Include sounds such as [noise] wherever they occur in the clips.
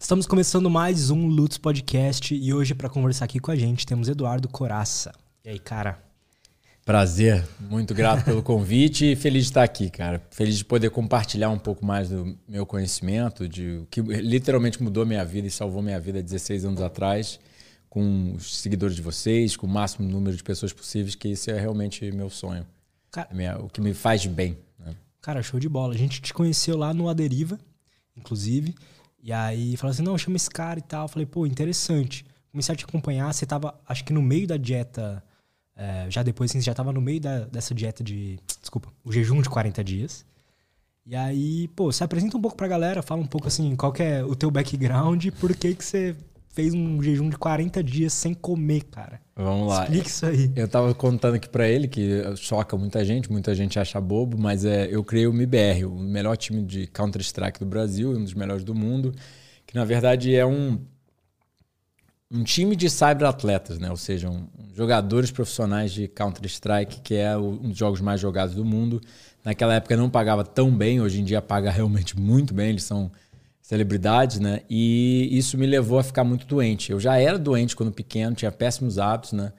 Estamos começando mais um Lutz Podcast e hoje para conversar aqui com a gente temos Eduardo Coraça. E aí, cara? Prazer, muito grato pelo [laughs] convite e feliz de estar aqui, cara. Feliz de poder compartilhar um pouco mais do meu conhecimento, de o que literalmente mudou minha vida e salvou minha vida 16 anos atrás, com os seguidores de vocês, com o máximo número de pessoas possíveis, que isso é realmente meu sonho. Cara, minha, o que me faz bem. Né? Cara, show de bola. A gente te conheceu lá no Aderiva, inclusive. E aí falou assim: não, chama esse cara e tal. Eu falei, pô, interessante. Comecei a te acompanhar. Você tava, acho que no meio da dieta. É, já depois, assim, você já tava no meio da, dessa dieta de. Desculpa, o jejum de 40 dias. E aí, pô, se apresenta um pouco pra galera, fala um pouco assim, qual que é o teu background, por que que você fez um jejum de 40 dias sem comer, cara. Vamos lá. Explica isso aí. Eu tava contando aqui para ele, que choca muita gente, muita gente acha bobo, mas é, eu criei o MIBR, o melhor time de Counter-Strike do Brasil, um dos melhores do mundo, que na verdade é um, um time de cyberatletas, né? ou seja, um, jogadores profissionais de Counter-Strike, que é um dos jogos mais jogados do mundo. Naquela época não pagava tão bem, hoje em dia paga realmente muito bem, eles são celebridades, né? E isso me levou a ficar muito doente. Eu já era doente quando pequeno, tinha péssimos hábitos, né?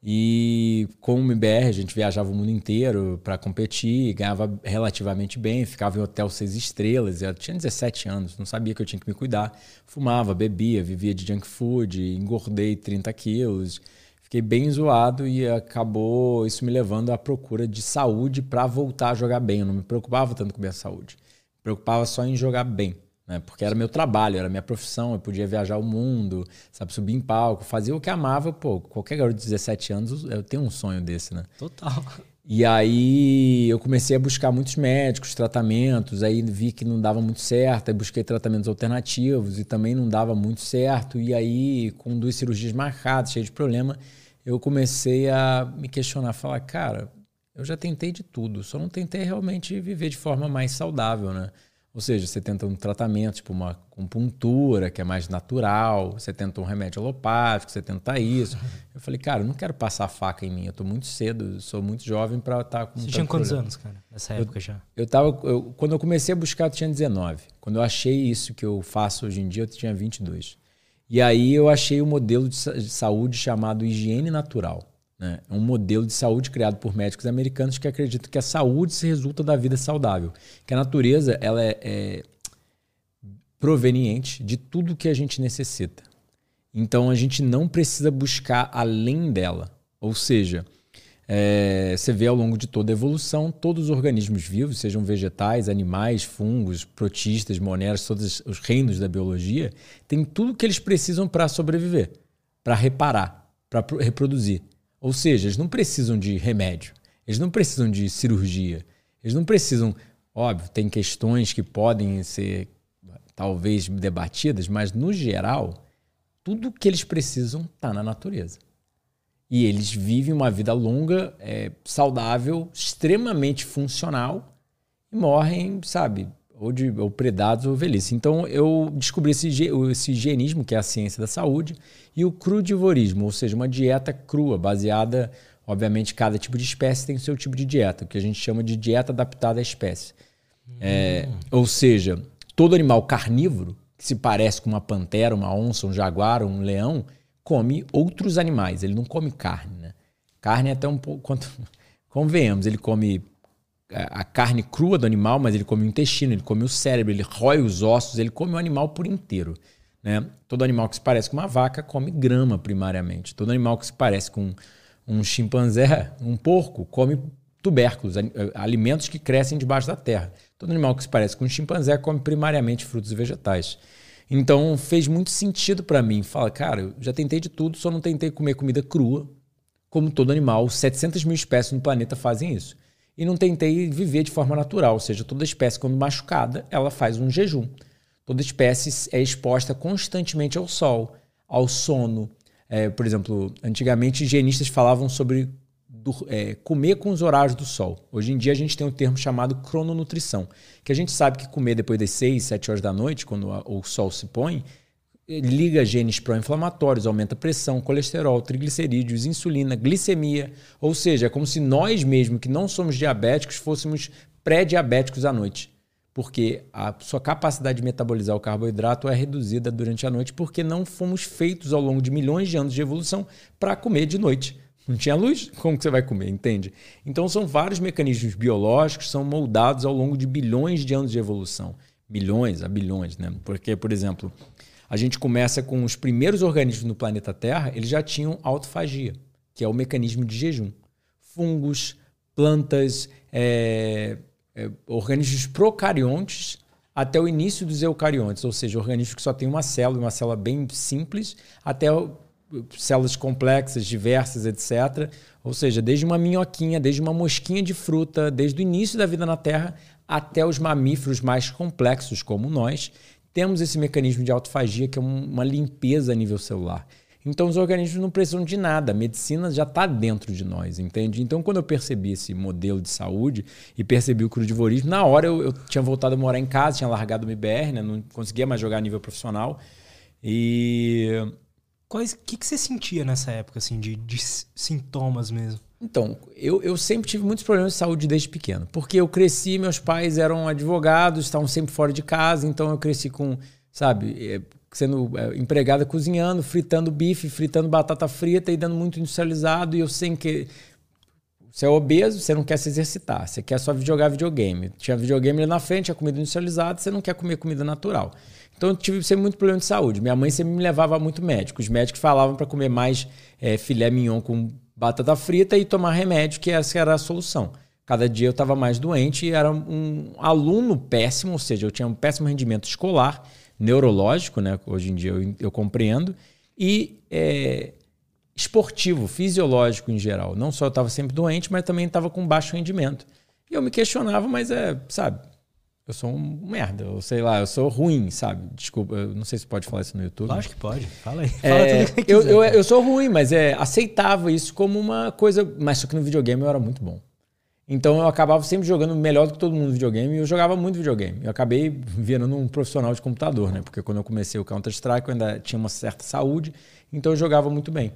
E com o MBR a gente viajava o mundo inteiro para competir, ganhava relativamente bem, ficava em hotel seis estrelas. Eu tinha 17 anos, não sabia que eu tinha que me cuidar. Fumava, bebia, vivia de junk food, engordei 30 quilos. Fiquei bem zoado e acabou isso me levando à procura de saúde para voltar a jogar bem. Eu não me preocupava tanto com minha saúde, me preocupava só em jogar bem né? Porque era meu trabalho, era minha profissão, eu podia viajar o mundo, sabe, subir em palco, fazer o que amava, pô, qualquer garoto de 17 anos, eu tenho um sonho desse, né? Total. E aí eu comecei a buscar muitos médicos, tratamentos, aí vi que não dava muito certo, aí busquei tratamentos alternativos e também não dava muito certo, e aí com duas cirurgias marcadas, cheio de problema, eu comecei a me questionar, falar, cara, eu já tentei de tudo, só não tentei realmente viver de forma mais saudável, né? Ou seja, você tenta um tratamento, tipo uma acupuntura, que é mais natural, você tenta um remédio alopático, você tenta isso. [laughs] Eu falei, cara, eu não quero passar faca em mim, eu tô muito cedo, sou muito jovem para estar tá com Você tinha quantos problema. anos, cara, nessa época eu, já? Eu tava, eu, quando eu comecei a buscar, eu tinha 19. Quando eu achei isso que eu faço hoje em dia, eu tinha 22. E aí eu achei o um modelo de saúde chamado higiene natural. Né? É um modelo de saúde criado por médicos americanos que acreditam que a saúde se resulta da vida saudável. Que a natureza ela é, é proveniente de tudo que a gente necessita. Então a gente não precisa buscar além dela. Ou seja, é, você vê ao longo de toda a evolução, todos os organismos vivos, sejam vegetais, animais, fungos, protistas, moneras, todos os reinos da biologia, têm tudo que eles precisam para sobreviver, para reparar, para reproduzir. Ou seja, eles não precisam de remédio, eles não precisam de cirurgia, eles não precisam. Óbvio, tem questões que podem ser talvez debatidas, mas no geral, tudo que eles precisam está na natureza. E eles vivem uma vida longa, é, saudável, extremamente funcional e morrem, sabe, ou, de, ou predados ou velhice. Então eu descobri esse, esse higienismo, que é a ciência da saúde, e o crudivorismo, ou seja, uma dieta crua, baseada, obviamente, cada tipo de espécie tem o seu tipo de dieta, o que a gente chama de dieta adaptada à espécie. Hum. É, ou seja, todo animal carnívoro, que se parece com uma pantera, uma onça, um jaguar, um leão, come outros animais, ele não come carne. Né? Carne é até um pouco. Quanto, [laughs] convenhamos, ele come a carne crua do animal, mas ele come o intestino, ele come o cérebro, ele rói os ossos, ele come o animal por inteiro. Né? Todo animal que se parece com uma vaca come grama primariamente. Todo animal que se parece com um chimpanzé, um porco, come tubérculos, alimentos que crescem debaixo da terra. Todo animal que se parece com um chimpanzé come primariamente frutos e vegetais. Então fez muito sentido para mim. Fala, cara, eu já tentei de tudo, só não tentei comer comida crua, como todo animal. 700 mil espécies no planeta fazem isso e não tentei viver de forma natural, ou seja, toda espécie quando machucada, ela faz um jejum. Toda espécie é exposta constantemente ao sol, ao sono. É, por exemplo, antigamente higienistas falavam sobre do, é, comer com os horários do sol. Hoje em dia a gente tem um termo chamado crononutrição, que a gente sabe que comer depois das 6, 7 horas da noite, quando a, o sol se põe, liga genes pró-inflamatórios, aumenta pressão, colesterol, triglicerídeos, insulina, glicemia. Ou seja, é como se nós mesmos, que não somos diabéticos, fôssemos pré-diabéticos à noite. porque a sua capacidade de metabolizar o carboidrato é reduzida durante a noite, porque não fomos feitos ao longo de milhões de anos de evolução para comer de noite. Não tinha luz, como que você vai comer, entende? Então são vários mecanismos biológicos que são moldados ao longo de bilhões de anos de evolução. Milhões a bilhões, né? Porque, por exemplo, a gente começa com os primeiros organismos no planeta Terra, eles já tinham autofagia, que é o mecanismo de jejum. Fungos, plantas, é, é, organismos procariontes até o início dos eucariontes, ou seja, organismos que só têm uma célula, uma célula bem simples, até células complexas, diversas, etc. Ou seja, desde uma minhoquinha, desde uma mosquinha de fruta, desde o início da vida na Terra até os mamíferos mais complexos, como nós, temos esse mecanismo de autofagia que é uma limpeza a nível celular. Então, os organismos não precisam de nada, a medicina já está dentro de nós, entende? Então, quando eu percebi esse modelo de saúde e percebi o crudivorismo, na hora eu, eu tinha voltado a morar em casa, tinha largado o MBR, né? não conseguia mais jogar a nível profissional. E o que, que você sentia nessa época, assim, de, de sintomas mesmo? Então, eu, eu sempre tive muitos problemas de saúde desde pequeno. Porque eu cresci, meus pais eram advogados, estavam sempre fora de casa, então eu cresci com, sabe, é, sendo é, empregada cozinhando, fritando bife, fritando batata frita e dando muito industrializado, e eu sem que. Você é obeso, você não quer se exercitar, você quer só jogar videogame. Tinha videogame ali na frente, tinha comida industrializada, você não quer comer comida natural. Então eu tive sempre muito problema de saúde. Minha mãe sempre me levava muito médico. Os médicos falavam para comer mais é, filé mignon com batata frita e tomar remédio, que essa era a solução. Cada dia eu estava mais doente e era um aluno péssimo, ou seja, eu tinha um péssimo rendimento escolar, neurológico, né? Hoje em dia eu, eu compreendo, e é, esportivo, fisiológico em geral. Não só eu estava sempre doente, mas também estava com baixo rendimento. E eu me questionava, mas é, sabe, eu sou um merda, ou sei lá, eu sou ruim, sabe? Desculpa, eu não sei se pode falar isso no YouTube. Acho que pode, fala aí. É, fala eu, eu, eu, sou ruim, mas é, aceitava isso como uma coisa. Mas só que no videogame eu era muito bom. Então eu acabava sempre jogando melhor do que todo mundo no videogame e eu jogava muito videogame. Eu acabei virando um profissional de computador, né? Porque quando eu comecei o Counter-Strike eu ainda tinha uma certa saúde, então eu jogava muito bem.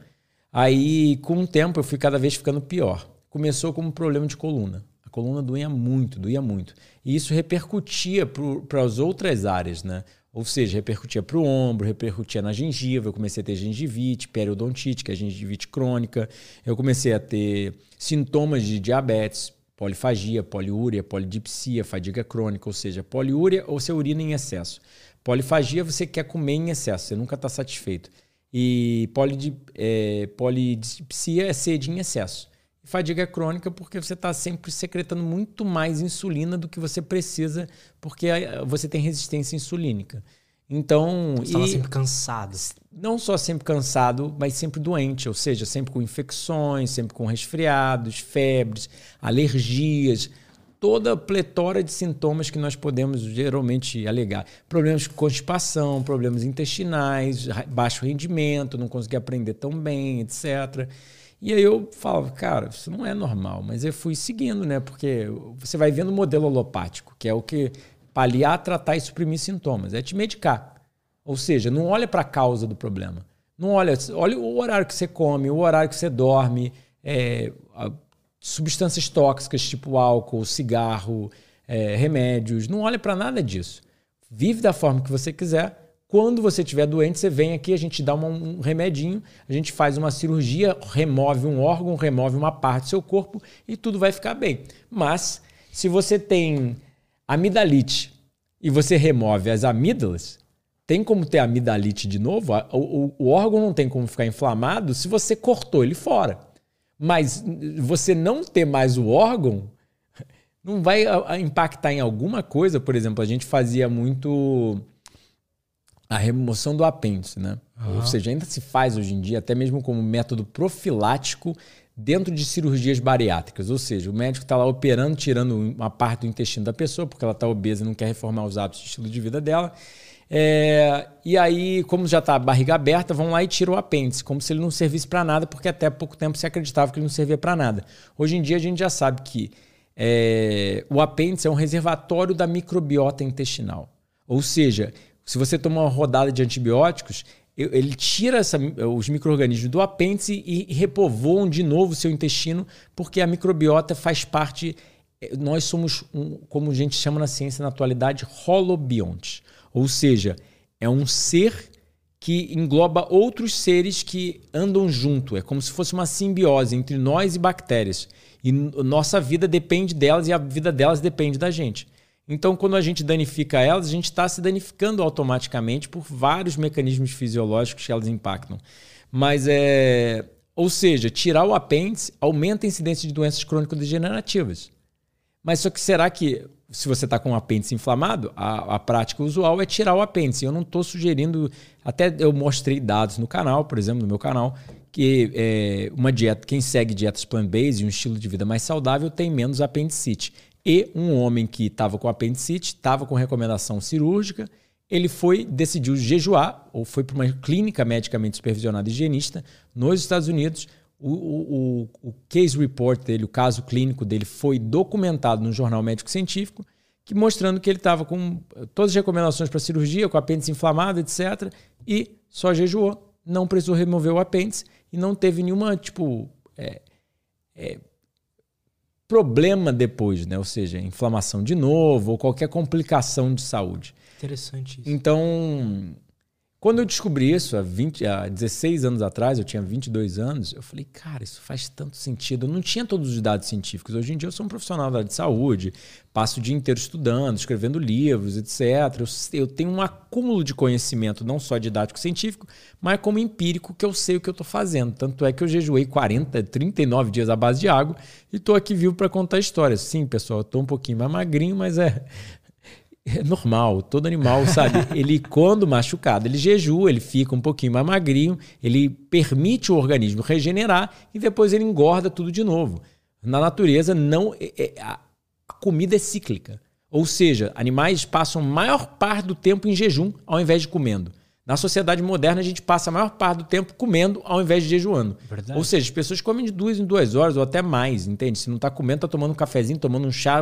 Aí, com o tempo, eu fui cada vez ficando pior. Começou como um problema de coluna coluna doía muito, doía muito. E isso repercutia para as outras áreas, né? Ou seja, repercutia para o ombro, repercutia na gengiva. Eu comecei a ter gengivite, periodontite, que é gengivite crônica. Eu comecei a ter sintomas de diabetes, polifagia, poliúria, polidipsia, fadiga crônica, ou seja, poliúria ou você urina em excesso. Polifagia você quer comer em excesso, você nunca está satisfeito. E é, polidipsia é sede em excesso. Fadiga crônica porque você está sempre secretando muito mais insulina do que você precisa, porque você tem resistência insulínica. Então. Você estava sempre cansado. Não só sempre cansado, mas sempre doente, ou seja, sempre com infecções, sempre com resfriados, febres, alergias, toda a pletora de sintomas que nós podemos geralmente alegar. Problemas de constipação, problemas intestinais, baixo rendimento, não conseguir aprender tão bem, etc. E aí eu falava, cara, isso não é normal. Mas eu fui seguindo, né? Porque você vai vendo o modelo alopático, que é o que paliar, tratar e suprimir sintomas. É te medicar. Ou seja, não olha para a causa do problema. Não olha, olha o horário que você come, o horário que você dorme, é, substâncias tóxicas tipo álcool, cigarro, é, remédios. Não olha para nada disso. Vive da forma que você quiser quando você estiver doente, você vem aqui, a gente dá um remedinho, a gente faz uma cirurgia, remove um órgão, remove uma parte do seu corpo e tudo vai ficar bem. Mas, se você tem amidalite e você remove as amígdalas, tem como ter amidalite de novo? O, o, o órgão não tem como ficar inflamado se você cortou ele fora. Mas você não ter mais o órgão não vai impactar em alguma coisa. Por exemplo, a gente fazia muito a remoção do apêndice, né? Uhum. Ou seja, ainda se faz hoje em dia, até mesmo como método profilático dentro de cirurgias bariátricas. Ou seja, o médico está lá operando, tirando uma parte do intestino da pessoa, porque ela está obesa e não quer reformar os hábitos de estilo de vida dela. É, e aí, como já está a barriga aberta, vão lá e tiram o apêndice, como se ele não servisse para nada, porque até pouco tempo se acreditava que ele não servia para nada. Hoje em dia a gente já sabe que é, o apêndice é um reservatório da microbiota intestinal. Ou seja, se você toma uma rodada de antibióticos, ele tira essa, os micro-organismos do apêndice e repovoam de novo o seu intestino, porque a microbiota faz parte é, nós somos, um, como a gente chama na ciência na atualidade, holobionte. Ou seja, é um ser que engloba outros seres que andam junto. É como se fosse uma simbiose entre nós e bactérias. E nossa vida depende delas e a vida delas depende da gente. Então, quando a gente danifica elas, a gente está se danificando automaticamente por vários mecanismos fisiológicos que elas impactam. Mas é. Ou seja, tirar o apêndice aumenta a incidência de doenças crônico-degenerativas. Mas só que será que se você está com o apêndice inflamado, a, a, prática usual é tirar o apêndice. Eu não estou sugerindo, até eu mostrei dados no canal, por exemplo, no meu canal, que é, uma dieta, quem segue dietas plant-based e um estilo de vida mais saudável tem menos apendicite. E um homem que estava com apendicite, estava com recomendação cirúrgica, ele foi, decidiu jejuar, ou foi para uma clínica medicamente supervisionada higienista nos Estados Unidos, o, o, o, case report dele, o caso clínico dele, foi documentado no jornal médico científico, que mostrando que ele estava com todas as recomendações para cirurgia, com apêndice inflamado, etc. E só jejuou, não precisou remover o apêndice e não teve nenhuma, tipo, é, é, problema depois, né? Ou seja, inflamação de novo ou qualquer complicação de saúde. Interessante isso. Então, quando eu descobri isso há, 20, há 16 anos atrás, eu tinha 22 anos, eu falei, cara, isso faz tanto sentido. Eu não tinha todos os dados científicos. Hoje em dia eu sou um profissional da área de saúde, passo o dia inteiro estudando, escrevendo livros, etc. Eu, eu tenho um acúmulo de conhecimento, não só didático científico, mas como empírico, que eu sei o que eu estou fazendo. Tanto é que eu jejuei 40, 39 dias à base de água e estou aqui vivo para contar histórias. Sim, pessoal, estou um pouquinho mais magrinho, mas é é normal, todo animal, sabe? [laughs] ele, quando machucado, ele jejua, ele fica um pouquinho mais magrinho, ele permite o organismo regenerar e depois ele engorda tudo de novo. Na natureza, não é, é, a comida é cíclica. Ou seja, animais passam a maior parte do tempo em jejum ao invés de comendo. Na sociedade moderna, a gente passa a maior parte do tempo comendo ao invés de jejuando. Verdade. Ou seja, as pessoas comem de duas em duas horas ou até mais, entende? Se não está comendo, está tomando um cafezinho, tomando um chá,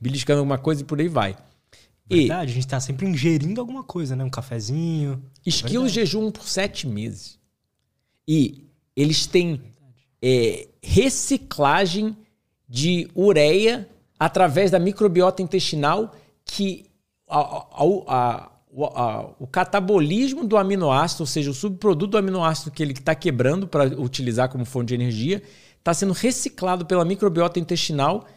beliscando alguma coisa e por aí vai. Verdade, e, a gente está sempre ingerindo alguma coisa, né? Um cafezinho. Esquilos jejuam por sete meses. E eles têm é, reciclagem de ureia através da microbiota intestinal que a, a, a, o catabolismo do aminoácido, ou seja, o subproduto do aminoácido que ele está quebrando para utilizar como fonte de energia, está sendo reciclado pela microbiota intestinal é,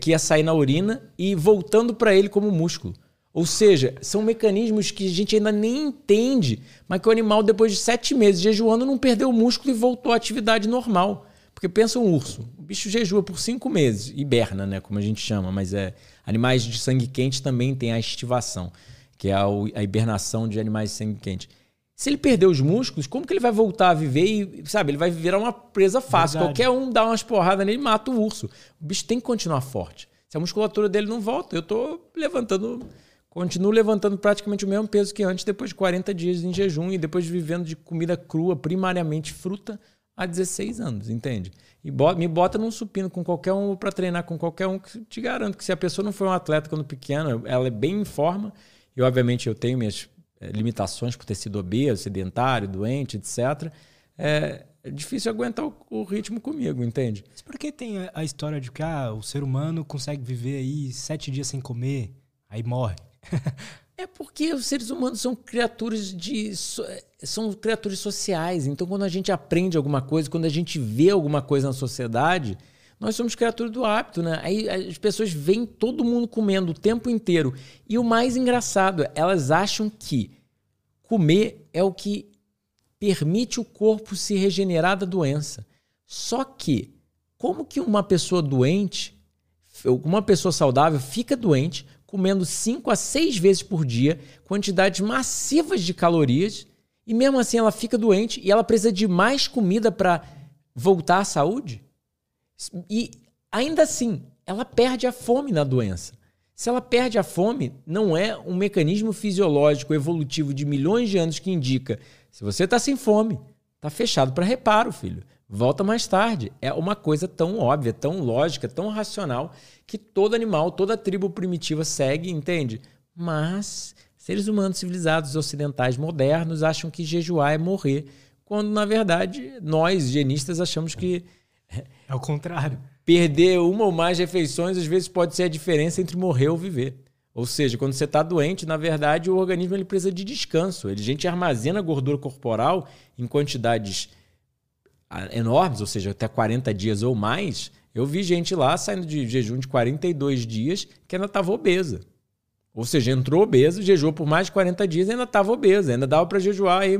que ia sair na urina e voltando para ele como músculo. Ou seja, são mecanismos que a gente ainda nem entende, mas que o animal, depois de sete meses jejuando, não perdeu o músculo e voltou à atividade normal. Porque pensa um urso, o bicho jejua por cinco meses, hiberna, né, como a gente chama, mas é animais de sangue quente também tem a estivação, que é a hibernação de animais de sangue quente. Se ele perder os músculos, como que ele vai voltar a viver e, sabe, ele vai virar uma presa fácil. Verdade. Qualquer um dá umas porradas nele e mata o urso. O bicho tem que continuar forte. Se a musculatura dele não volta, eu estou levantando Continuo levantando praticamente o mesmo peso que antes, depois de 40 dias em jejum e depois de vivendo de comida crua, primariamente fruta, há 16 anos, entende? E bota, me bota num supino com qualquer um para treinar com qualquer um, que te garanto que se a pessoa não foi um atleta quando pequena, ela é bem em forma, e obviamente eu tenho minhas limitações por ter sido obeso, sedentário, doente, etc. É, é difícil aguentar o, o, ritmo comigo, entende? Mas por que tem a, a história de que ah, o ser humano consegue viver aí sete dias sem comer, aí morre? [laughs] É porque os seres humanos são criaturas de são criaturas sociais. Então, quando a gente aprende alguma coisa, quando a gente vê alguma coisa na sociedade, nós somos criaturas do hábito, né? Aí as pessoas veem todo mundo comendo o tempo inteiro. E o mais engraçado, elas acham que comer é o que permite o corpo se regenerar da doença. Só que, como que uma pessoa doente, uma pessoa saudável fica doente, comendo 5 a 6 vezes por dia, quantidades massivas de calorias, e mesmo assim ela fica doente e ela precisa de mais comida para voltar à saúde? E ainda assim, ela perde a fome na doença. Se ela perde a fome, não é um mecanismo fisiológico evolutivo de milhões de anos que indica se você está sem fome, está fechado para reparo, filho volta mais tarde. É uma coisa tão óbvia, tão lógica, tão racional que todo animal, toda tribo primitiva segue, entende? Mas seres humanos civilizados ocidentais modernos acham que jejuar é morrer, quando na verdade nós higienistas achamos que [laughs] é o contrário. perder uma ou mais refeições às vezes pode ser a diferença entre morrer ou viver. Ou seja, quando você está doente, na verdade, o organismo ele precisa de descanso. Ele, a gente armazena gordura corporal em quantidades ah, enormes, ou seja, até 40 dias ou mais. Eu vi gente lá saindo de jejum de 42 dias que ainda estava obesa. Ou seja, entrou obeso, jejuou por mais de 40 dias e ainda estava obesa, ainda dava para jejuar aí.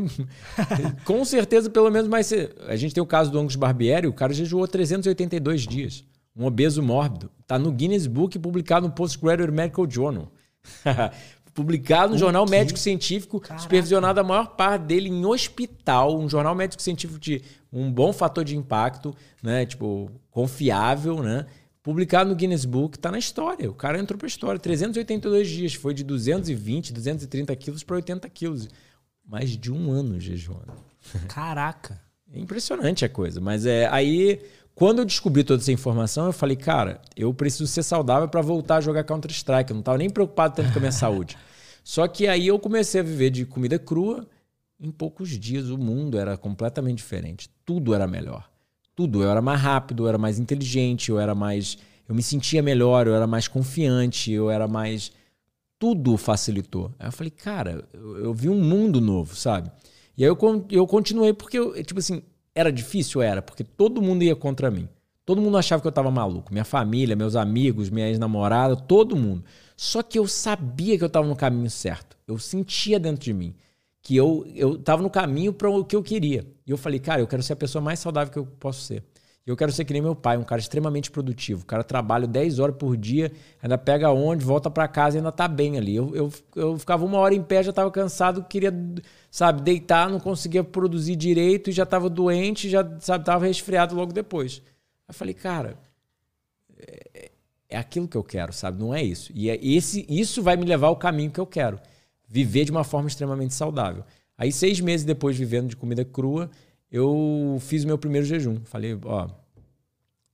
[laughs] Com certeza, pelo menos mais. A gente tem o caso do Angus Barbieri, o cara jejuou 382 dias. Um obeso mórbido. Está no Guinness Book publicado no Postgraduate Medical Journal. [laughs] publicado no Jornal Médico Científico, Caraca. supervisionado a maior parte dele em hospital, um jornal médico científico de um bom fator de impacto, né? Tipo, confiável, né? Publicado no Guinness Book, tá na história. O cara entrou pra história. 382 dias, foi de 220, 230 quilos para 80 quilos. Mais de um ano jejuando. Caraca! É impressionante a coisa. Mas é aí, quando eu descobri toda essa informação, eu falei, cara, eu preciso ser saudável para voltar a jogar Counter-Strike. Eu não tava nem preocupado tanto com a minha saúde. [laughs] Só que aí eu comecei a viver de comida crua. Em poucos dias o mundo era completamente diferente. Tudo era melhor tudo. Eu era mais rápido, eu era mais inteligente, eu era mais. Eu me sentia melhor, eu era mais confiante, eu era mais. Tudo facilitou. Aí eu falei, cara, eu, eu vi um mundo novo, sabe? E aí eu, eu continuei porque, eu, tipo assim, era difícil? Era, porque todo mundo ia contra mim. Todo mundo achava que eu tava maluco. Minha família, meus amigos, minha ex-namorada, todo mundo. Só que eu sabia que eu tava no caminho certo. Eu sentia dentro de mim que eu, eu no caminho para o que eu queria. E eu falei, cara, eu quero ser a pessoa mais saudável que eu posso ser. Eu quero ser que nem meu pai, um cara extremamente produtivo. O cara trabalha 10 horas por dia, ainda pega onde, volta para casa e ainda tá bem ali. Eu, eu, eu ficava uma hora em pé, já tava cansado, queria, sabe, deitar, não conseguia produzir direito e já tava doente, já, sabe, tava resfriado logo depois. Eu falei, cara, é, é aquilo que eu quero, sabe? Não é isso. E é esse, isso vai me levar ao caminho que eu quero viver de uma forma extremamente saudável. Aí, seis meses depois, vivendo de comida crua, eu fiz o meu primeiro jejum. Falei, ó,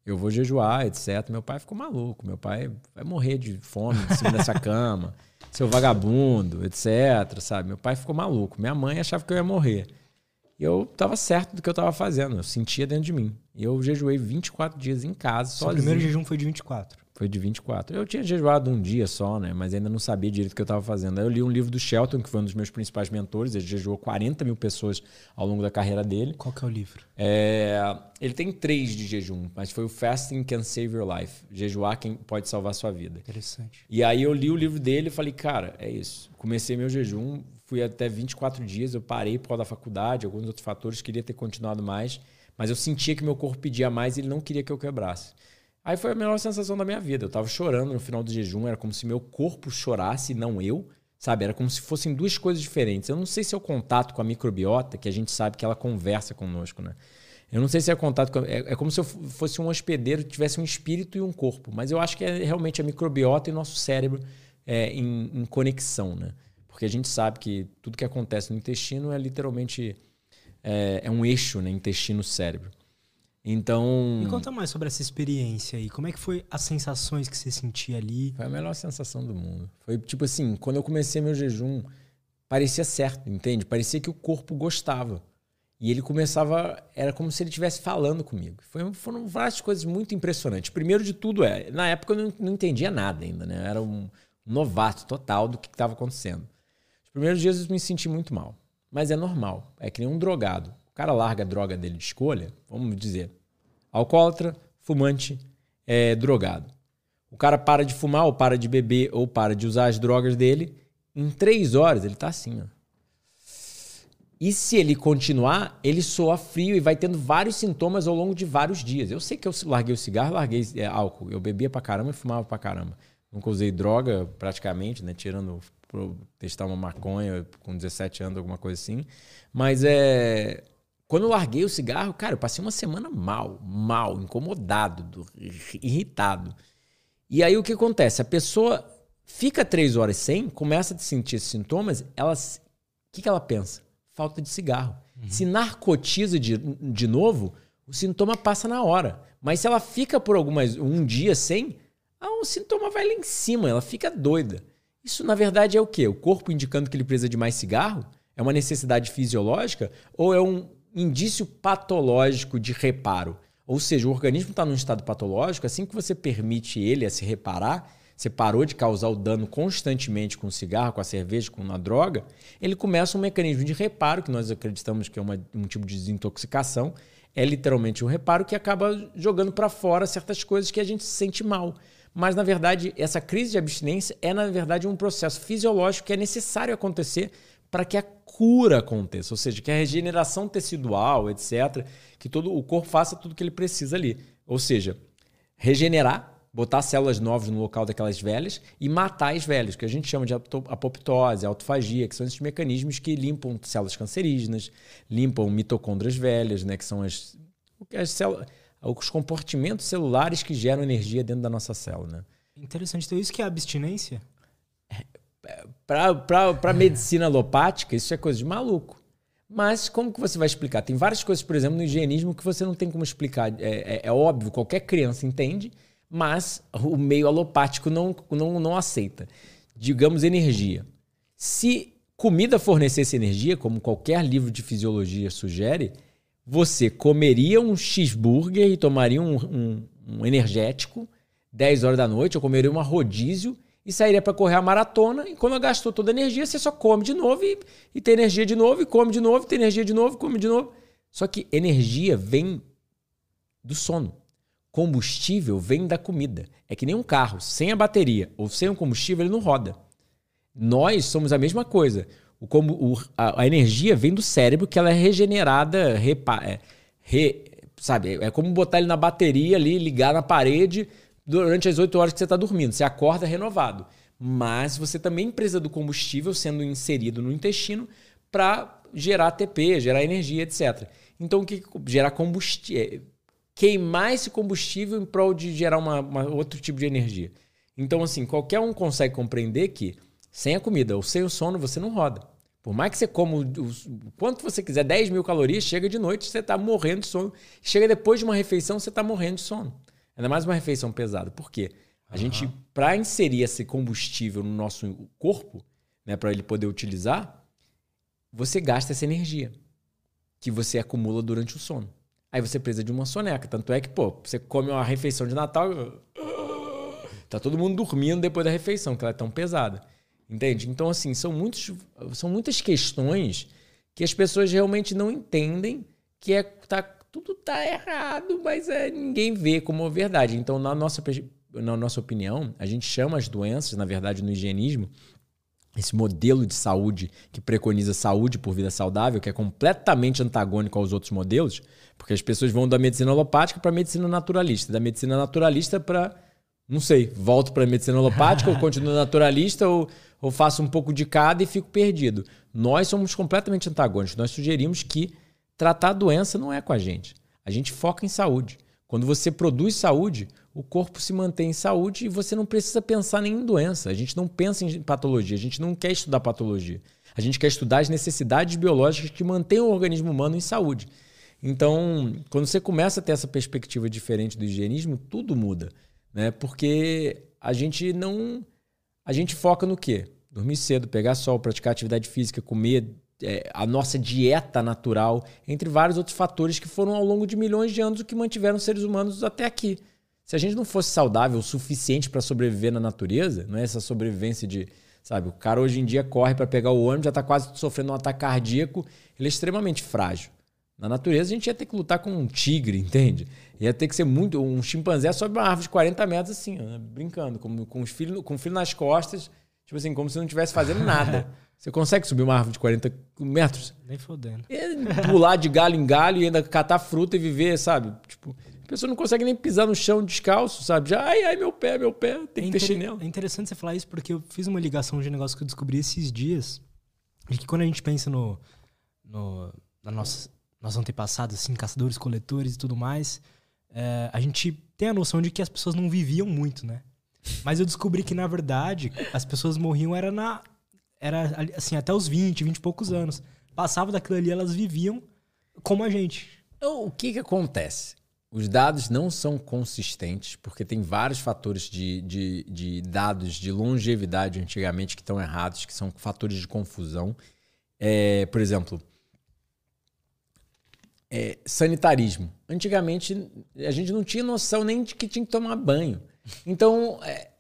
eu vou jejuar, etc. Meu pai ficou maluco. Meu pai vai morrer de fome em cima dessa cama, [laughs] seu vagabundo, etc. Sabe? Meu pai ficou maluco. Minha mãe achava que eu ia morrer. E eu estava certo do que eu estava fazendo. Eu sentia dentro de mim. E eu jejuei 24 dias em casa, Seu sozinho. primeiro jejum foi de 24? Foi de 24. Eu tinha jejuado um dia só, né? Mas ainda não sabia direito o que eu estava fazendo. Aí eu li um livro do Shelton, que foi um dos meus principais mentores. Ele jejuou 40 mil pessoas ao longo da carreira dele. Qual que é o livro? É... Ele tem três de jejum, mas foi o Fasting Can Save Your Life. Jejuar quem pode salvar sua vida. Interessante. E aí eu li o livro dele e falei, cara, é isso. Comecei meu jejum, fui até 24 dias, eu parei por causa da faculdade, alguns outros fatores, queria ter continuado mais. Mas eu sentia que meu corpo pedia mais e ele não queria que eu quebrasse. Aí foi a melhor sensação da minha vida. Eu tava chorando no final do jejum, era como se meu corpo chorasse, não eu. Sabe? Era como se fossem duas coisas diferentes. Eu não sei se é o contato com a microbiota, que a gente sabe que ela conversa conosco, né? Eu não sei se é contato com. É, é como se eu fosse um hospedeiro, tivesse um espírito e um corpo. Mas eu acho que é realmente a microbiota e nosso cérebro é, em, em conexão, né? Porque a gente sabe que tudo que acontece no intestino é literalmente. É, é um eixo, né? Intestino-cérebro. Então. Me conta mais sobre essa experiência aí. Como é que foi as sensações que você sentia ali? Foi a melhor sensação do mundo. Foi tipo assim, quando eu comecei meu jejum, parecia certo, entende? Parecia que o corpo gostava. E ele começava, era como se ele estivesse falando comigo. Foi, foram várias coisas muito impressionantes. Primeiro de tudo é, na época eu não, não entendia nada ainda, né? Eu era um novato total do que estava acontecendo. Os primeiros dias eu me senti muito mal. Mas é normal. É que nem um drogado. O cara larga a droga dele de escolha, vamos dizer, alcoólatra, fumante, é, drogado. O cara para de fumar, ou para de beber, ou para de usar as drogas dele. Em três horas ele tá assim, ó. E se ele continuar, ele soa frio e vai tendo vários sintomas ao longo de vários dias. Eu sei que eu larguei o cigarro, larguei é, álcool. Eu bebia pra caramba e fumava pra caramba. Nunca usei droga praticamente, né? Tirando testar uma maconha com 17 anos, alguma coisa assim. Mas é quando eu larguei o cigarro, cara, eu passei uma semana mal, mal, incomodado, irritado. E aí o que acontece? A pessoa fica três horas sem, começa a sentir esses sintomas, ela, o que, que ela pensa? Falta de cigarro. Uhum. Se narcotiza de, de novo, o sintoma passa na hora. Mas se ela fica por algumas um dia sem, ah, o sintoma vai lá em cima, ela fica doida. Isso na verdade é o quê? O corpo indicando que ele precisa de mais cigarro? É uma necessidade fisiológica ou é um indício patológico de reparo. Ou seja, o organismo está num estado patológico, assim que você permite ele a se reparar, você parou de causar o dano constantemente com o cigarro, com a cerveja, com a droga, ele começa um mecanismo de reparo, que nós acreditamos que é uma, um tipo de desintoxicação, é literalmente um reparo que acaba jogando para fora certas coisas que a gente se sente mal. Mas, na verdade, essa crise de abstinência é, na verdade, um processo fisiológico que é necessário acontecer para que a cura aconteça, ou seja, que a regeneração tecidual, etc., que todo o corpo faça tudo o que ele precisa ali. Ou seja, regenerar, botar células novas no local daquelas velhas e matar as velhas, que a gente chama de apoptose, autofagia, que são esses mecanismos que limpam células cancerígenas, limpam mitocôndrias velhas, né, que são as, as células, os comportamentos celulares que geram energia dentro da nossa célula. Né? Interessante. Então, isso que é abstinência? Para a medicina alopática, isso é coisa de maluco. Mas como que você vai explicar? Tem várias coisas, por exemplo, no higienismo que você não tem como explicar. É, é, é óbvio, qualquer criança entende, mas o meio alopático não, não, não aceita. Digamos energia. Se comida fornecesse energia, como qualquer livro de fisiologia sugere, você comeria um cheeseburger e tomaria um, um, um energético 10 horas da noite, ou comeria uma rodízio e sairia para correr a maratona. E quando gastou toda a energia, você só come de novo e, e tem energia de novo, e come de novo, tem energia de novo, come de novo. Só que energia vem do sono. Combustível vem da comida. É que nem um carro, sem a bateria ou sem o combustível, ele não roda. Nós somos a mesma coisa. O, o, a, a, energia vem do cérebro, que ela é regenerada, repa, é, re, sabe? É como botar ele na bateria ali, ligar na parede, durante as 8 horas que você está dormindo. Você acorda renovado. Mas você também precisa do combustível sendo inserido no intestino para gerar ATP, gerar energia, etc. Então, o que gerar combustível? É, queimar esse combustível em prol de gerar uma, uma, outro tipo de energia. Então, assim, qualquer um consegue compreender que sem a comida ou sem o sono você não roda. Por mais que você coma o, o quanto você quiser, 10 mil calorias, chega de noite, você está morrendo de sono. Chega depois de uma refeição, você está morrendo de sono. Ainda mais uma refeição pesada. Por quê? A uhum. gente, para inserir esse combustível no nosso corpo, né, para ele poder utilizar, você gasta essa energia que você acumula durante o sono. Aí você precisa de uma soneca. Tanto é que, pô, você come uma refeição de Natal. Tá todo mundo dormindo depois da refeição, que ela é tão pesada. Entende? Então, assim, são, muitos, são muitas questões que as pessoas realmente não entendem que é tá tudo tá errado, mas é, ninguém vê como verdade. Então, na nossa, na nossa opinião, a gente chama as doenças, na verdade, no higienismo, esse modelo de saúde que preconiza saúde por vida saudável, que é completamente antagônico aos outros modelos, porque as pessoas vão da medicina alopática para a medicina naturalista, da medicina naturalista para, não sei, volto para a medicina alopática ou [laughs] continuo naturalista ou, ou faço um pouco de cada e fico perdido. Nós somos completamente antagônicos. Nós sugerimos que Tratar a doença não é com a gente. A gente foca em saúde. Quando você produz saúde, o corpo se mantém em saúde e você não precisa pensar nem em doença. A gente não pensa em patologia, a gente não quer estudar patologia. A gente quer estudar as necessidades biológicas que mantêm o organismo humano em saúde. Então, quando você começa a ter essa perspectiva diferente do higienismo, tudo muda, né? Porque a gente não a gente foca no quê? Dormir cedo, pegar sol, praticar atividade física, comer é, a nossa dieta natural, entre vários outros fatores que foram ao longo de milhões de anos o que mantiveram seres humanos até aqui. Se a gente não fosse saudável o suficiente para sobreviver na natureza, não é essa sobrevivência de, sabe, o cara hoje em dia corre para pegar o ônibus, já está quase sofrendo um ataque cardíaco, ele é extremamente frágil. Na natureza a gente ia ter que lutar com um tigre, entende? Ia ter que ser muito. Um chimpanzé sobe uma árvore de 40 metros assim, né? brincando, com, com, os filhos, com o filho nas costas, tipo assim, como se não estivesse fazendo nada. [laughs] Você consegue subir uma árvore de 40 metros? Nem fodendo. pular de galho em galho e ainda catar fruta e viver, sabe? Tipo, a pessoa não consegue nem pisar no chão descalço, sabe? Já, ai, ai, meu pé, meu pé, tem é que ter chinelo. É interessante você falar isso porque eu fiz uma ligação de um negócio que eu descobri esses dias. De que quando a gente pensa no, no na nossa, nosso antepassado, assim, caçadores, coletores e tudo mais, é, a gente tem a noção de que as pessoas não viviam muito, né? Mas eu descobri que, na verdade, as pessoas morriam era na era assim, até os 20, 20 e poucos anos. Passava daquilo ali, elas viviam como a gente. Então, o que, que acontece? Os dados não são consistentes, porque tem vários fatores de, de, de dados de longevidade antigamente que estão errados, que são fatores de confusão. É, por exemplo, é, sanitarismo. Antigamente, a gente não tinha noção nem de que tinha que tomar banho. Então, é,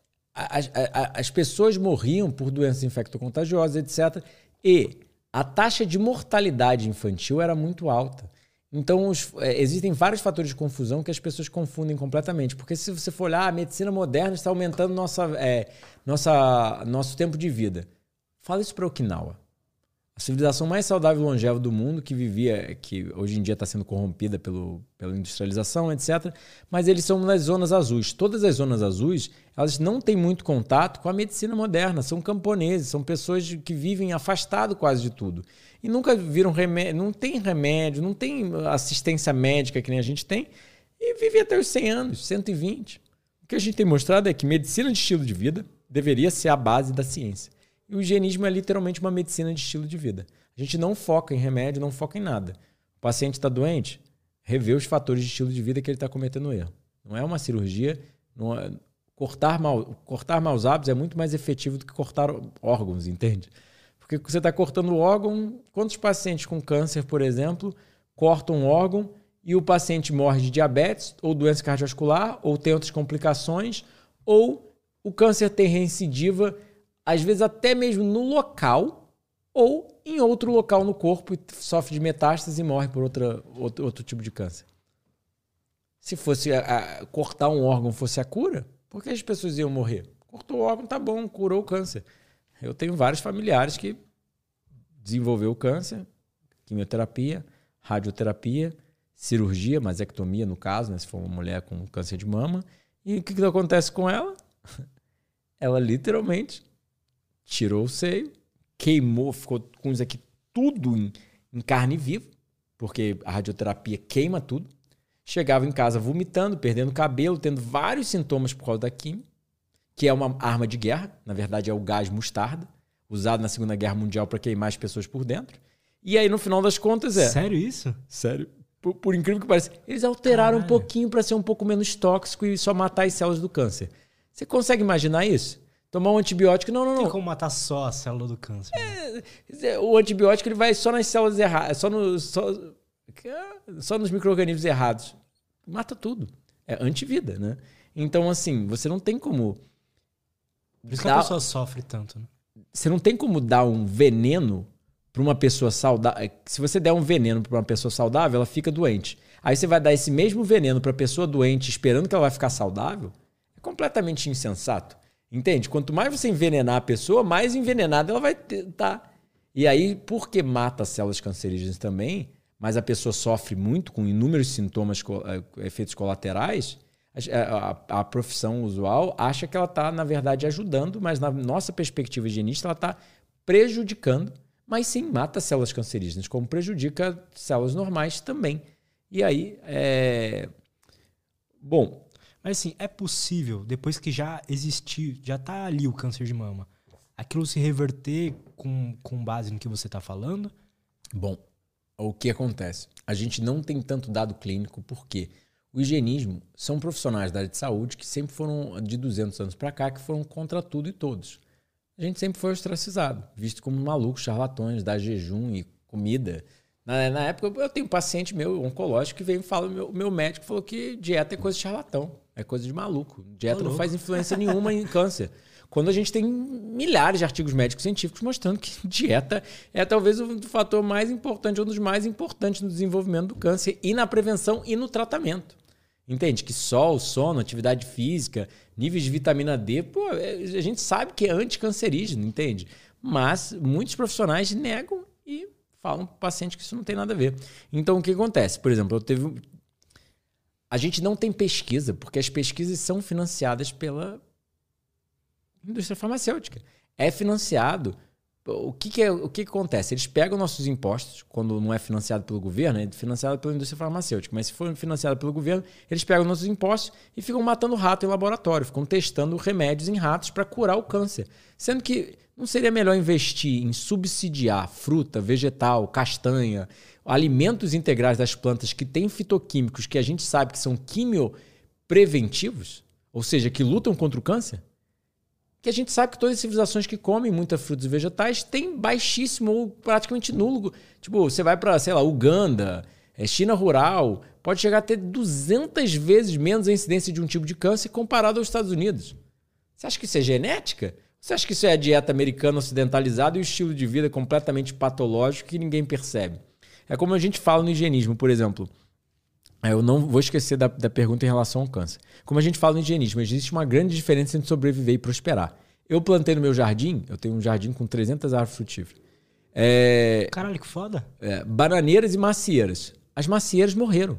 as, as pessoas morriam por doenças infectocontagiosas, etc. E a taxa de mortalidade infantil era muito alta. Então, os, é, existem vários fatores de confusão que as pessoas confundem completamente. Porque se você for olhar, a medicina moderna está aumentando nossa, é, nossa, nosso tempo de vida. Fala isso para Okinawa a civilização mais saudável e longeva do mundo, que vivia, que hoje em dia está sendo corrompida pelo, pela industrialização, etc. Mas eles são nas zonas azuis. Todas as zonas azuis, elas não têm muito contato com a medicina moderna. São camponeses, são pessoas que vivem afastado quase de tudo. E nunca viram remédio, não tem remédio, não tem assistência médica que nem a gente tem. E vive até os 100 anos, 120. O que a gente tem mostrado é que medicina de estilo de vida deveria ser a base da ciência. E o higienismo é literalmente uma medicina de estilo de vida. A gente não foca em remédio, não foca em nada. O paciente está doente, rever os fatores de estilo de vida que ele está cometendo erro. Não é uma cirurgia. É... Cortar, mal, cortar maus hábitos é muito mais efetivo do que cortar órgãos, entende? Porque você está cortando o órgão. Quantos pacientes com câncer, por exemplo, cortam um órgão e o paciente morre de diabetes, ou doença cardiovascular, ou tem outras complicações, ou o câncer tem reincidiva às vezes até mesmo no local ou em outro local no corpo e sofre de metástase e morre por outra, outro, outro tipo de câncer. Se fosse a, a, cortar um órgão fosse a cura, por que as pessoas iam morrer? Cortou o órgão, tá bom, curou o câncer. Eu tenho vários familiares que desenvolveu câncer, quimioterapia, radioterapia, cirurgia, masectomia no caso, né, se for uma mulher com câncer de mama. E o que, que acontece com ela? [laughs] Ela literalmente tirou o seio, queimou, ficou com isso aqui tudo em, em carne viva, porque a radioterapia queima tudo. Chegava em casa vomitando, perdendo cabelo, tendo vários sintomas por causa da quimio, que é uma arma de guerra, na verdade é o gás mostarda, usado na Segunda Guerra Mundial para queimar as pessoas por dentro. E aí, no final das contas, é. Sério isso? Sério. Por, por incrível que pareça. Eles alteraram Caralho. um pouquinho para ser um pouco menos tóxico e só matar as células do câncer. Você consegue imaginar isso? Tomar um antibiótico, não, não, não. Tem como matar só a célula do câncer. Né? É, o antibiótico ele vai só nas células erradas, só, no, só, só nos micro-organismos errados. Mata tudo. É antivida, né? Então, assim, você não tem como. Por isso dar... que a pessoa sofre tanto, né? Você não tem como dar um veneno para uma pessoa saudável. Se você der um veneno para uma pessoa saudável, ela fica doente. Aí você vai dar esse mesmo veneno para a pessoa doente esperando que ela vai ficar saudável? É completamente insensato. Entende? Quanto mais você envenenar a pessoa, mais envenenada ela vai estar. Tá. E aí, porque mata as células cancerígenas também, mas a pessoa sofre muito com inúmeros sintomas, eh, efeitos colaterais, a, a, a profissão usual acha que ela está, na verdade, ajudando, mas na nossa perspectiva higienista, ela está prejudicando, mas sim mata células cancerígenas, como prejudica células normais também. E aí, é... bom, mas assim, é possível, depois que já existiu, já está ali o câncer de mama, aquilo se reverter com, com base no que você está falando? Bom, o que acontece? A gente não tem tanto dado clínico porque o higienismo são profissionais da área de saúde que sempre foram, de 200 anos para cá, que foram contra tudo e todos. A gente sempre foi ostracizado, visto como malucos, charlatões, dar jejum e comida. Na, na época, eu tenho um paciente meu, oncológico, que veio e fala: meu, meu médico falou que dieta é coisa de charlatão. É coisa de maluco. Dieta não faz influência nenhuma em [laughs] câncer. Quando a gente tem milhares de artigos médicos científicos mostrando que [laughs] dieta é talvez o fator mais importante, um dos mais importantes no desenvolvimento do câncer e na prevenção e no tratamento. Entende? Que sol, sono, atividade física, níveis de vitamina D, pô, é, a gente sabe que é anticancerígeno, entende? Mas muitos profissionais negam e falam para o paciente que isso não tem nada a ver. Então, o que acontece? Por exemplo, eu teve, a gente não tem pesquisa, porque as pesquisas são financiadas pela indústria farmacêutica. É financiado. O que, que, é, o que, que acontece? Eles pegam nossos impostos, quando não é financiado pelo governo, é financiado pela indústria farmacêutica. Mas se for financiado pelo governo, eles pegam nossos impostos e ficam matando rato em laboratório, ficam testando remédios em ratos para curar o câncer. Sendo que não seria melhor investir em subsidiar fruta, vegetal, castanha, alimentos integrais das plantas que têm fitoquímicos que a gente sabe que são quimiopreventivos, ou seja, que lutam contra o câncer, que a gente sabe que todas as civilizações que comem muitas frutas e vegetais têm baixíssimo ou praticamente nulo. Tipo, você vai para, sei lá, Uganda, é, China rural, pode chegar a ter 200 vezes menos a incidência de um tipo de câncer comparado aos Estados Unidos. Você acha que isso é genética? Você acha que isso é a dieta americana ocidentalizada e o estilo de vida completamente patológico que ninguém percebe? É como a gente fala no higienismo, por exemplo. É, eu não vou esquecer da, da pergunta em relação ao câncer. Como a gente fala no higienismo, existe uma grande diferença entre sobreviver e prosperar. Eu plantei no meu jardim, eu tenho um jardim com 300 árvores frutíferas. É, Caralho, que foda. É, bananeiras e macieiras. As macieiras morreram.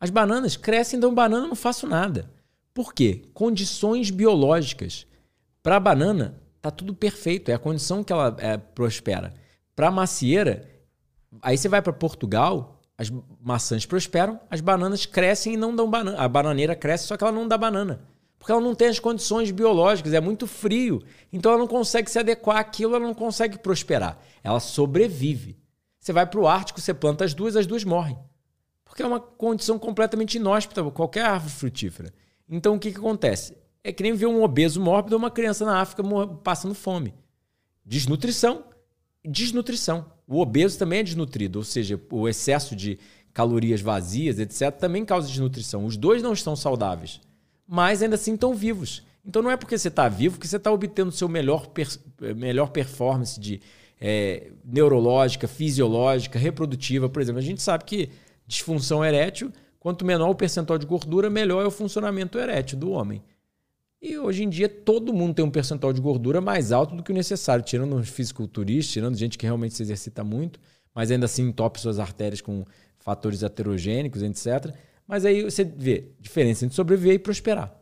As bananas crescem, dão banana, não faço nada. Por quê? Condições biológicas. Para a banana, tá tudo perfeito. É a condição que ela é, prospera. Para a macieira, aí você vai para Portugal, as maçãs prosperam, as bananas crescem e não dão banana. A bananeira cresce, só que ela não dá banana. Porque ela não tem as condições biológicas, é muito frio. Então ela não consegue se adequar àquilo, ela não consegue prosperar. Ela sobrevive. Você vai para o Ártico, você planta as duas, as duas morrem. Porque é uma condição completamente inóspita, qualquer árvore frutífera. Então o que, que acontece? É que nem ver um obeso mórbido ou uma criança na África passando fome. Desnutrição. Desnutrição. O obeso também é desnutrido, ou seja, o excesso de calorias vazias, etc., também causa desnutrição. Os dois não estão saudáveis, mas ainda assim estão vivos. Então não é porque você está vivo que você está obtendo seu melhor, per melhor performance de é, neurológica, fisiológica, reprodutiva. Por exemplo, a gente sabe que disfunção erétil, quanto menor o percentual de gordura, melhor é o funcionamento erétil do homem. E hoje em dia todo mundo tem um percentual de gordura mais alto do que o necessário, tirando os fisiculturistas, tirando gente que realmente se exercita muito, mas ainda assim entope suas artérias com fatores aterogênicos, etc. Mas aí você vê diferença entre sobreviver e prosperar.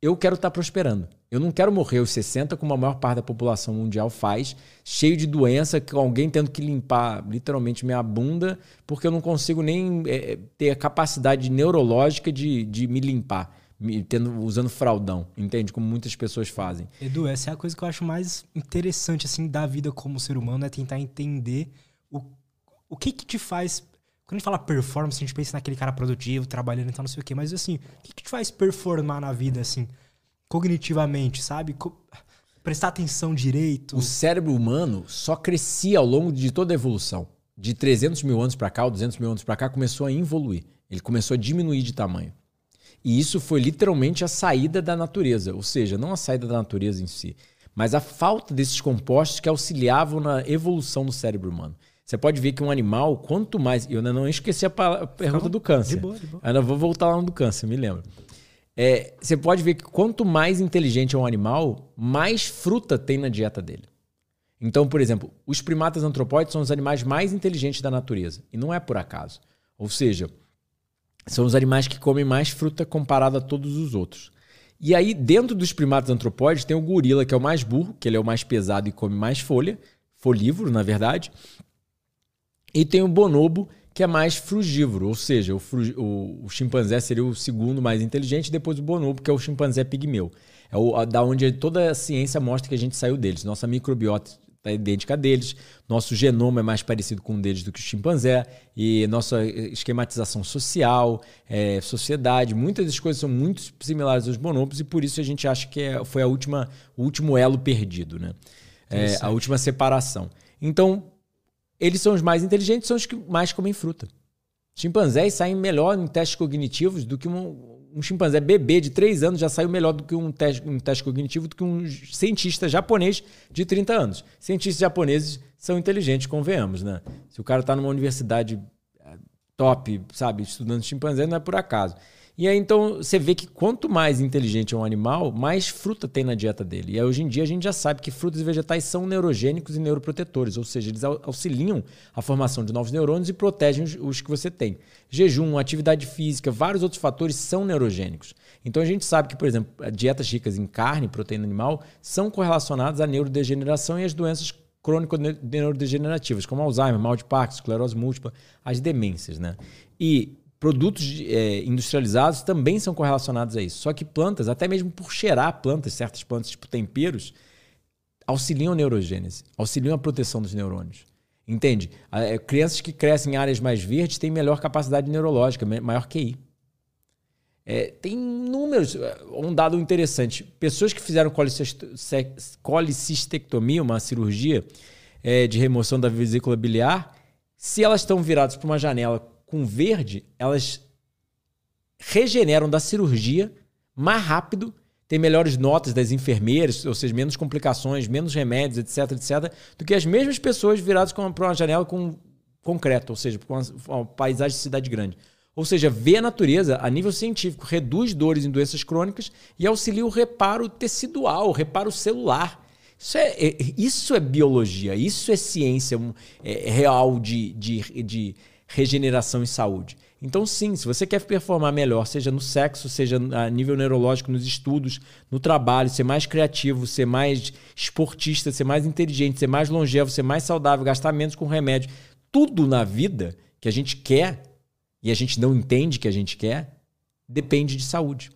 Eu quero estar prosperando. Eu não quero morrer aos 60, como a maior parte da população mundial faz, cheio de doença, com alguém tendo que limpar literalmente minha bunda, porque eu não consigo nem é, ter a capacidade neurológica de, de me limpar tendo, usando fraldão, entende? Como muitas pessoas fazem. Edu, essa é a coisa que eu acho mais interessante assim da vida como ser humano, é tentar entender o, o que que te faz... Quando a gente fala performance, a gente pensa naquele cara produtivo, trabalhando e tal, não sei o quê, mas assim, o que que te faz performar na vida, assim, cognitivamente, sabe? Co prestar atenção direito. O cérebro humano só crescia ao longo de toda a evolução. De 300 mil anos para cá, ou 200 mil anos para cá, começou a evoluir. Ele começou a diminuir de tamanho. E isso foi literalmente a saída da natureza, ou seja, não a saída da natureza em si, mas a falta desses compostos que auxiliavam na evolução do cérebro humano. Você pode ver que um animal, quanto mais. Eu ainda não esqueci a, pergunta do câncer. De boa, de boa. Ainda vou voltar lá no do câncer, me lembro. É, você pode ver que quanto mais inteligente é um animal, mais fruta tem na dieta dele. Então, por exemplo, os primatas antropóides são os animais mais inteligentes da natureza. E não é por acaso. Ou seja, são os animais que comem mais fruta comparado a todos os outros. E aí, dentro dos primatas antropóides, tem o gorila, que é o mais burro, que ele é o mais pesado e come mais folha, folívoro, na verdade. E tem o bonobo, que é mais frugívoro, ou seja, o, o, o, chimpanzé seria o segundo mais inteligente, depois o bonobo, que é o chimpanzé pigmeu. É o, da onde toda a ciência mostra que a gente saiu deles. Nossa microbiota é idêntica a deles, nosso genoma é mais parecido com o deles do que o chimpanzé, e nossa esquematização social, é, sociedade, muitas das coisas são muito similares aos bonobos, e por isso a gente acha que é, foi a última, o último elo perdido, né? É, a última separação. Então, eles são os mais inteligentes, são os que mais comem fruta. Chimpanzés saem melhor em testes cognitivos do que um, um chimpanzé bebê de 3 anos já saiu melhor do que um teste, um teste cognitivo do que um cientista japonês de 30 anos. Cientistas japoneses são inteligentes, convenhamos, né? Se o cara está numa universidade eh, top, sabe, estudando chimpanzé, não é por acaso. E aí então você vê que quanto mais inteligente é um animal, mais fruta tem na dieta dele. E aí, hoje em dia a gente já sabe que frutas e vegetais são neurogênicos e neuroprotetores, ou seja, eles auxiliam a formação de novos neurônios e protegem os, que você tem. Jejum, atividade física, vários outros fatores são neurogênicos. Então a gente sabe que, por exemplo, dietas ricas em carne, proteína animal, são correlacionadas à neurodegeneração e às doenças crônico-neurodegenerativas, como Alzheimer, mal de Parkinson, esclerose múltipla, as demências, né? E produtos é, industrializados também são correlacionados a isso. Só que plantas, até mesmo por cheirar plantas, certas plantas, tipo temperos, auxiliam a neurogênese, auxiliam a proteção dos neurônios. Entende? É, crianças que crescem em áreas mais verdes têm melhor capacidade neurológica, maior QI. É, tem números. É, um dado interessante: pessoas que fizeram colicistectomia, uma cirurgia é, de remoção da vesícula biliar, se elas estão viradas para uma janela com verde, elas regeneram da cirurgia mais rápido, tem melhores notas das enfermeiras, ou seja, menos complicações, menos remédios, etc, etc, do que as mesmas pessoas viradas para uma janela com concreto, ou seja, para uma, paisagem de cidade grande. Ou seja, vê a natureza a nível científico, reduz dores em doenças crônicas e auxilia o reparo tecidual, o reparo celular. Isso é, é isso é biologia, isso é ciência é, real de, de, de regeneração e saúde. Então, sim, se você quer performar melhor, seja no sexo, seja a nível neurológico, nos estudos, no trabalho, ser mais criativo, ser mais esportista, ser mais inteligente, ser mais longevo, ser mais saudável, gastar menos com remédio, tudo na vida que a gente quer e a gente não entende que a gente quer, depende de saúde.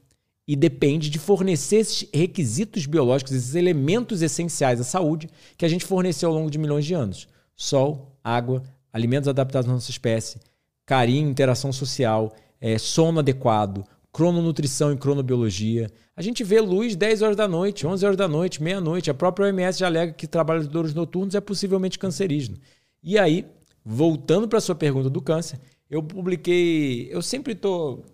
E depende de fornecer esses requisitos biológicos, esses elementos essenciais à saúde que a gente forneceu ao longo de milhões de anos: sol, água, alimentos adaptados à nossa espécie carinho, interação social, é, sono adequado, crononutrição e cronobiologia. A gente vê luz 10 horas da noite, 11 horas da noite, meia-noite. A própria OMS já alega que trabalhadores noturnos é possivelmente cancerígeno. E aí, voltando para a sua pergunta do câncer, eu publiquei. Eu sempre estou.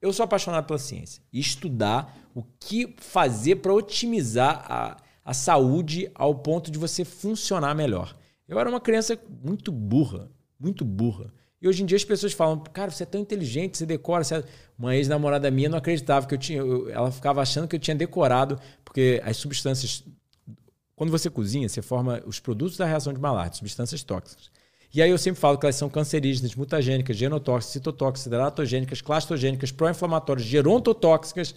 Eu sou apaixonado pela ciência. Estudar o que fazer para otimizar a, a saúde ao ponto de você funcionar melhor. Eu era uma criança muito burra, muito burra. E hoje em dia as pessoas falam, cara, você é tão inteligente, você decora. Você é... Uma ex-namorada minha não acreditava que eu tinha. Eu, ela ficava achando que eu tinha decorado, porque as substâncias. Quando você cozinha, você forma os produtos da reação de Maillard, substâncias tóxicas. E aí eu sempre falo que elas são cancerígenas, mutagênicas, genotóxicas, citotóxicas, hidratogênicas, clastogênicas, pró-inflamatórias, gerontotóxicas.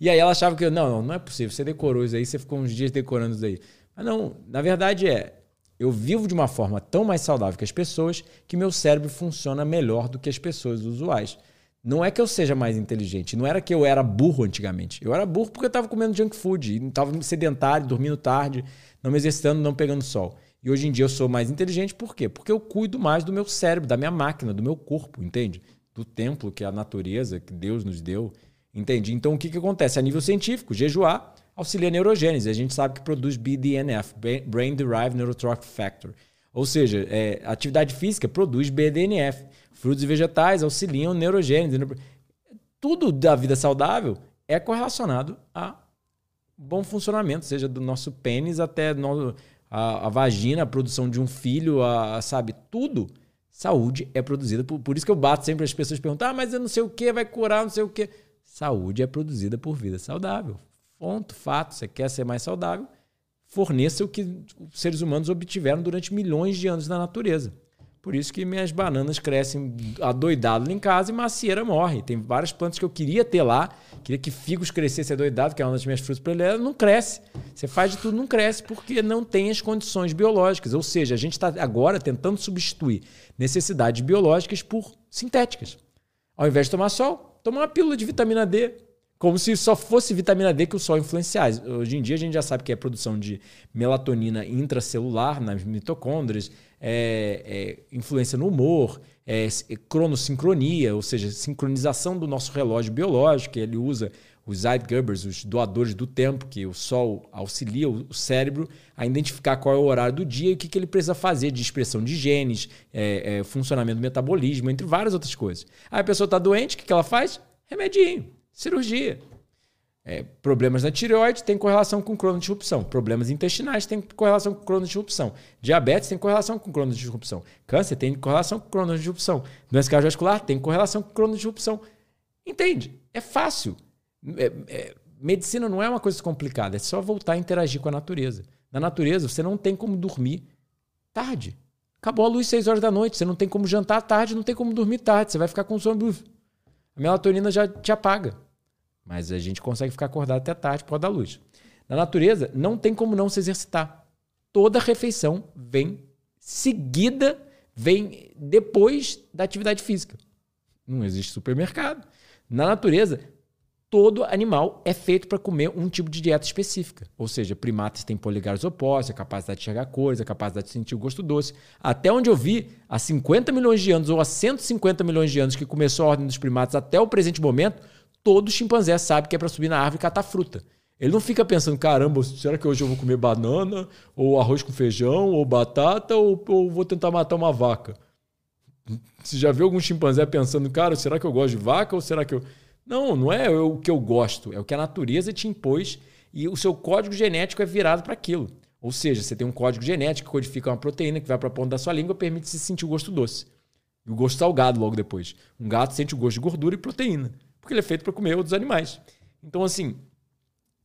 E aí ela achava que, não, não, não é possível, você decorou isso aí, você ficou uns dias decorando isso aí. Mas não, na verdade é, eu vivo de uma forma tão mais saudável que as pessoas que meu cérebro funciona melhor do que as pessoas usuais. Não é que eu seja mais inteligente, não era que eu era burro antigamente. Eu era burro porque eu estava comendo junk food, estava sedentário, dormindo tarde, não me exercitando, não pegando sol. E hoje em dia eu sou mais inteligente por quê? Porque eu cuido mais do meu cérebro, da minha máquina, do meu corpo, entende? Do templo que é a natureza, que Deus nos deu, entende? Então o que, que acontece? A nível científico, jejuar auxilia a neurogênese. A gente sabe que produz BDNF, Brain Derived Neurotrophic Factor. Ou seja, é, atividade física produz BDNF. Frutos e vegetais auxiliam neurogênese. Tudo da vida saudável é correlacionado a bom funcionamento, seja do nosso pênis até no, a, a, vagina, a produção de um filho, a, a, sabe, tudo. Saúde é produzida por, por isso que eu bato sempre as pessoas perguntam: "Ah, mas eu não sei o que vai curar, não sei o que". Saúde é produzida por vida saudável. Ponto, fato. Você quer ser mais saudável? Forneça o que os seres humanos obtiveram durante milhões de anos na natureza. Por isso que minhas bananas crescem adoidado lá em casa e macieira morre. Tem várias plantas que eu queria ter lá, queria que figos crescesse adoidado, que é uma das minhas frutas prediletas, não cresce. Você faz de tudo, não cresce, porque não tem as condições biológicas. Ou seja, a gente está agora tentando substituir necessidades biológicas por sintéticas. Ao invés de tomar sol, toma uma pílula de vitamina D, como se só fosse vitamina D que o sol influenciasse. Hoje em dia a gente já sabe que é produção de melatonina intracelular nas mitocôndrias, é, é, influência no humor, é, é, cronossincronia, ou seja, sincronização do nosso relógio biológico. Ele usa os Zeitgebers, os doadores do tempo, que o sol auxilia o cérebro a identificar qual é o horário do dia e o que, que ele precisa fazer de expressão de genes, é, é, funcionamento do metabolismo, entre várias outras coisas. Aí a pessoa está doente, o que, que ela faz? Remedinho cirurgia. É, problemas na tireoide têm correlação com cronodisrupção. Problemas intestinais têm correlação com cronodisrupção. Diabetes tem correlação com cronodisrupção. Câncer tem correlação com cronodisrupção. Doença cardiovascular tem correlação com cronodisrupção. Entende? É fácil. É, é, medicina não é uma coisa complicada. É só voltar a interagir com a natureza. Na natureza, você não tem como dormir tarde. Acabou a luz 6 horas da noite. Você não tem como jantar tarde, não tem como dormir tarde. Você vai ficar com sono. A melatonina já te apaga. Mas a gente consegue ficar acordado até tarde por causa da luz. Na natureza, não tem como não se exercitar. Toda refeição vem seguida, vem depois da atividade física. Não existe supermercado. Na natureza, todo animal é feito para comer um tipo de dieta específica. Ou seja, primatas têm poligares opostos, a capacidade de enxergar cores, a capacidade de sentir o gosto doce. Até onde eu vi, há 50 milhões de anos ou há 150 milhões de anos que começou a ordem dos primatas até o presente momento, todo chimpanzé sabe que é para subir na árvore e catar fruta. Ele não fica pensando, caramba, será que hoje eu vou comer banana, ou arroz com feijão, ou batata, ou, ou vou tentar matar uma vaca? Você já viu algum chimpanzé pensando, cara, será que eu gosto de vaca ou será que eu. Não, não é o que eu gosto, é o que a natureza te impôs e o seu código genético é virado para aquilo. Ou seja, você tem um código genético que codifica uma proteína que vai para a ponta da sua língua e permite se sentir o gosto doce. E o gosto salgado logo depois. Um gato sente o gosto de gordura e proteína, porque ele é feito para comer outros animais. Então, assim,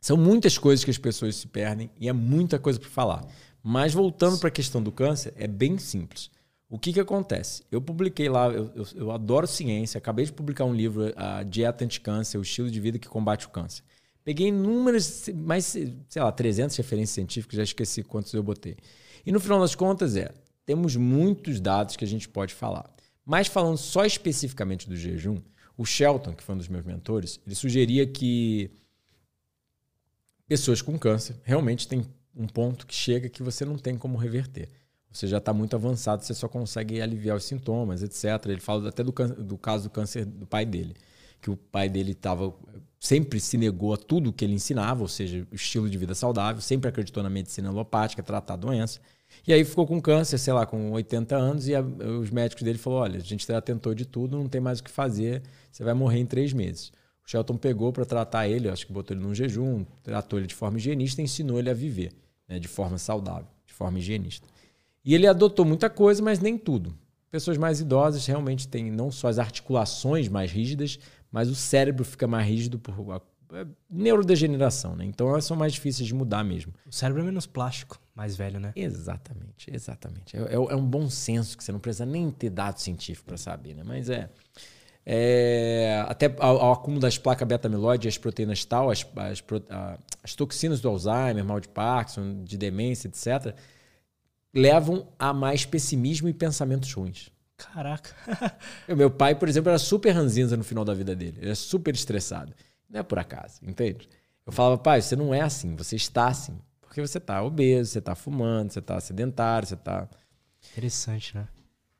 são muitas coisas que as pessoas se perdem e é muita coisa para falar. Mas voltando para a questão do câncer, é bem simples. O que, que acontece? Eu publiquei lá, eu, eu, eu adoro ciência, acabei de publicar um livro, A Dieta Anticâncer, o estilo de vida que combate o câncer. Peguei inúmeras, mais, sei lá, 300 referências científicas, já esqueci quantos eu botei. E no final das contas é, temos muitos dados que a gente pode falar. Mas falando só especificamente do jejum, o Shelton, que foi um dos meus mentores, ele sugeria que pessoas com câncer realmente têm um ponto que chega que você não tem como reverter. Você já está muito avançado, você só consegue aliviar os sintomas, etc. Ele fala até do, do caso do câncer do pai dele, que o pai dele estava sempre se negou a tudo que ele ensinava, ou seja, estilo de vida saudável, sempre acreditou na medicina alopática, tratar a doença. E aí ficou com câncer, sei lá, com 80 anos, e a, os médicos dele falaram: olha, a gente já tentou de tudo, não tem mais o que fazer, você vai morrer em três meses. O Shelton pegou para tratar ele, acho que botou ele num jejum, tratou ele de forma higienista e ensinou ele a viver né, de forma saudável, de forma higienista. E ele adotou muita coisa, mas nem tudo. Pessoas mais idosas realmente têm não só as articulações mais rígidas, mas o cérebro fica mais rígido por é, neurodegeneração, né? Então elas são mais difíceis de mudar mesmo. O cérebro é menos plástico, mais velho, né? Exatamente, exatamente. É, é, é um bom senso que você não precisa nem ter dado científico para saber, né? Mas é, é até ao, ao, acúmulo das placas beta-amiloide as proteínas tal, as, as, as toxinas do Alzheimer, mal de Parkinson, de demência, etc., levam a mais pessimismo e pensamentos ruins. Caraca. [laughs] meu pai, por exemplo, era super ranzinza no final da vida dele. Ele era super estressado. Não é por acaso, entende? Eu falava, pai, você não é assim, você está assim. Porque você está obeso, você está fumando, você está sedentário, você está. Interessante, né?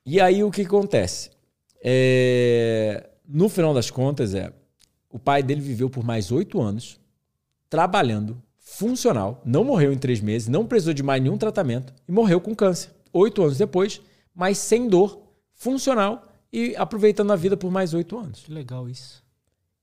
E aí o que acontece? É... No final das contas, é. O pai dele viveu por mais oito anos, trabalhando, funcional, não morreu em três meses, não precisou de mais nenhum tratamento e morreu com câncer. Oito anos depois, mas sem dor, funcional e aproveitando a vida por mais oito anos. Que legal isso.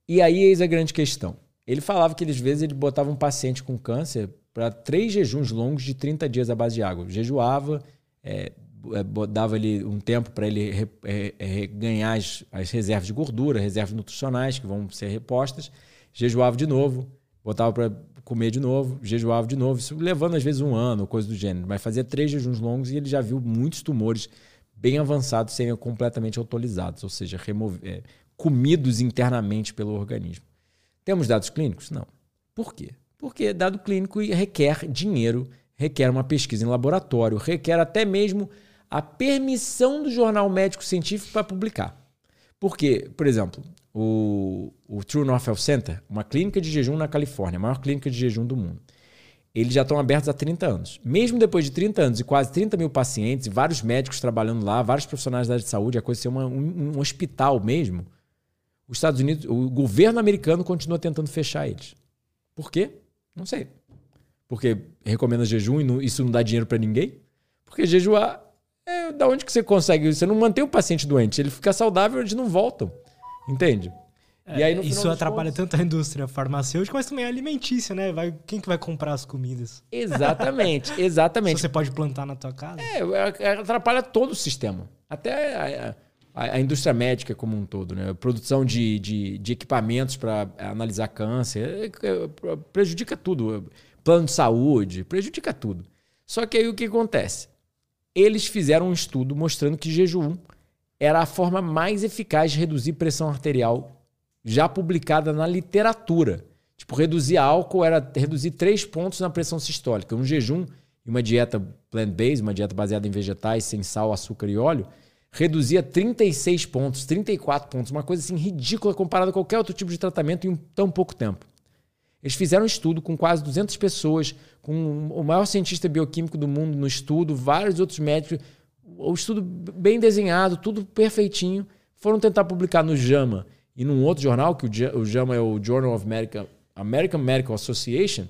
E aí eis a grande questão. Ele falava que às vezes ele botava um paciente com câncer para três jejuns longos de 30 dias à base de água. Jejuava, é, é dava ele um tempo para ele re, é, ganhar as, as, reservas de gordura, reservas nutricionais que vão ser repostas, jejuava de novo, botava para comer de novo, jejuava de novo, isso levando às vezes um ano, coisa do gênero. Mas fazia três jejuns longos e ele já viu muitos tumores bem avançados serem completamente autorizados, ou seja, é, comidos internamente pelo organismo. Temos dados clínicos? Não. Por quê? Porque dado clínico requer dinheiro, requer uma pesquisa em laboratório, requer até mesmo a permissão do jornal médico científico para publicar. Porque, por exemplo, o, o True North Health Center, uma clínica de jejum na Califórnia, a maior clínica de jejum do mundo eles já estão abertos há 30 anos. Mesmo depois de 30 anos e quase 30 mil pacientes, vários médicos trabalhando lá, vários profissionais da área de saúde, a coisa ser uma, um, um hospital mesmo, os Estados Unidos, o governo americano continua tentando fechar eles. Por quê? Não sei. Porque recomenda jejum e não, isso não dá dinheiro para ninguém? Porque jejuar é da onde que você consegue? Você não mantém o paciente doente, ele fica saudável, eles não voltam. Entende? É, e aí, isso atrapalha contos... tanto a indústria farmacêutica, mas também a alimentícia, né? Vai, quem que vai comprar as comidas? Exatamente, exatamente. [laughs] Se você pode plantar na tua casa. É, é, é atrapalha todo o sistema. Até a, a, a indústria médica como um todo, né? Produção de, de, de equipamentos para analisar câncer, prejudica tudo. Plano de saúde, prejudica tudo. Só que aí o que acontece? Eles fizeram um estudo mostrando que jejum era a forma mais eficaz de reduzir pressão arterial já publicada na literatura. Tipo, reduzir álcool era reduzir três pontos na pressão sistólica. Um jejum e uma dieta plant-based, uma dieta baseada em vegetais, sem sal, açúcar e óleo, reduzia 36 pontos, 34 pontos, uma coisa assim ridícula comparada a qualquer outro tipo de tratamento em tão pouco tempo. Eles fizeram um estudo com quase 200 pessoas, com o maior cientista bioquímico do mundo no estudo, vários outros médicos, o estudo bem desenhado, tudo perfeitinho. Foram tentar publicar no JAMA e num outro jornal, que o JAMA é o Journal of American, American Medical Association,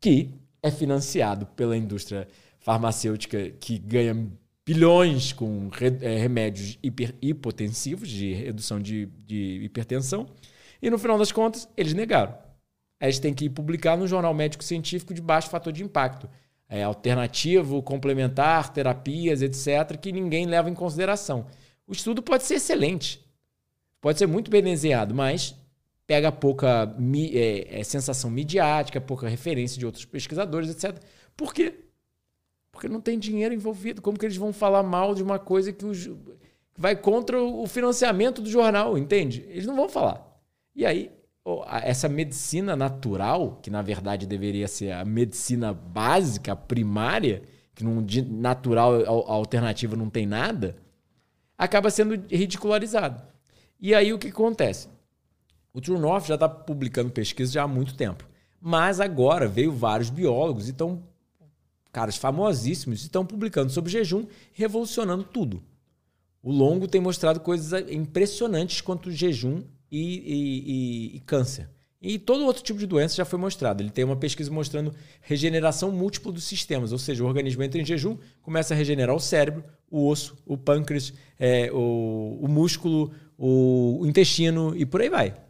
que é financiado pela indústria farmacêutica que ganha bilhões com é, remédios hiper, hipotensivos de redução de, de hipertensão. E no final das contas, eles negaram. Aí eles têm que publicar no Jornal Médico Científico de baixo fator de impacto. É, alternativo, complementar, terapias, etc., que ninguém leva em consideração. O estudo pode ser excelente, pode ser muito bem desenhado, mas pega pouca é, é, sensação midiática, pouca referência de outros pesquisadores, etc. Por quê? Porque não tem dinheiro envolvido. Como que eles vão falar mal de uma coisa que os, vai contra o financiamento do jornal, entende? Eles não vão falar. E aí, essa medicina natural, que na verdade deveria ser a medicina básica, primária, que de natural alternativa não tem nada, acaba sendo ridicularizado. E aí o que acontece? O True North já está publicando pesquisas já há muito tempo. Mas agora veio vários biólogos e estão, caras famosíssimos, estão publicando sobre jejum, revolucionando tudo. O longo tem mostrado coisas impressionantes quanto jejum e, e, e, e câncer. E todo outro tipo de doença já foi mostrado. Ele tem uma pesquisa mostrando regeneração múltipla dos sistemas, ou seja, o organismo entra em jejum, começa a regenerar o cérebro, o osso, o pâncreas, é, o, o músculo, o, o intestino e por aí vai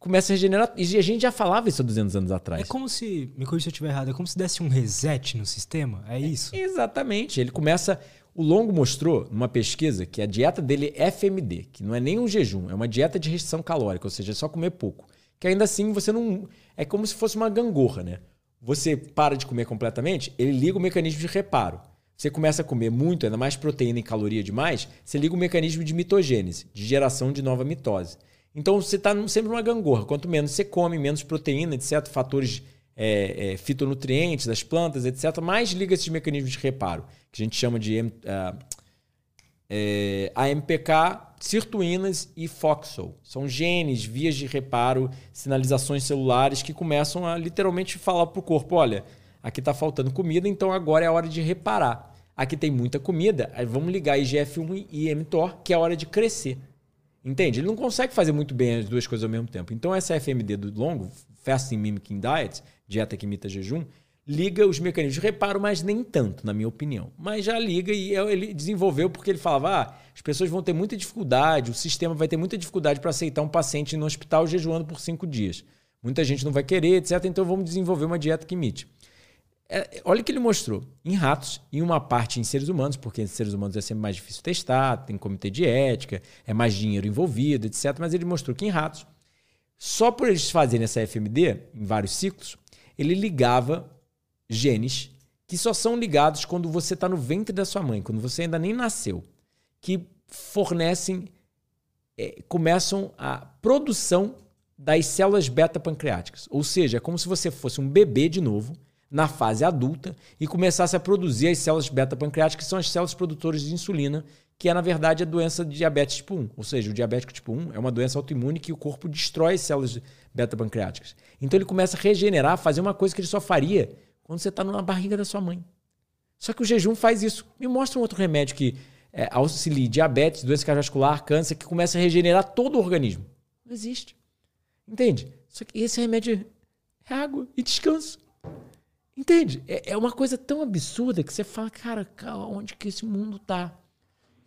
começa a regenerar. E a gente já falava isso há 200 anos atrás. É como se, me corrija se eu estiver errado, é como se desse um reset no sistema? É isso? É, exatamente. Ele começa. O Longo mostrou numa pesquisa que a dieta dele é FMD, que não é nem um jejum, é uma dieta de restrição calórica, ou seja, é só comer pouco. Que ainda assim você não. É como se fosse uma gangorra, né? Você para de comer completamente, ele liga o mecanismo de reparo. Você começa a comer muito, ainda mais proteína e caloria demais, você liga o mecanismo de mitogênese, de geração de nova mitose. Então você está sempre numa gangorra. Quanto menos você come, menos proteína, etc., fatores é, é, fitonutrientes das plantas, etc., mais liga esses mecanismos de reparo, que a gente chama de uh, é, AMPK, sirtuínas e FOXO. São genes, vias de reparo, sinalizações celulares que começam a literalmente falar para o corpo: olha, aqui está faltando comida, então agora é a hora de reparar. Aqui tem muita comida, aí vamos ligar IGF-1 e mTOR, que é a hora de crescer. Entende? Ele não consegue fazer muito bem as duas coisas ao mesmo tempo. Então, essa FMD do longo, Fasting Mimicking Diet, dieta que imita jejum, liga os mecanismos de reparo, mas nem tanto, na minha opinião. Mas já liga e é, ele desenvolveu porque ele falava: ah, as pessoas vão ter muita dificuldade, o sistema vai ter muita dificuldade para aceitar um paciente no hospital jejuando por cinco dias. Muita gente não vai querer, etc. Então vamos desenvolver uma dieta que imite. É, olha o que ele mostrou. Em ratos, e uma parte em seres humanos, porque em seres humanos é sempre mais difícil testar, tem comitê de ética, é mais dinheiro envolvido, etc. Mas ele mostrou que em ratos, só por eles fazerem essa FMD, em vários ciclos, ele ligava genes que só são ligados quando você está no ventre da sua mãe, quando você ainda nem nasceu, que fornecem, é, começam a produção das células beta-pancreáticas. Ou seja, é como se você fosse um bebê de novo na fase adulta e começasse a produzir as células beta-pancreáticas, que são as células produtoras de insulina, que é, na verdade, a doença de diabetes tipo 1. Ou seja, o diabético tipo 1 é uma doença autoimune que o corpo destrói as células beta-pancreáticas. Então ele começa a regenerar, fazer uma coisa que ele só faria quando você está na barriga da sua mãe. Só que o jejum faz isso. Me mostra um outro remédio que é, auxilia diabetes, doença cardiovascular, câncer, que começa a regenerar todo o organismo. Não existe. Entende? Só que esse remédio é água e descanso. Entende? É, é uma coisa tão absurda que você fala, cara, onde que esse mundo tá?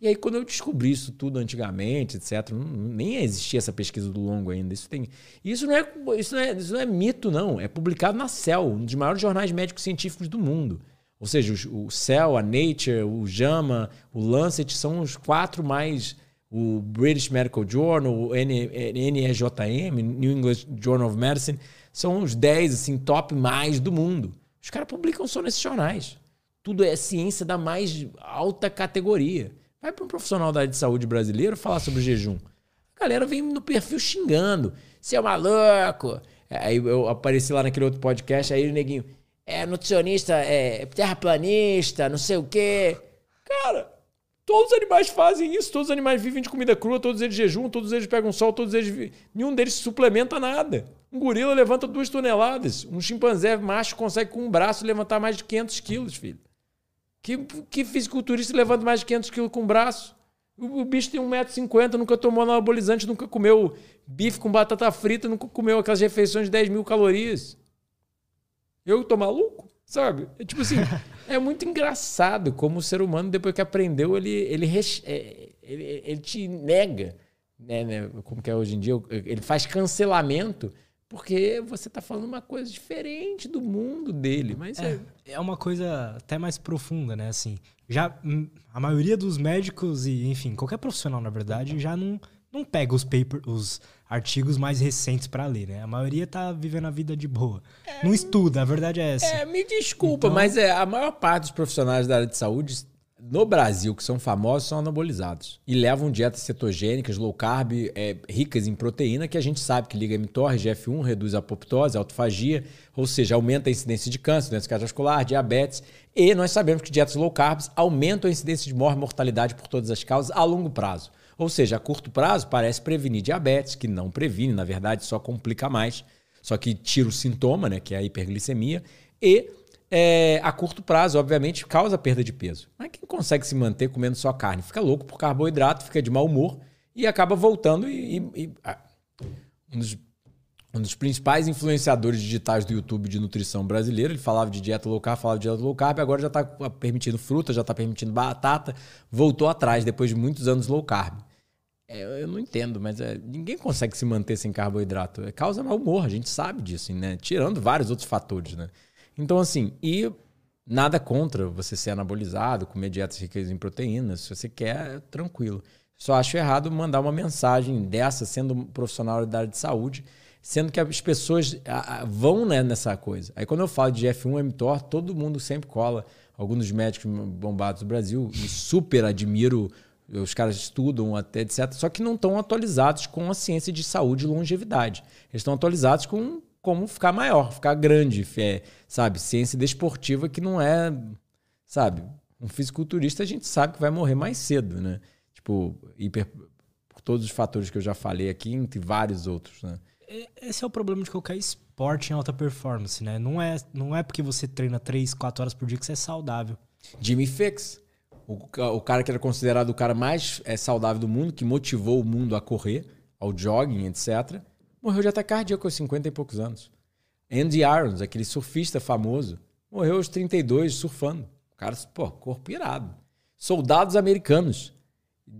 E aí, quando eu descobri isso tudo antigamente, etc., nem existia essa pesquisa do longo ainda. Isso, tem, isso, não é, isso, não é, isso não é mito, não. É publicado na Cell, um dos maiores jornais médicos científicos do mundo. Ou seja, o, o Cell, a Nature, o JAMA, o Lancet são os quatro mais. O British Medical Journal, o NEJM, New England Journal of Medicine, são os dez assim, top mais do mundo. Os caras publicam só nesses jornais. Tudo é ciência da mais alta categoria. Vai para um profissional da área de saúde brasileiro falar sobre jejum. A galera vem no perfil xingando. Você é maluco. Aí eu apareci lá naquele outro podcast, aí o neguinho, é nutricionista, é terraplanista, não sei o quê. Cara, todos os animais fazem isso, todos os animais vivem de comida crua, todos eles jejum, todos eles pegam sol, todos eles. Nenhum deles suplementa nada. Um gorila levanta duas toneladas. Um chimpanzé macho consegue com um braço levantar mais de 500 quilos, filho. Que, que fisiculturista levanta mais de 500 quilos com um braço? O, o bicho tem 1,50m, nunca tomou anabolizante, nunca comeu bife com batata frita, nunca comeu aquelas refeições de 10 mil calorias. Eu tô maluco? Sabe? É, tipo assim, [laughs] é muito engraçado como o ser humano, depois que aprendeu, ele, ele, é, ele, ele te nega. Né, né, como que é hoje em dia? Ele faz cancelamento porque você está falando uma coisa diferente do mundo dele. Mas é, é, é uma coisa até mais profunda, né? Assim, já hum, a maioria dos médicos e, enfim, qualquer profissional, na verdade, já não, não pega os paper, os artigos mais recentes para ler, né? A maioria tá vivendo a vida de boa. É, não estuda, a verdade é essa. É, me desculpa, então... mas é, a maior parte dos profissionais da área de saúde no Brasil, que são famosos, são anabolizados. E levam dietas cetogênicas, low carb, é, ricas em proteína, que a gente sabe que liga mTOR, GF1, reduz a apoptose, a autofagia, ou seja, aumenta a incidência de câncer, doença cardiovascular, diabetes. E nós sabemos que dietas low carbs aumentam a incidência de morte e mortalidade por todas as causas a longo prazo. Ou seja, a curto prazo parece prevenir diabetes, que não previne, na verdade só complica mais, só que tira o sintoma, né, que é a hiperglicemia, e é, a curto prazo, obviamente, causa perda de peso. Mas quem consegue se manter comendo só carne? Fica louco por carboidrato, fica de mau humor e acaba voltando e, e, e ah, um, dos, um dos principais influenciadores digitais do YouTube de nutrição brasileiro, ele falava de dieta low carb, falava de dieta low carb, agora já está permitindo fruta, já está permitindo batata, voltou atrás depois de muitos anos low carb. É, eu não entendo, mas é, ninguém consegue se manter sem carboidrato. É, causa mau humor, a gente sabe disso, né? Tirando vários outros fatores, né? Então, assim, e nada contra você ser anabolizado, comer dietas ricas em proteínas, se você quer, tranquilo. Só acho errado mandar uma mensagem dessa, sendo um profissional da área de saúde, sendo que as pessoas vão né, nessa coisa. Aí quando eu falo de F1 mTOR, todo mundo sempre cola. Alguns dos médicos bombados do Brasil, e super admiro os caras estudam até, etc. Só que não estão atualizados com a ciência de saúde e longevidade. Eles estão atualizados com como ficar maior, ficar grande, é, sabe? Ciência desportiva que não é, sabe? Um fisiculturista a gente sabe que vai morrer mais cedo, né? Tipo, hiper, por todos os fatores que eu já falei aqui, entre vários outros, né? Esse é o problema de qualquer esporte em alta performance, né? Não é, não é porque você treina 3, 4 horas por dia que você é saudável. Jimmy Fix, o, o cara que era considerado o cara mais é, saudável do mundo, que motivou o mundo a correr, ao jogging, etc., morreu de ataque cardíaco aos 50 e poucos anos. Andy Irons, aquele surfista famoso, morreu aos 32 surfando. O cara, pô, corpo irado. Soldados americanos,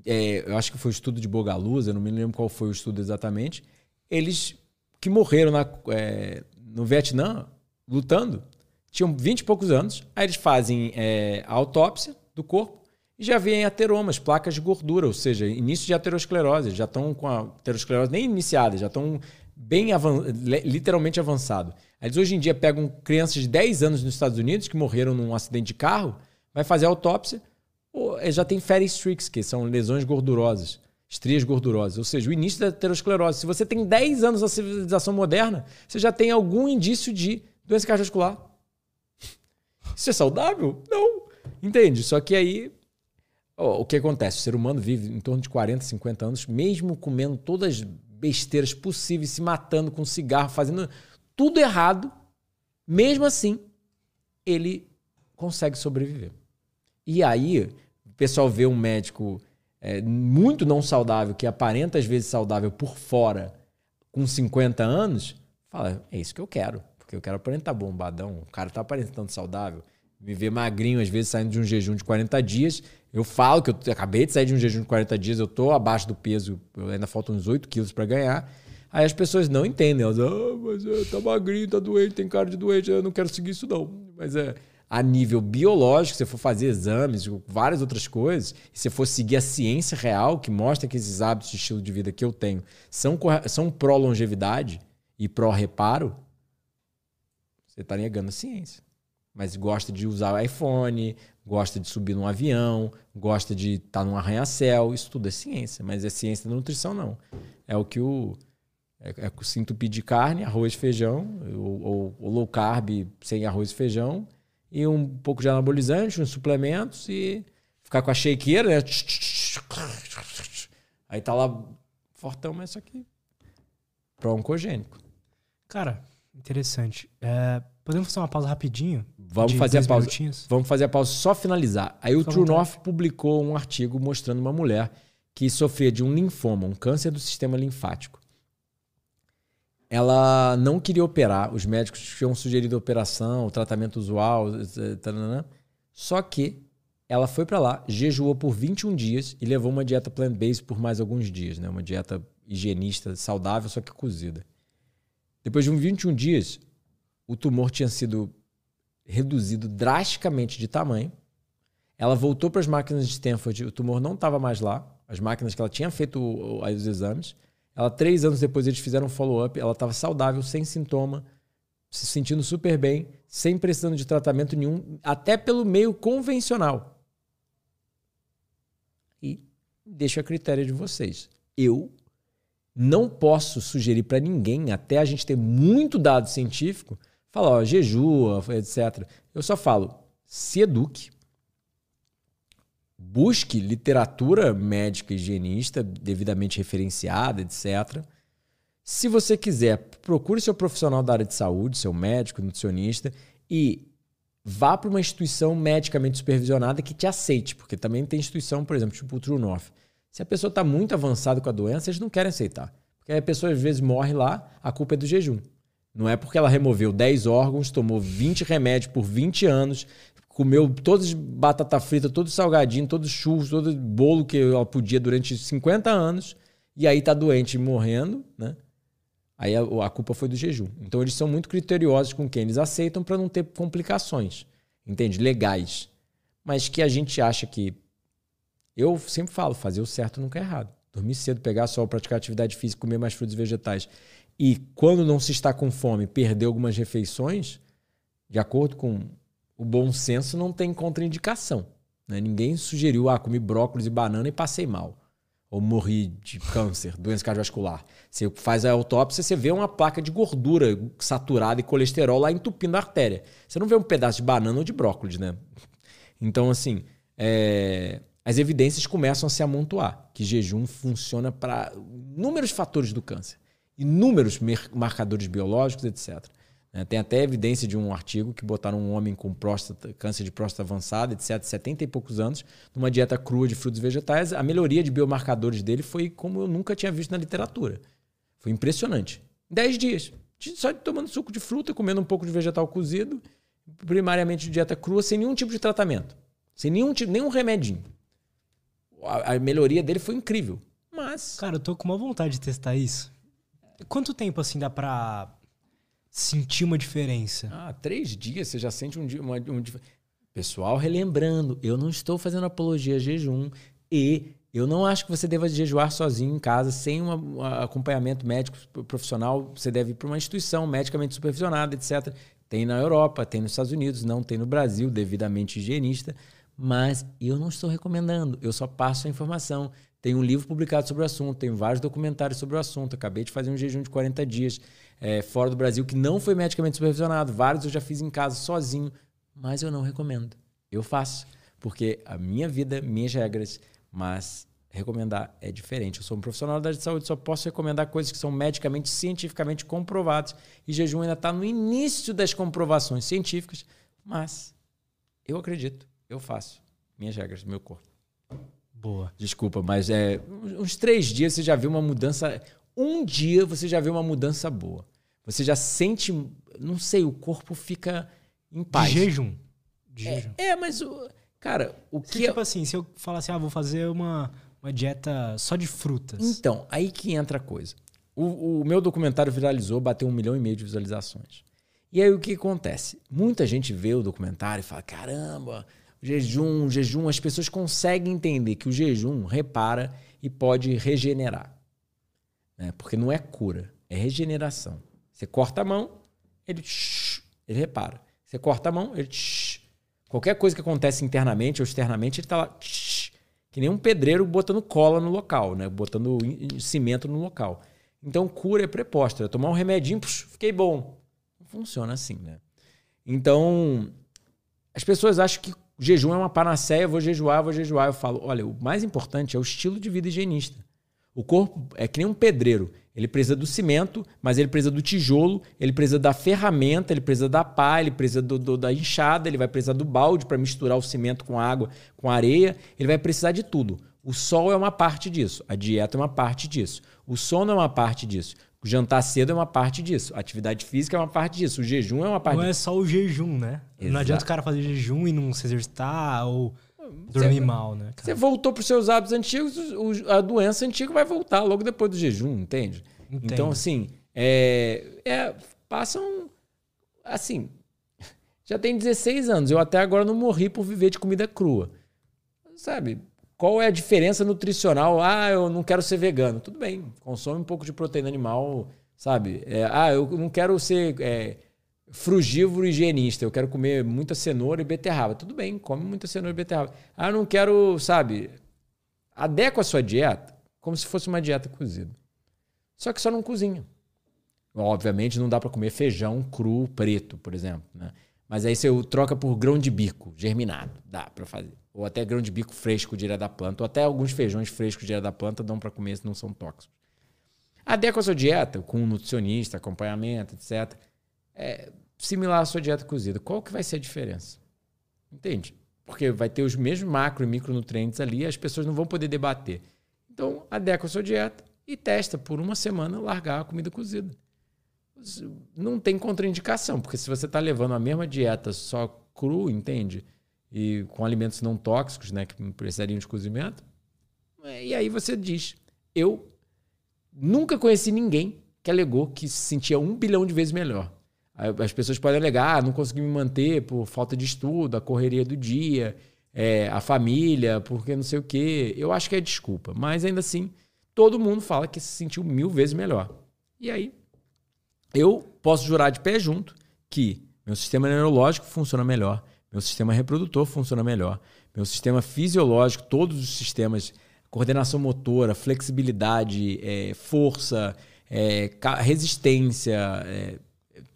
é, eu acho que foi o estudo de Bogaluz, eu não me lembro qual foi o estudo exatamente, eles que morreram na, é, no Vietnã lutando, tinham 20 e poucos anos, aí eles fazem é, a autópsia do corpo e já vêm ateromas, placas de gordura, ou seja, início de aterosclerose, já estão com a aterosclerose nem iniciada, já estão bem avan literalmente avançado. Eles hoje em dia pegam crianças de 10 anos nos Estados Unidos que morreram num acidente de carro, vai fazer autópsia, já tem fatty streaks, que são lesões gordurosas, estrias gordurosas, ou seja, o início da aterosclerose. Se você tem 10 anos da civilização moderna, você já tem algum indício de doença cardiovascular. Isso é saudável? Não. Entende? Só que aí Oh, o que acontece? O ser humano vive em torno de 40, 50 anos, mesmo comendo todas as besteiras possíveis, se matando com cigarro, fazendo tudo errado, mesmo assim, ele consegue sobreviver. E aí, o pessoal vê um médico é, muito não saudável, que aparenta às vezes saudável por fora, com 50 anos, fala: é isso que eu quero, porque eu quero aparentar bombadão. O cara tá aparentando saudável. Me ver magrinho, às vezes saindo de um jejum de 40 dias, eu falo que eu acabei de sair de um jejum de 40 dias, eu tô abaixo do peso, ainda faltam uns 8 quilos para ganhar. Aí as pessoas não entendem, elas, ah, mas é, tá magrinho, tá doente, tem cara de doente, eu não quero seguir isso não. Mas é a nível biológico, se você for fazer exames, várias outras coisas, e se for seguir a ciência real, que mostra que esses hábitos de estilo de vida que eu tenho são, são pró-longevidade e pró-reparo, você está negando a ciência. Mas gosta de usar iPhone, gosta de subir num avião, gosta de estar tá num arranha-céu. Isso tudo é ciência, mas é ciência da nutrição, não. É o que o. É, é o sinto pedir carne, arroz feijão, ou, ou, low carb sem arroz e feijão, e um pouco de anabolizante, uns suplementos e ficar com a shakeira, né? Aí tá lá fortão, mas isso aqui pro-oncogênico. Cara, interessante. É, podemos fazer uma pausa rapidinho? Vamos fazer a pausa. Minutinhos. Vamos fazer a pausa só finalizar. Aí Fica o True North publicou um artigo mostrando uma mulher que sofria de um linfoma, um câncer do sistema linfático. Ela não queria operar. Os médicos tinham sugerido a operação, o tratamento usual, só que ela foi para lá, jejuou por 21 dias e levou uma dieta plant-based por mais alguns dias, né? Uma dieta higienista, saudável, só que cozida. Depois de uns 21 dias, o tumor tinha sido reduzido drasticamente de tamanho. Ela voltou para as máquinas de Stanford, o tumor não estava mais lá, as máquinas que ela tinha feito os exames. Ela, três anos depois, eles fizeram um follow-up, ela estava saudável, sem sintoma, se sentindo super bem, sem precisando de tratamento nenhum, até pelo meio convencional. E deixo a critério de vocês. Eu não posso sugerir para ninguém, até a gente ter muito dado científico, falar, ó, jejua, etc. Eu só falo, se eduque, busque literatura médica higienista devidamente referenciada, etc. Se você quiser, procure seu profissional da área de saúde, seu médico, nutricionista, e vá para uma instituição medicamente supervisionada que te aceite, porque também tem instituição, por exemplo, tipo o True North. Se a pessoa está muito avançada com a doença, eles não querem aceitar. Porque a pessoa às vezes morre lá, a culpa é do jejum. Não é porque ela removeu 10 órgãos, tomou 20 remédios por 20 anos, comeu todas batata frita, todo salgadinho, todos churros, todo bolo que ela podia durante 50 anos, e aí tá doente morrendo, né? Aí a, a, culpa foi do jejum. Então eles são muito criteriosos com quem eles aceitam para não ter complicações, entende? Legais. Mas que a gente acha que eu sempre falo, fazer o certo nunca é errado. Dormir cedo, pegar sol, praticar atividade física, comer mais frutos e vegetais. E quando não se está com fome, perder algumas refeições, de acordo com o bom senso, não tem contraindicação. Né? Ninguém sugeriu, ah, comi brócolis e banana e passei mal. Ou morri de câncer, [laughs] doença cardiovascular. Você faz a autópsia, você vê uma placa de gordura saturada e colesterol lá entupindo a artéria. Você não vê um pedaço de banana ou de brócolis, né? Então, assim, é as evidências começam a se amontoar que jejum funciona para inúmeros fatores do câncer, inúmeros marcadores biológicos, etc. Né, tem até evidência de um artigo que botaram um homem com próstata, câncer de próstata avançada, etc., 70 e poucos anos, numa dieta crua de frutos vegetais. A melhoria de biomarcadores dele foi como eu nunca tinha visto na literatura. Foi impressionante. 10 dias. Só tomando suco de fruta, comendo um pouco de vegetal cozido, primariamente de dieta crua, sem nenhum tipo de tratamento. Sem nenhum, nenhum remedinho a, a melhoria dele foi incrível. Mas. Cara, eu tô com uma vontade de testar isso. Quanto tempo assim dá pra sentir uma diferença? Ah, três dias você já sente um dia. Uma, um, pessoal, relembrando, eu não estou fazendo apologia a jejum e eu não acho que você deva jejuar sozinho em casa, sem um acompanhamento médico profissional. Você deve ir para uma instituição medicamente supervisionada, etc. Tem na Europa, tem nos Estados Unidos, não tem no Brasil, devidamente higienista mas eu não estou recomendando, eu só passo a informação. Tem um livro publicado sobre o assunto, tem vários documentários sobre o assunto. Acabei de fazer um jejum de 40 dias é, fora do Brasil que não foi medicamente supervisionado. Vários eu já fiz em casa sozinho, mas eu não recomendo. Eu faço, porque a minha vida, minhas regras, mas recomendar é diferente. Eu sou um profissional da área de saúde, só posso recomendar coisas que são medicamente, cientificamente comprovadas. E jejum ainda está no início das comprovações científicas, mas eu acredito eu faço. Minhas regras, meu corpo. Boa. Desculpa, mas é uns três dias você já viu uma mudança. Um dia você já viu uma mudança boa. Você já sente, não sei, o corpo fica em paz. De jejum. De é, jejum. é, mas o cara, o se, que tipo assim, se eu falar assim, ah, vou fazer uma, uma dieta só de frutas. Então, aí que entra a coisa. O, o meu documentário viralizou, bateu um milhão e meio de visualizações. E aí o que acontece? Muita gente vê o documentário e fala: caramba, Jejum, jejum, as pessoas conseguem entender que o jejum repara e pode regenerar. Né? Porque não é cura, é regeneração. Você corta a mão, ele, ele repara. Você corta a mão, ele. Qualquer coisa que acontece internamente ou externamente, ele está lá. Que nem um pedreiro botando cola no local, né? botando cimento no local. Então, cura é preposta. Tomar um remedinho, fiquei bom. Não funciona assim, né? Então, as pessoas acham que jejum é uma panaceia, vou jejuar, vou jejuar. Eu falo, olha, o mais importante é o estilo de vida higienista. O corpo é que nem um pedreiro. Ele precisa do cimento, mas ele precisa do tijolo, ele precisa da ferramenta, ele precisa da pá, ele precisa do, do, da enxada, ele vai precisar do balde para misturar o cimento com água, com areia. Ele vai precisar de tudo. O sol é uma parte disso, a dieta é uma parte disso, o sono é uma parte disso. O jantar cedo é uma parte disso. A atividade física é uma parte disso. O jejum é uma parte Não disso. é só o jejum, né? Exato. Não adianta o cara fazer jejum e não se exercitar ou dormir mal, né? Você voltou para os seus hábitos antigos, o- a doença antiga vai voltar logo depois do jejum, entende? Entendo. Então, assim, é, é, passam. Assim, [laughs] já tem 16 anos. Eu até agora não morri por viver de comida crua. Sabe? Qual é a diferença nutricional? Ah, eu não quero ser vegano. Tudo bem, consome um pouco de proteína animal, sabe? É, ah, eu não quero ser é, frugívoro higienista. Eu quero comer muita cenoura e beterraba. Tudo bem, come muita cenoura e beterraba. Ah, não quero, sabe? Adequa a sua dieta como se fosse uma dieta cozida. Só que só não cozinha. Obviamente não dá para comer feijão cru preto, por exemplo, né? Mas aí você troca por grão de bico germinado, dá para fazer. Ou até grão de bico fresco direto da planta, ou até alguns feijões frescos direto da planta dão para comer se não são tóxicos. Adequa a sua dieta com um nutricionista, acompanhamento, etc. É similar à sua dieta cozida. Qual que vai ser a diferença? Entende? Porque vai ter os mesmos macro e micronutrientes ali as pessoas não vão poder debater. Então, adequa a sua dieta e testa por uma semana largar a comida cozida. Não tem contraindicação, porque se você está levando a mesma dieta só cru, entende? E com alimentos não tóxicos, né, que precisariam de cozimento, é, e aí você diz: eu nunca conheci ninguém que alegou que se sentia um bilhão de vezes melhor. As pessoas podem alegar, ah, não consegui me manter por falta de estudo, a correria do dia, é, a família, porque não sei o quê. Eu acho que é desculpa. Mas ainda assim, todo mundo fala que se sentiu mil vezes melhor. E aí, eu posso jurar de pé junto que meu sistema neurológico funciona melhor, meu sistema reprodutor funciona melhor, meu sistema fisiológico, todos os sistemas, coordenação motora, flexibilidade, é, força, é, resistência, é,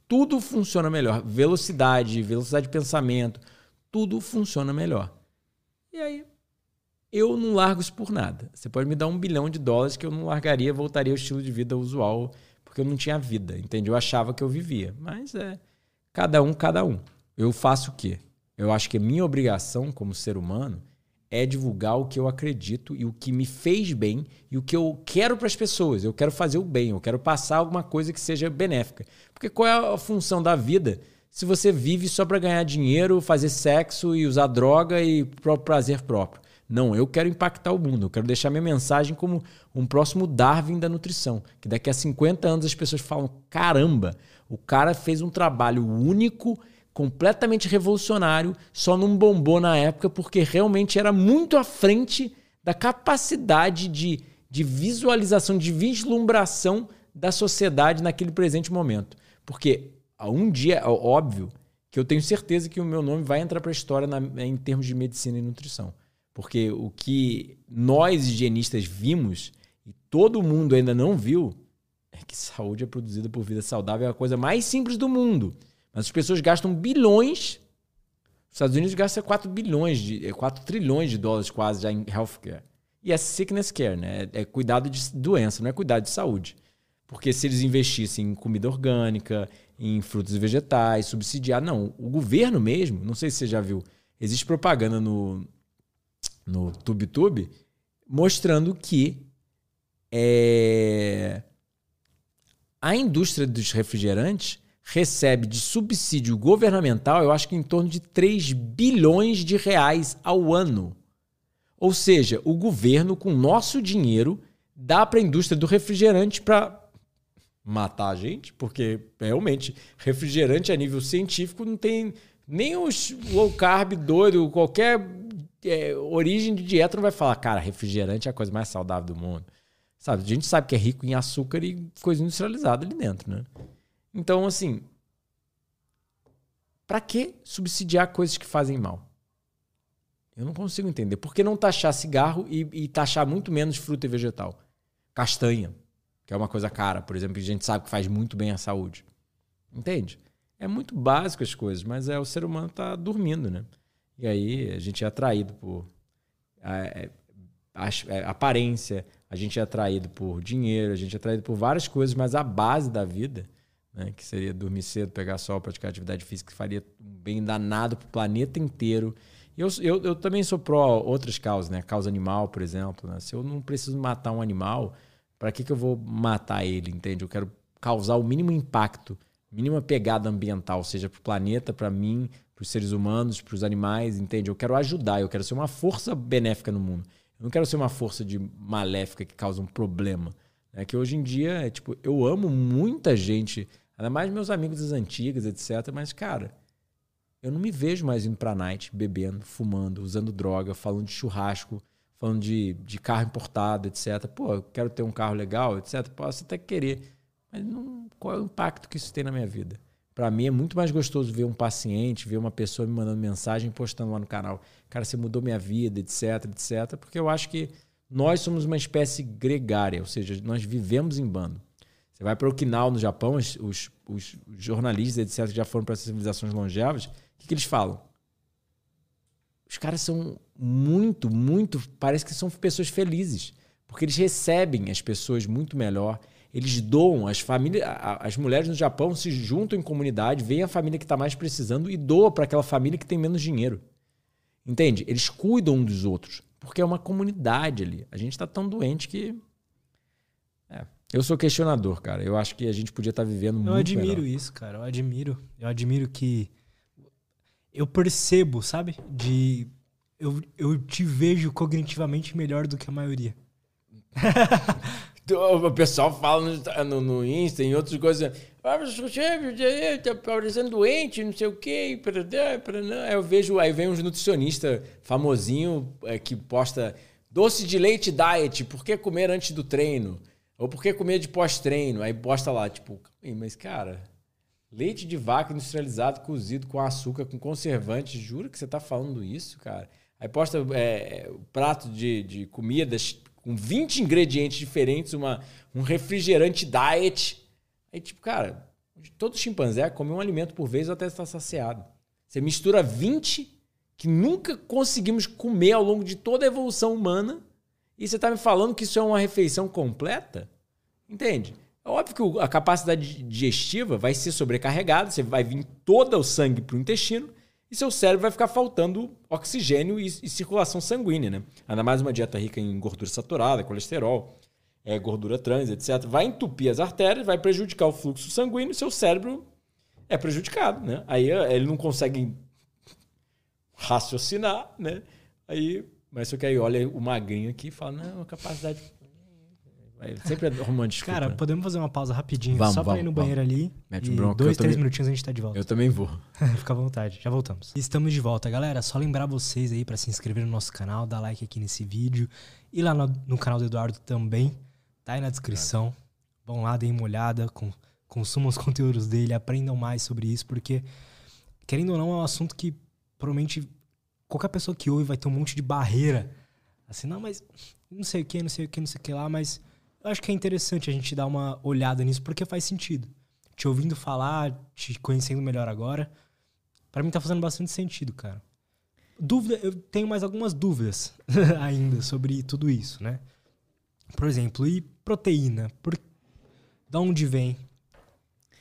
tudo funciona melhor. Velocidade, velocidade de pensamento, tudo funciona melhor. E aí, eu não largo isso por nada. Você pode me dar um bilhão de dólares que eu não largaria, voltaria ao estilo de vida usual, porque eu não tinha vida, entende? Eu achava que eu vivia. Mas é cada um, cada um. Eu faço o quê? Eu acho que a minha obrigação como ser humano é divulgar o que eu acredito e o que me fez bem e o que eu quero para as pessoas. Eu quero fazer o bem, eu quero passar alguma coisa que seja benéfica. Porque qual é a função da vida se você vive só para ganhar dinheiro, fazer sexo e usar droga e pro prazer próprio? Não, eu quero impactar o mundo. Eu quero deixar minha mensagem como um próximo Darwin da nutrição. Que daqui a 50 anos as pessoas falam: caramba, o cara fez um trabalho único, completamente revolucionário, só não bombou na época porque realmente era muito à frente da capacidade de, de visualização, de vislumbração da sociedade naquele presente momento. Porque a um dia, óbvio, que eu tenho certeza que o meu nome vai entrar para a história na- em termos de medicina e nutrição. Porque o que nós higienistas vimos e todo mundo ainda não viu é que saúde é produzida por vida saudável é a coisa mais simples do mundo. Mas as pessoas gastam bilhões. Os Estados Unidos gastam 4 bilhões de é, 4 trilhões de dólares quase já em healthcare. E é sickness care, né? É, é cuidado de doença, não é cuidado de saúde. Porque se eles investissem em comida orgânica, em frutos e vegetais, subsidiar, não, o governo mesmo, não sei se você já viu, existe propaganda no no TubeTube mostrando que é, a indústria dos refrigerantes recebe de subsídio governamental, eu acho que em torno de 3 bilhões de reais ao ano. Ou seja, o governo, com nosso dinheiro, dá para a indústria do refrigerante para matar a gente, porque realmente refrigerante a nível científico não tem nem os low carb doido, qualquer é, origem de dieta não vai falar, cara, refrigerante é a coisa mais saudável do mundo. Sabe? A gente sabe que é rico em açúcar e coisa industrializada ali dentro, né? Então, assim, para que subsidiar coisas que fazem mal? Eu não consigo entender. Por que não taxar cigarro e, e taxar muito menos fruta e vegetal? Castanha, que é uma coisa cara, por exemplo, que a gente sabe que faz muito bem à saúde. Entende? É muito básico as coisas, mas é o ser humano tá dormindo, né? E aí a gente é atraído por é, é, aparência, a gente é atraído por dinheiro, a gente é atraído por várias coisas, mas a base da vida, né, que seria dormir cedo, pegar sol, praticar atividade física, que faria um bem danado para o planeta inteiro. E eu, eu, eu também sou pró outras causas, né? Causa animal, por exemplo. Né? Se eu não preciso matar um animal, para que, que eu vou matar ele, entende? Eu quero causar o mínimo impacto, mínima pegada ambiental, seja para o planeta, para mim, para os seres humanos, para os animais, entende? Eu quero ajudar, eu quero ser uma força benéfica no mundo. Eu não quero ser uma força de maléfica que causa um problema. É que hoje em dia, é, tipo, eu amo muita gente, ainda mais meus amigos das antigas, etc. Mas, cara, eu não me vejo mais indo pra night, bebendo, fumando, usando droga, falando de churrasco, falando de, de carro importado, etc. Pô, eu quero ter um carro legal, etc. Posso até querer. Mas não, qual é o impacto que isso tem na minha vida? Para mim é muito mais gostoso ver um paciente, ver uma pessoa me mandando mensagem, postando lá no canal. Cara, você mudou minha vida, etc, etc. Porque eu acho que nós somos uma espécie gregária, ou seja, nós vivemos em bando. Você vai para Okinawa, no Japão, os, os, os jornalistas, etc., que já foram para as civilizações longevas, o que, que eles falam? Os caras são muito, muito. Parece que são pessoas felizes. Porque eles recebem as pessoas muito melhor, eles doam, as famílias, as mulheres no Japão se juntam em comunidade, veem a família que está mais precisando e doam para aquela família que tem menos dinheiro. Entende? Eles cuidam um dos outros, porque é uma comunidade ali. A gente está tão doente que. É. Eu sou questionador, cara. Eu acho que a gente podia estar tá vivendo eu muito. Eu admiro melhor. isso, cara. Eu admiro. Eu admiro que. Eu percebo, sabe? De. Eu, eu te vejo cognitivamente melhor do que a maioria. [laughs] O pessoal fala no, no Insta, em outras coisas. Ah, tá parecendo doente, não sei o quê. Aí eu vejo, aí vem uns nutricionista famosinho é, que posta doce de leite diet, por que comer antes do treino? Ou por que comer de pós-treino? Aí posta lá, tipo, mas cara, leite de vaca industrializado, cozido com açúcar, com conservante, jura que você tá falando isso, cara? Aí posta é, prato de, de comidas com 20 ingredientes diferentes, uma, um refrigerante diet. Aí, tipo, cara, todo chimpanzé come um alimento por vez até estar saciado. Você mistura 20 que nunca conseguimos comer ao longo de toda a evolução humana e você está me falando que isso é uma refeição completa? Entende? É óbvio que a capacidade digestiva vai ser sobrecarregada, você vai vir todo o sangue para o intestino e seu cérebro vai ficar faltando oxigênio e, e, circulação sanguínea, né? Ainda mais uma dieta rica em gordura saturada, colesterol, é, gordura trans, etc. Vai entupir as artérias, vai prejudicar o fluxo sanguíneo e seu cérebro é prejudicado, né? Aí é, ele não consegue raciocinar, né? Aí, mas só que aí olha o magrinho aqui e fala, não, capacidade [laughs] sempre é romântico. Cara, podemos fazer uma pausa rapidinho, vamos, só pra ir no banheiro vamos. ali. Mete e bronca, dois, três também... minutinhos a gente tá de volta. Eu também vou. [laughs] Fica à vontade, já voltamos. Estamos de volta, galera. Só lembrar vocês aí para se inscrever no nosso canal, dar like aqui nesse vídeo. E lá no, no canal do Eduardo também, tá aí na descrição. Vão lá, deem uma olhada, com, consumam os conteúdos dele, aprendam mais sobre isso, porque, querendo ou não, é um assunto que provavelmente qualquer pessoa que ouve vai ter um monte de barreira. Assim, não, mas não sei o que, não sei o que, não sei o que lá, mas eu acho que é interessante a gente dar uma olhada nisso porque faz sentido. Te ouvindo falar, te conhecendo melhor agora, para mim tá fazendo bastante sentido, cara. Dúvida, eu tenho mais algumas dúvidas [laughs] ainda sobre tudo isso, né? Por exemplo, e proteína? Por... Da onde vem?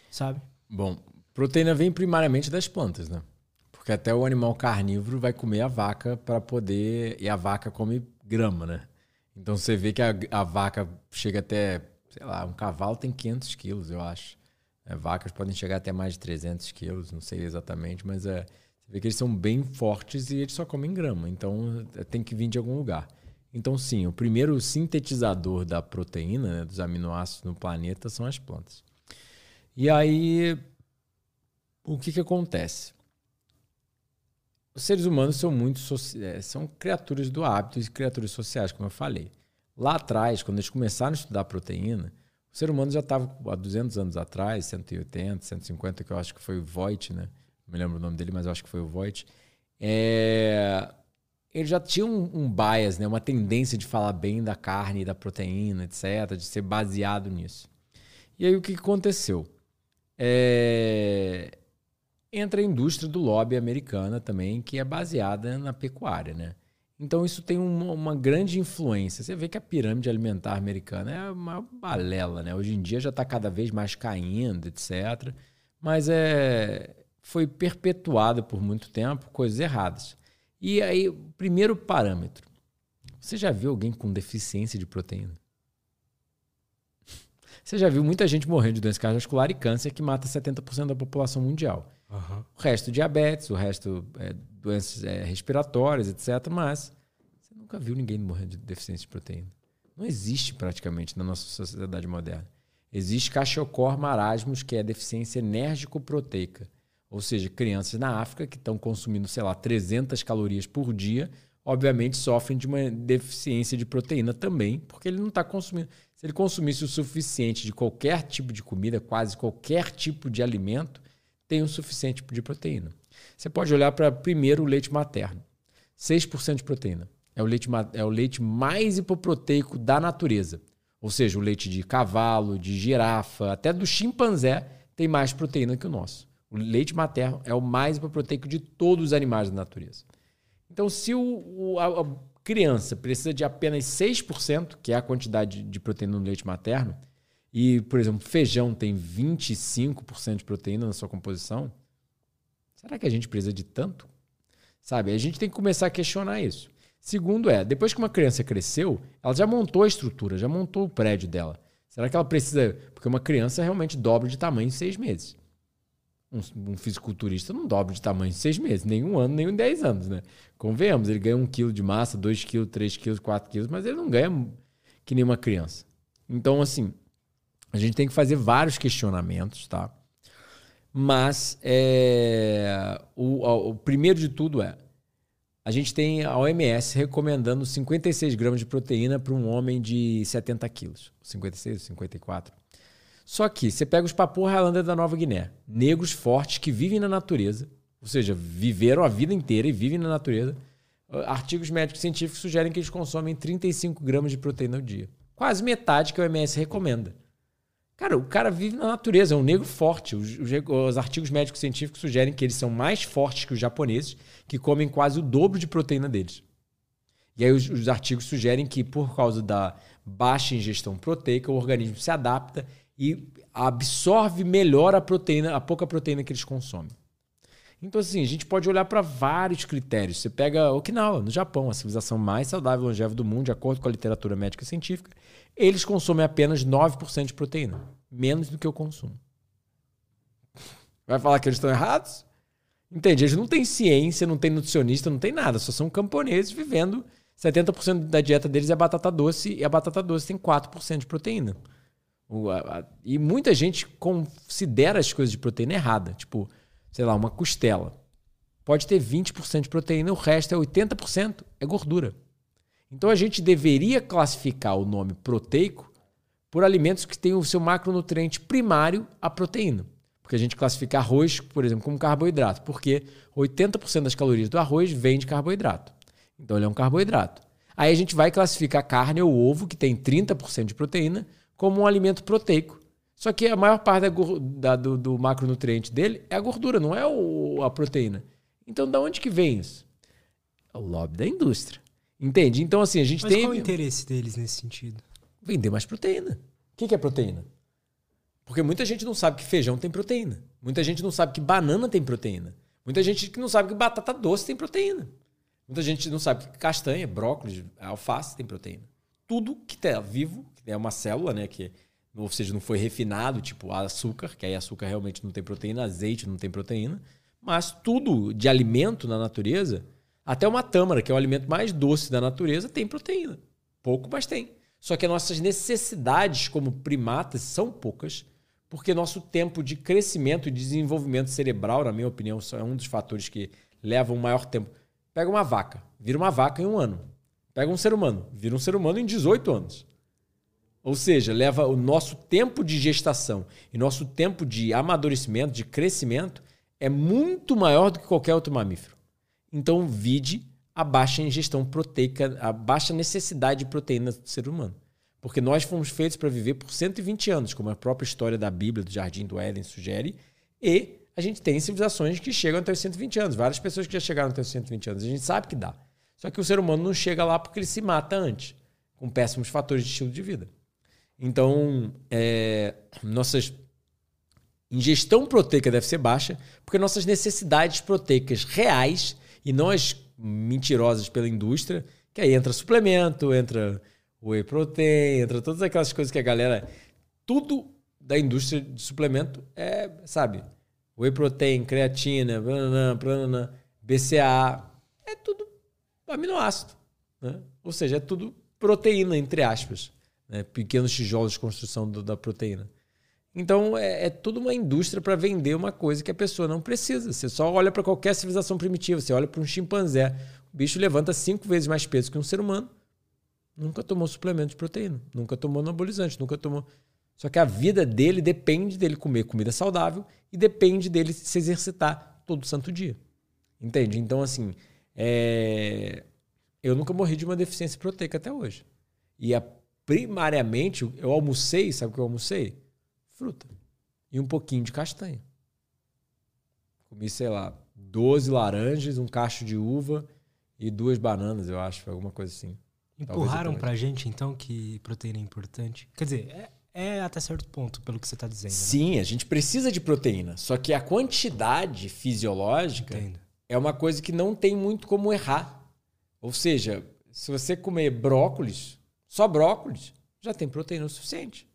Sabe? Bom, proteína vem primariamente das plantas, né? Porque até o animal carnívoro vai comer a vaca para poder. E a vaca come grama, né? Então você vê que a, a vaca chega até, sei lá, um cavalo tem 500 quilos, eu acho. É, vacas podem chegar até mais de 300 quilos, não sei exatamente, mas é, você vê que eles são bem fortes e eles só comem grama, então é, tem que vir de algum lugar. Então, sim, o primeiro sintetizador da proteína, né, dos aminoácidos no planeta, são as plantas. E aí, o que, que acontece? Os seres humanos são muito é, são criaturas do hábito e criaturas sociais, como eu falei. Lá atrás, quando eles começaram a estudar proteína, o ser humano já estava há 200 anos atrás, 180, 150, que eu acho que foi o Voigt, né? Não me lembro o nome dele, mas eu acho que foi o Voigt. É... Ele já tinha um, um bias, né? uma tendência de falar bem da carne, da proteína, etc., de ser baseado nisso. E aí o que aconteceu? É entra a indústria do lobby americana também, que é baseada na pecuária, né? Então isso tem uma, uma, grande influência. Você vê que a pirâmide alimentar americana é uma balela, né? Hoje em dia já está cada vez mais caindo, etc. Mas é, foi perpetuada por muito tempo coisas erradas. E aí, primeiro parâmetro. Você já viu alguém com deficiência de proteína? [laughs] Você já viu muita gente morrendo de doença cardiovascular e câncer que mata 70% da população mundial. Uhum. O resto, diabetes, o resto, é, doenças é, respiratórias, etc. Mas você nunca viu ninguém morrendo de deficiência de proteína. Não existe praticamente na nossa sociedade moderna. Existe cachocor marasmus, que é deficiência enérgico-proteica. Ou seja, crianças na África que estão consumindo, sei lá, 300 calorias por dia, obviamente sofrem de uma deficiência de proteína também, porque ele não está consumindo. Se ele consumisse o suficiente de qualquer tipo de comida, quase qualquer tipo de alimento, tem o suficiente de proteína. Você pode olhar para primeiro o leite materno. 6% de proteína. É o, leite, é o leite mais hipoproteico da natureza. Ou seja, o leite de cavalo, de girafa, até do chimpanzé tem mais proteína que o nosso. O leite materno é o mais hipoproteico de todos os animais da natureza. Então, se o, a, a criança precisa de apenas 6%, que é a quantidade de proteína no leite materno, e, por exemplo, feijão tem 25% de proteína na sua composição, será que a gente precisa de tanto? Sabe? A gente tem que começar a questionar isso. Segundo é, depois que uma criança cresceu, ela já montou a estrutura, já montou o prédio dela. Será que ela precisa. Porque uma criança realmente dobra de tamanho em seis meses. Um, um fisiculturista não dobra de tamanho em seis meses, nem um ano, nem em dez anos, né? Convenhamos, ele ganha um quilo de massa, dois quilos, três quilos, quatro quilos, mas ele não ganha que nem uma criança. Então, assim, a gente tem que fazer vários questionamentos, tá? Mas é, o, o, primeiro de tudo é a gente tem a OMS recomendando 56 gramas de proteína para um homem de 70 quilos. 56, 54. Só que você pega os Papu Highlander da Nova Guiné, negros fortes que vivem na natureza, ou seja, viveram a vida inteira e vivem na natureza. Artigos médicos científicos sugerem que eles consomem 35 gramas de proteína ao dia. Quase metade que a OMS recomenda. Cara, o cara vive na natureza, é um negro forte. Os, os, os, artigos médicos científicos sugerem que eles são mais fortes que os japoneses, que comem quase o dobro de proteína deles. E aí os, os artigos sugerem que, por causa da baixa ingestão proteica, o organismo se adapta e absorve melhor a proteína, a pouca proteína que eles consomem. Então, assim, a gente pode olhar para vários critérios. Você pega Okinawa, no Japão, a civilização mais saudável e longeva do mundo, de acordo com a literatura médica e científica, eles consomem apenas 9% de proteína, menos do que eu consumo. Vai falar que eles estão errados? Entende? Eles não têm ciência, não têm nutricionista, não tem nada, só são camponeses vivendo. 70% da dieta deles é batata doce e a batata doce tem 4% de proteína. E muita gente considera as coisas de proteína errada. Tipo, sei lá, uma costela. Pode ter 20% de proteína, o resto é 80% é gordura. Então a gente deveria classificar o nome proteico por alimentos que têm o seu macronutriente primário, a proteína. Porque a gente classifica arroz, por exemplo, como carboidrato, porque 80% das calorias do arroz vem de carboidrato. Então ele é um carboidrato. Aí a gente vai classificar carne ou ovo, que tem 30% de proteína, como um alimento proteico. Só que a maior parte da, da, do, do, macronutriente dele é a gordura, não é o, a proteína. Então, da onde que vem isso? É o lobby da indústria. Entende? Então, assim, a gente Mas tem. Qual o interesse deles nesse sentido? Vender mais proteína. O que, que é proteína? Porque muita gente não sabe que feijão tem proteína. Muita gente não sabe que banana tem proteína. Muita gente que não sabe que batata doce tem proteína. Muita gente não sabe que castanha, brócolis, alface tem proteína. Tudo que está vivo, que é uma célula, né? Que ou seja, não foi refinado, tipo açúcar, que aí açúcar realmente não tem proteína, azeite não tem proteína, mas tudo de alimento na natureza, até uma tâmara, que é o alimento mais doce da natureza, tem proteína. Pouco, mas tem. Só que as nossas necessidades como primatas são poucas, porque nosso tempo de crescimento e desenvolvimento cerebral, na minha opinião, é um dos fatores que levam um maior tempo. Pega uma vaca, vira uma vaca em um ano. Pega um ser humano, vira um ser humano em 18 anos. Ou seja, leva o nosso tempo de gestação e nosso tempo de amadurecimento, de crescimento, é muito maior do que qualquer outro mamífero. Então, vide a baixa ingestão proteica, a baixa necessidade de proteína do ser humano. Porque nós fomos feitos para viver por 120 anos, como a própria história da Bíblia, do Jardim do Éden sugere, e a gente tem civilizações que chegam até os 120 anos, várias pessoas que já chegaram até os 120 anos, a gente sabe que dá. Só que o ser humano não chega lá porque ele se mata antes, com péssimos fatores de estilo de vida. Então, é, nossas ingestão proteica deve ser baixa, porque nossas necessidades proteicas reais e não as mentirosas pela indústria, que aí entra suplemento, entra whey protein, entra todas aquelas coisas que a galera tudo da indústria de suplemento é, sabe, whey protein, creatina, banana, banana, BCA, é tudo aminoácido. Né? Ou seja, é tudo proteína, entre aspas. Né? Pequenos tijolos de construção do, da proteína. Então é, é tudo uma indústria para vender uma coisa que a pessoa não precisa. Você só olha para qualquer civilização primitiva, você olha para um chimpanzé, o bicho levanta cinco vezes mais peso que um ser humano. Nunca tomou suplemento de proteína, nunca tomou anabolizante, nunca tomou. Só que a vida dele depende dele comer comida saudável e depende dele se exercitar todo santo dia. Entende? Então, assim, é... eu nunca morri de uma deficiência proteica até hoje. E a, primariamente, eu almocei, sabe o que eu almocei? Fruta. E um pouquinho de castanha. Comi, sei lá, 12 laranjas, um cacho de uva e duas bananas, eu acho, alguma coisa assim. Empurraram pra gente, então, que proteína é importante? Quer dizer, é, é até certo ponto, pelo que você está dizendo. Né? Sim, né? a gente precisa de proteína. Só que a quantidade fisiológica Entendo. é uma coisa que não tem muito como errar. Ou seja, se você comer brócolis, só brócolis, já tem proteína o suficiente.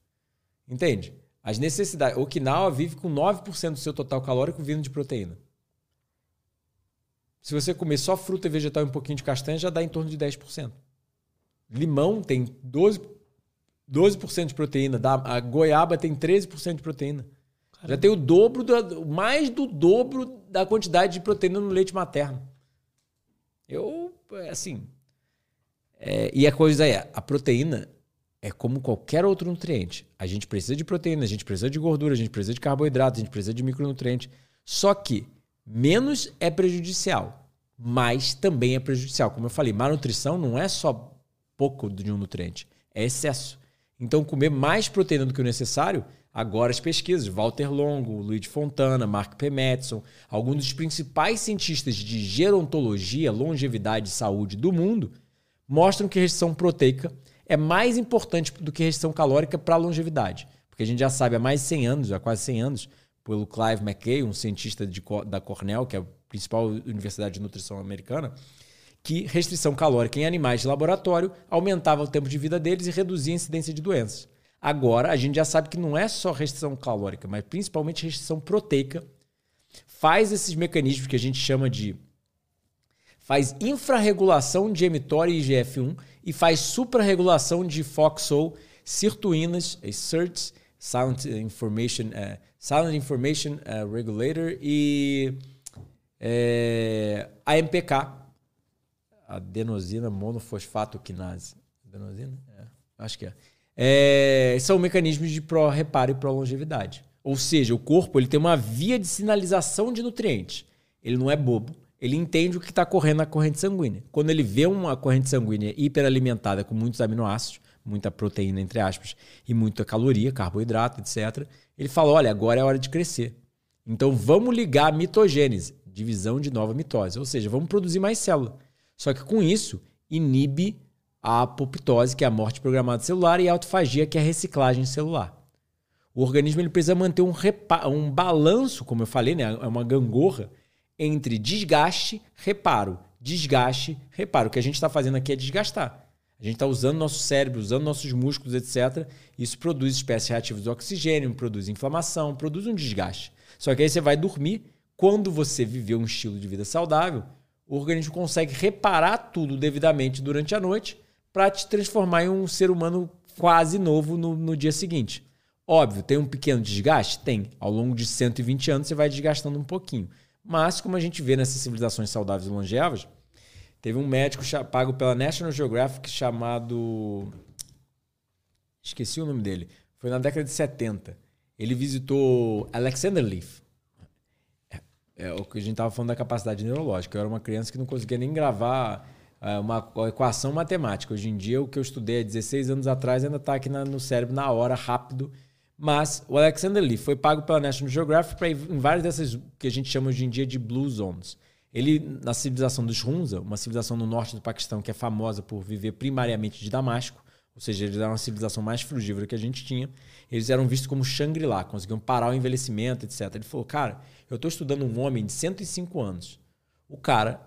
Entende? As necessidades. Okinawa vive com 9% do seu total calórico vindo de proteína. Se você comer só fruta e vegetal e um pouquinho de castanha, já dá em torno de 10%. Limão tem 12%, 12 de proteína. A goiaba tem 13% de proteína. Caramba. Já tem o dobro, do, mais do dobro da quantidade de proteína no leite materno. Eu, assim. É, e a coisa é: a proteína é como qualquer outro nutriente. A gente precisa de proteína, a gente precisa de gordura, a gente precisa de carboidrato, a gente precisa de micronutrientes. Só que menos é prejudicial, mais também é prejudicial. Como eu falei, malnutrição não é só pouco de um nutriente, é excesso. Então, comer mais proteína do que o necessário, agora as pesquisas, Walter Longo, Luiz Fontana, Mark P. Madison, alguns dos principais cientistas de gerontologia, longevidade e saúde do mundo, mostram que restrição proteica é mais importante do que restrição calórica para a longevidade. Porque a gente já sabe há mais de 100 anos, há quase 100 anos, pelo Clive McKay, um cientista de, da Cornell, que é a principal universidade de nutrição americana, que restrição calórica em animais de laboratório aumentava o tempo de vida deles e reduzia a incidência de doenças. Agora, a gente já sabe que não é só restrição calórica, mas principalmente restrição proteica. Faz esses mecanismos que a gente chama de. Faz infrarregulação de mTOR e IGF-1 e faz suprarregulação de FOXO, sirtuínas, SIRTs, Silent Information, uh, Silent Information uh, Regulator e uh, AMPK, adenosina monofosfato quinase. Adenosina? É, acho que é. é. São mecanismos de pró-reparo e pró-longevidade. Ou seja, o corpo ele tem uma via de sinalização de nutrientes. Ele não é bobo. Ele entende o que está correndo na corrente sanguínea. Quando ele vê uma corrente sanguínea hiperalimentada com muitos aminoácidos, muita proteína, entre aspas, e muita caloria, carboidrato, etc., ele fala: olha, agora é hora de crescer. Então vamos ligar a mitogênese, divisão de nova mitose. Ou seja, vamos produzir mais célula. Só que com isso, inibe a apoptose, que é a morte programada celular, e a autofagia, que é a reciclagem celular. O organismo ele precisa manter um, um balanço, como eu falei, né? é uma gangorra, entre desgaste, reparo, desgaste, reparo. O que a gente está fazendo aqui é desgastar. A gente está usando nosso cérebro, usando nossos músculos, etc. Isso produz espécies reativas de oxigênio, produz inflamação, produz um desgaste. Só que aí você vai dormir. Quando você viveu um estilo de vida saudável, o organismo consegue reparar tudo devidamente durante a noite para te transformar em um ser humano quase novo no, no dia seguinte. Óbvio, tem um pequeno desgaste? Tem. Ao longo de 120 anos você vai desgastando um pouquinho. Mas, como a gente vê nessas civilizações saudáveis e longevas, teve um médico pago pela National Geographic chamado. Esqueci o nome dele. Foi na década de 70. Ele visitou Alexander Leaf, é o que a gente estava falando da capacidade neurológica. Eu era uma criança que não conseguia nem gravar é, uma equação matemática. Hoje em dia, o que eu estudei há 16 anos atrás ainda está aqui na, no cérebro na hora, rápido. Mas o Alexander Lee foi pago pela National Geographic para ir em várias dessas que a gente chama hoje em dia de blue zones. Ele, na civilização dos Hunza, uma civilização no norte do Paquistão que é famosa por viver primariamente de Damasco, ou seja, eles eram uma civilização mais frugívora que a gente tinha, eles eram vistos como Shangri-La, conseguiam parar o envelhecimento, etc. Ele falou, cara, eu estou estudando um homem de 105 anos. O cara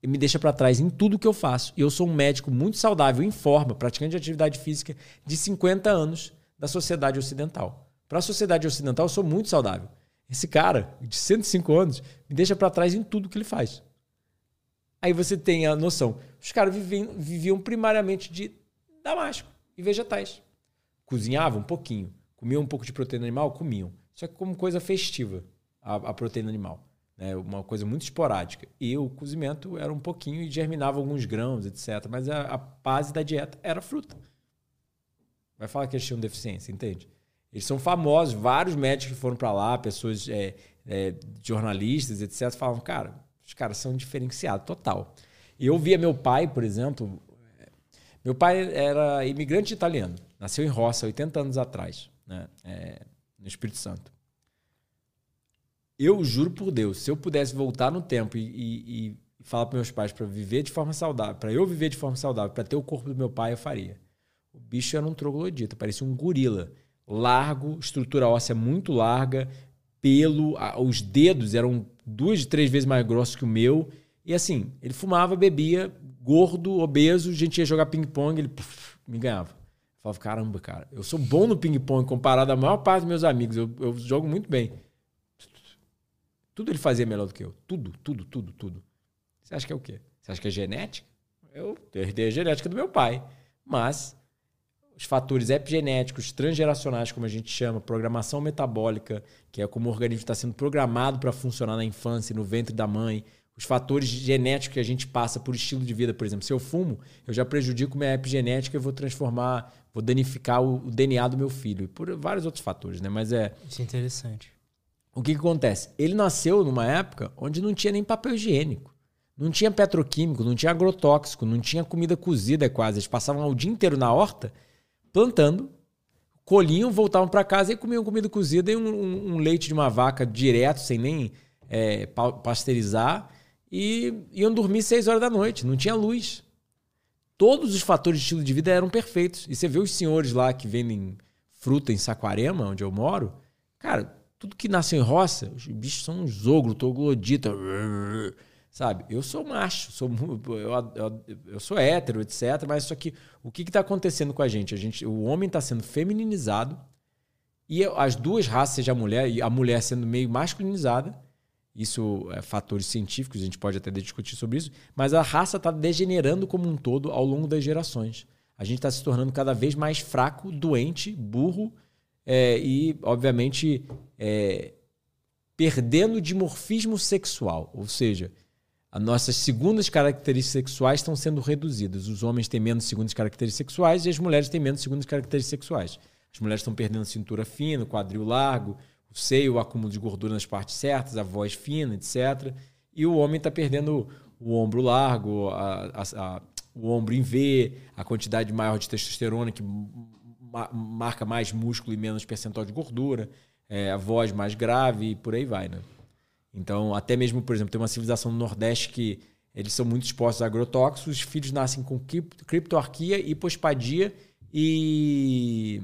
me deixa para trás em tudo que eu faço. E eu sou um médico muito saudável, em forma, praticante de atividade física, de 50 anos, da sociedade ocidental. Para a sociedade ocidental, eu sou muito saudável. Esse cara, de 105 anos, me deixa para trás em tudo que ele faz. Aí você tem a noção. Os caras viviam, viviam primariamente de damasco e vegetais. Cozinhavam um pouquinho. Comiam um pouco de proteína animal? Comiam. Só que como coisa festiva, a, a proteína animal. Né? Uma coisa muito esporádica. E o cozimento era um pouquinho e germinava alguns grãos, etc. Mas a, a base da dieta era fruta. Vai falar que eles tinham deficiência, entende? Eles são famosos, vários médicos que foram para lá, pessoas, é, é, jornalistas, etc., falavam, cara, os caras são diferenciados, total. E eu via meu pai, por exemplo. Meu pai era imigrante italiano, nasceu em Roça, 80 anos atrás, né? É, no Espírito Santo. Eu juro por Deus, se eu pudesse voltar no tempo e, e, e falar para meus pais para viver de forma saudável, para eu viver de forma saudável, para ter o corpo do meu pai, eu faria. Bicho era um troglodita, parecia um gorila. Largo, estrutura óssea muito larga, pelo, os dedos eram duas, três vezes mais grossos que o meu. E assim, ele fumava, bebia, gordo, obeso, a gente ia jogar ping-pong, ele puff, me ganhava. Eu falava, caramba, cara, eu sou bom no ping-pong comparado à maior parte dos meus amigos, eu, eu jogo muito bem. Tudo ele fazia melhor do que eu. Tudo, tudo, tudo, tudo. Você acha que é o quê? Você acha que é genética? Eu herdei a genética do meu pai. Mas os fatores epigenéticos, transgeracionais, como a gente chama, programação metabólica, que é como o organismo está sendo programado para funcionar na infância, no ventre da mãe, os fatores genéticos que a gente passa por estilo de vida, por exemplo, se eu fumo, eu já prejudico minha epigenética e vou transformar, vou danificar o, DNA do meu filho, e por vários outros fatores, né? Mas é. Isso é interessante. O que, que acontece? Ele nasceu numa época onde não tinha nem papel higiênico. Não tinha petroquímico, não tinha agrotóxico, não tinha comida cozida quase. Eles passavam o dia inteiro na horta plantando, colhiam, voltavam para casa e comiam comida cozida e um, um, um, leite de uma vaca direto, sem nem é, pasteurizar, e iam dormir seis horas da noite, não tinha luz. Todos os fatores de estilo de vida eram perfeitos. E você vê os senhores lá que vendem fruta em Saquarema, onde eu moro, cara, tudo que nasceu em roça, os bichos são uns ogro, troglodita. Sabe? Eu sou macho, sou, [laughs] eu, eu, eu sou hétero, etc. Mas só que o que está acontecendo com a gente? a gente? O homem está sendo femininizado e as duas raças, seja a mulher e a mulher sendo meio masculinizada. Isso é fatores científicos, a gente pode até discutir sobre isso. Mas a raça está degenerando como um todo ao longo das gerações. A gente está se tornando cada vez mais fraco, doente, burro é, e, obviamente, é, perdendo dimorfismo sexual. Ou seja, as nossas segundas características sexuais estão sendo reduzidas. Os homens têm menos segundas características sexuais e as mulheres têm menos segundas características sexuais. As mulheres estão perdendo cintura fina, quadril largo, o seio, o acúmulo de gordura nas partes certas, a voz fina, etc. E o homem está perdendo o ombro largo, a, a, a, o ombro em V, a quantidade maior de testosterona, que ma marca mais músculo e menos percentual de gordura, é, a voz mais grave e por aí vai, né? Então, até mesmo, por exemplo, tem uma civilização no Nordeste que eles são muito expostos a agrotóxicos, os filhos nascem com criptoarquia, hipospadia e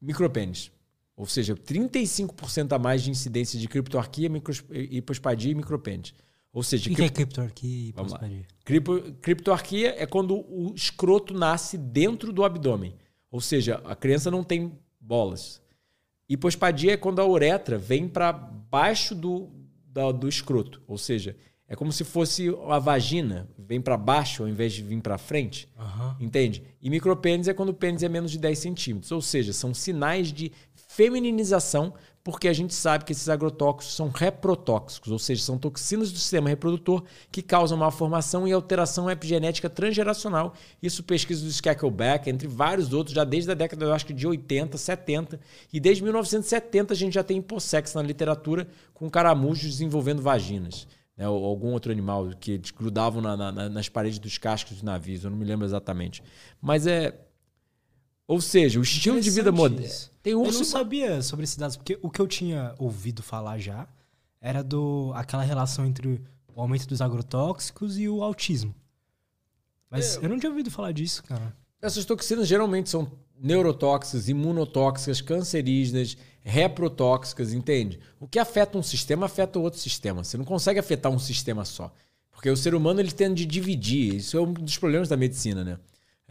micropênis. Ou seja, 35% a mais de incidência de criptoarquia, hipospadia e micropênis. Ou seja, o que, é criptoarquia e hipospadia? Criptoarquia é quando o escroto nasce dentro do abdômen. Ou seja, a criança não tem bolas. Hipospadia é quando a uretra vem para baixo do, do, do, escroto. Ou seja, é como se fosse a vagina, vem para baixo ao invés de vir para frente. Uhum. Entende? E micropênis é quando o pênis é menos de 10 centímetros. Ou seja, são sinais de femininização porque a gente sabe que esses agrotóxicos são reprotóxicos, ou seja, são toxinas do sistema reprodutor que causam malformação e alteração epigenética transgeracional. Isso pesquisa do Skackelbeck, entre vários outros, já desde a década eu acho que de 80, 70. E desde 1970 a gente já tem hipossex na literatura com caramujos desenvolvendo vaginas. Né, ou algum outro animal que grudavam na, na, nas paredes dos cascos dos navios, eu não me lembro exatamente. Mas é, ou seja, o estilo de vida moderno. Tem urso. Eu não sabia sobre esses dados, porque o que eu tinha ouvido falar já era do aquela relação entre o aumento dos agrotóxicos e o autismo. Mas é. eu não tinha ouvido falar disso, cara. Essas toxinas geralmente são neurotóxicas, imunotóxicas, cancerígenas, reprotóxicas, entende? O que afeta um sistema afeta o outro sistema. Você não consegue afetar um sistema só. Porque o ser humano ele tende a dividir. Isso é um dos problemas da medicina, né?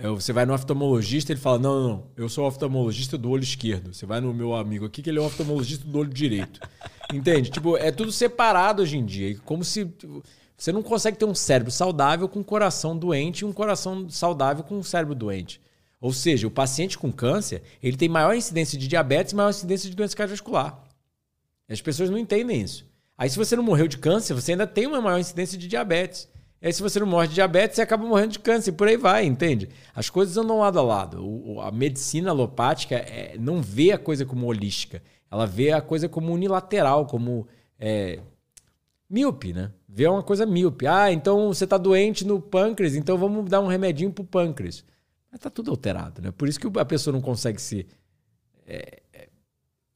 Você vai no oftalmologista, ele fala: não, não, não, eu sou oftalmologista do olho esquerdo. Você vai no meu amigo aqui, que ele é oftalmologista do olho direito. Entende? Tipo, é tudo separado hoje em dia. Como se. Você não consegue ter um cérebro saudável com um coração doente e um coração saudável com um cérebro doente. Ou seja, o paciente com câncer, ele tem maior incidência de diabetes e maior incidência de doença cardiovascular. As pessoas não entendem isso. Aí, se você não morreu de câncer, você ainda tem uma maior incidência de diabetes. E aí, se você não morre de diabetes, você acaba morrendo de câncer. E por aí vai, entende? As coisas andam lado a lado. O, a medicina alopática é, não vê a coisa como holística. Ela vê a coisa como unilateral, como é, míope, né? Vê uma coisa míope. Ah, então você está doente no pâncreas, então vamos dar um remedinho para o pâncreas. Mas tá tudo alterado, né? Por isso que a pessoa não consegue se é, é,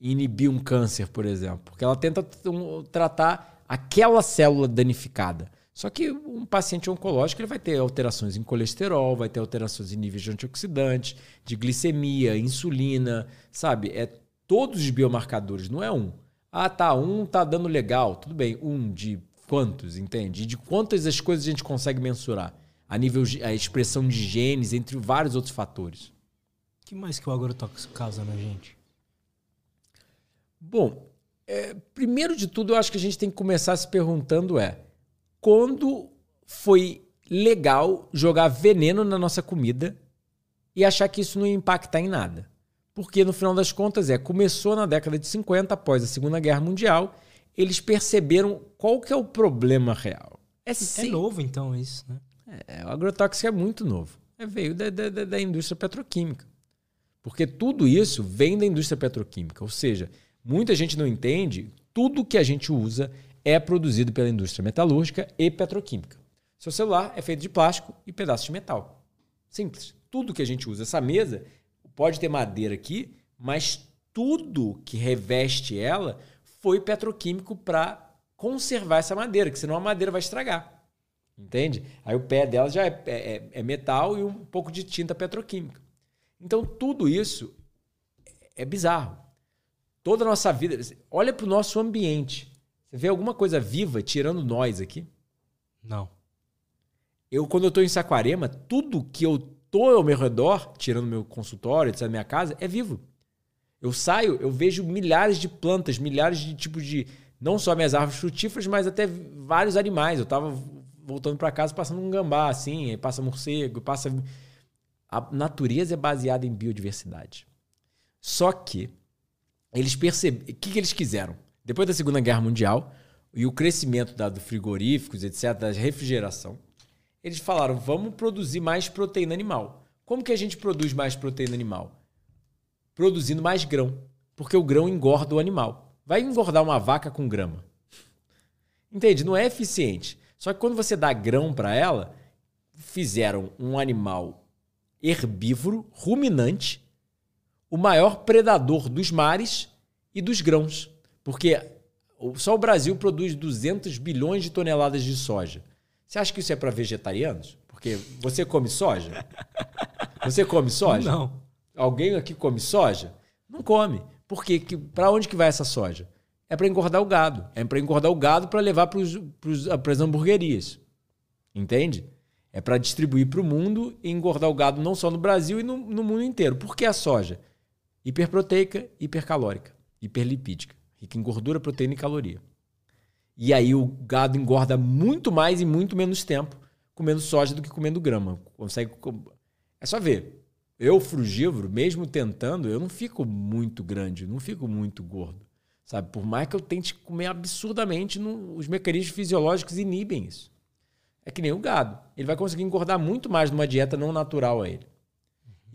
inibir um câncer, por exemplo. Porque ela tenta tratar aquela célula danificada. Só que um paciente oncológico ele vai ter alterações em colesterol, vai ter alterações em níveis de antioxidantes, de glicemia, insulina, sabe? É todos os biomarcadores, não é um. Ah, tá, um tá dando legal, tudo bem. Um de quantos, entende? De quantas as coisas a gente consegue mensurar? a nível a expressão de genes, entre vários outros fatores. O que mais que o agrotóxico causa na gente? Bom, é, primeiro de tudo, eu acho que a gente tem que começar se perguntando é quando foi legal jogar veneno na nossa comida e achar que isso não ia impactar em nada. Porque no final das contas é, começou na década de 50, após a Segunda Guerra Mundial, eles perceberam qual que é o problema real. É, é novo então isso, né? É, o agrotóxico é muito novo. É, veio da, da, da indústria petroquímica. Porque tudo isso vem da indústria petroquímica. Ou seja, muita gente não entende, tudo que a gente usa é produzido pela indústria metalúrgica e petroquímica. Seu celular é feito de plástico e pedaços de metal. Simples. Tudo que a gente usa. Essa mesa pode ter madeira aqui, mas tudo que reveste ela foi petroquímico para conservar essa madeira, que senão a madeira vai estragar. Entende? Aí o pé dela já é, é, é, metal e um pouco de tinta petroquímica. Então tudo isso é bizarro. Toda a nossa vida. Olha para o nosso ambiente. Você vê alguma coisa viva tirando nós aqui? Não. Eu, quando eu estou em Saquarema, tudo que eu tô ao meu redor, tirando meu consultório, etc., minha casa, é vivo. Eu saio, eu vejo milhares de plantas, milhares de tipos de. Não só minhas árvores frutíferas, mas até vários animais. Eu estava voltando para casa passando um gambá, assim, aí passa morcego, passa. A natureza é baseada em biodiversidade. Só que eles perceberam. O que, que eles quiseram? Depois da Segunda Guerra Mundial e o crescimento da, do frigoríficos, etc., da refrigeração, eles falaram: vamos produzir mais proteína animal. Como que a gente produz mais proteína animal? Produzindo mais grão. Porque o grão engorda o animal. Vai engordar uma vaca com grama. Entende? Não é eficiente. Só que quando você dá grão para ela, fizeram um animal herbívoro, ruminante, o maior predador dos mares e dos grãos. Porque só o Brasil produz 200 bilhões de toneladas de soja. Você acha que isso é para vegetarianos? Porque você come soja? Você come soja? Não. Alguém aqui come soja? Não come. Por quê? Para onde que vai essa soja? é para engordar o gado. É para engordar o gado para levar para as hamburguerias. Entende? É para distribuir para o mundo e engordar o gado não só no Brasil e no, no mundo inteiro. Por que a soja? Hiperproteica, hipercalórica, hiperlipídica, rica em gordura, proteína e caloria. E aí o gado engorda muito mais em muito menos tempo comendo soja do que comendo grama. Consegue. É só ver. Eu, frugívoro, mesmo tentando, eu não fico muito grande, não fico muito gordo. Sabe? Por mais que eu tente comer absurdamente, os mecanismos fisiológicos inibem isso. É que nem o gado. Ele vai conseguir engordar muito mais numa dieta não natural a ele.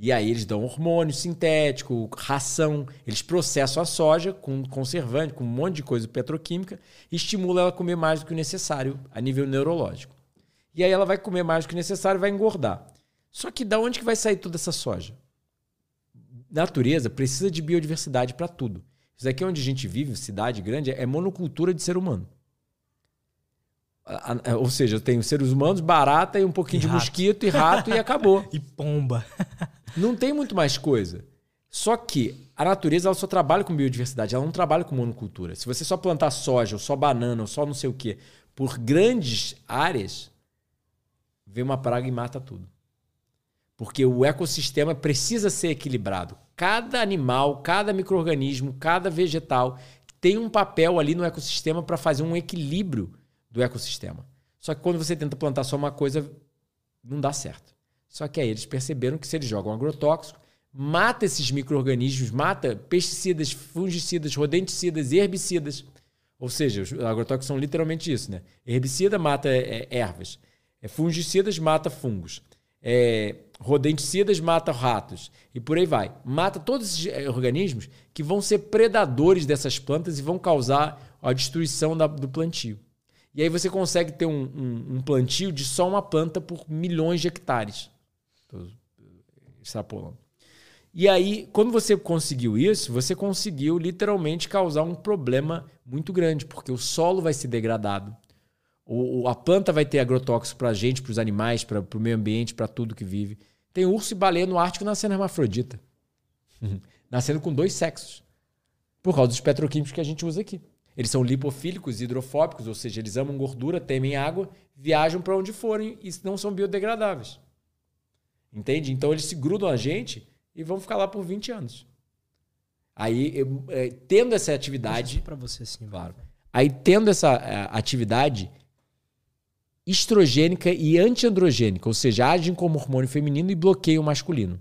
E aí eles dão hormônio sintético, ração, eles processam a soja com conservante, com um monte de coisa petroquímica, e estimulam ela a comer mais do que o necessário a nível neurológico. E aí ela vai comer mais do que o necessário e vai engordar. Só que da onde que vai sair toda essa soja? Natureza precisa de biodiversidade para tudo. Isso aqui é onde a gente vive, cidade grande, é monocultura de ser humano. Ou seja, eu tenho seres humanos, barata e um pouquinho e de rato. mosquito e rato e acabou. [laughs] e pomba. Não tem muito mais coisa. Só que a natureza ela só trabalha com biodiversidade, ela não trabalha com monocultura. Se você só plantar soja, ou só banana, ou só não sei o quê, por grandes áreas, vem uma praga e mata tudo. Porque o ecossistema precisa ser equilibrado. Cada animal, cada microorganismo, cada vegetal tem um papel ali no ecossistema para fazer um equilíbrio do ecossistema. Só que quando você tenta plantar só uma coisa, não dá certo. Só que aí eles perceberam que se eles jogam agrotóxico, mata esses micro-organismos, mata pesticidas, fungicidas, rodenticidas, herbicidas. Ou seja, os agrotóxicos são literalmente isso, né? Herbicida mata é, ervas. É, fungicidas mata fungos. É, rodenticidas mata ratos. E por aí vai. Mata todos esses é, organismos que vão ser predadores dessas plantas e vão causar a destruição da, do plantio. E aí você consegue ter um, um, um plantio de só uma planta por milhões de hectares. Estou extrapolando. E aí, quando você conseguiu isso, você conseguiu literalmente causar um problema muito grande, porque o solo vai ser degradado. O, a planta vai ter agrotóxico para a gente, para os animais, para o meio ambiente, para tudo que vive. Tem urso e baleia no Ártico nascendo hermafrodita. [laughs] nascendo com dois sexos. Por causa dos petroquímicos que a gente usa aqui. Eles são lipofílicos, hidrofóbicos, ou seja, eles amam gordura, temem água, viajam para onde forem e não são biodegradáveis. Entende? Então eles se grudam a gente e vão ficar lá por 20 anos. Aí, eu, é, tendo essa atividade. para você, sim. Claro. Aí, tendo essa é, atividade estrogênica e antiandrogênica, ou seja, agem como hormônio feminino e bloqueiam o masculino.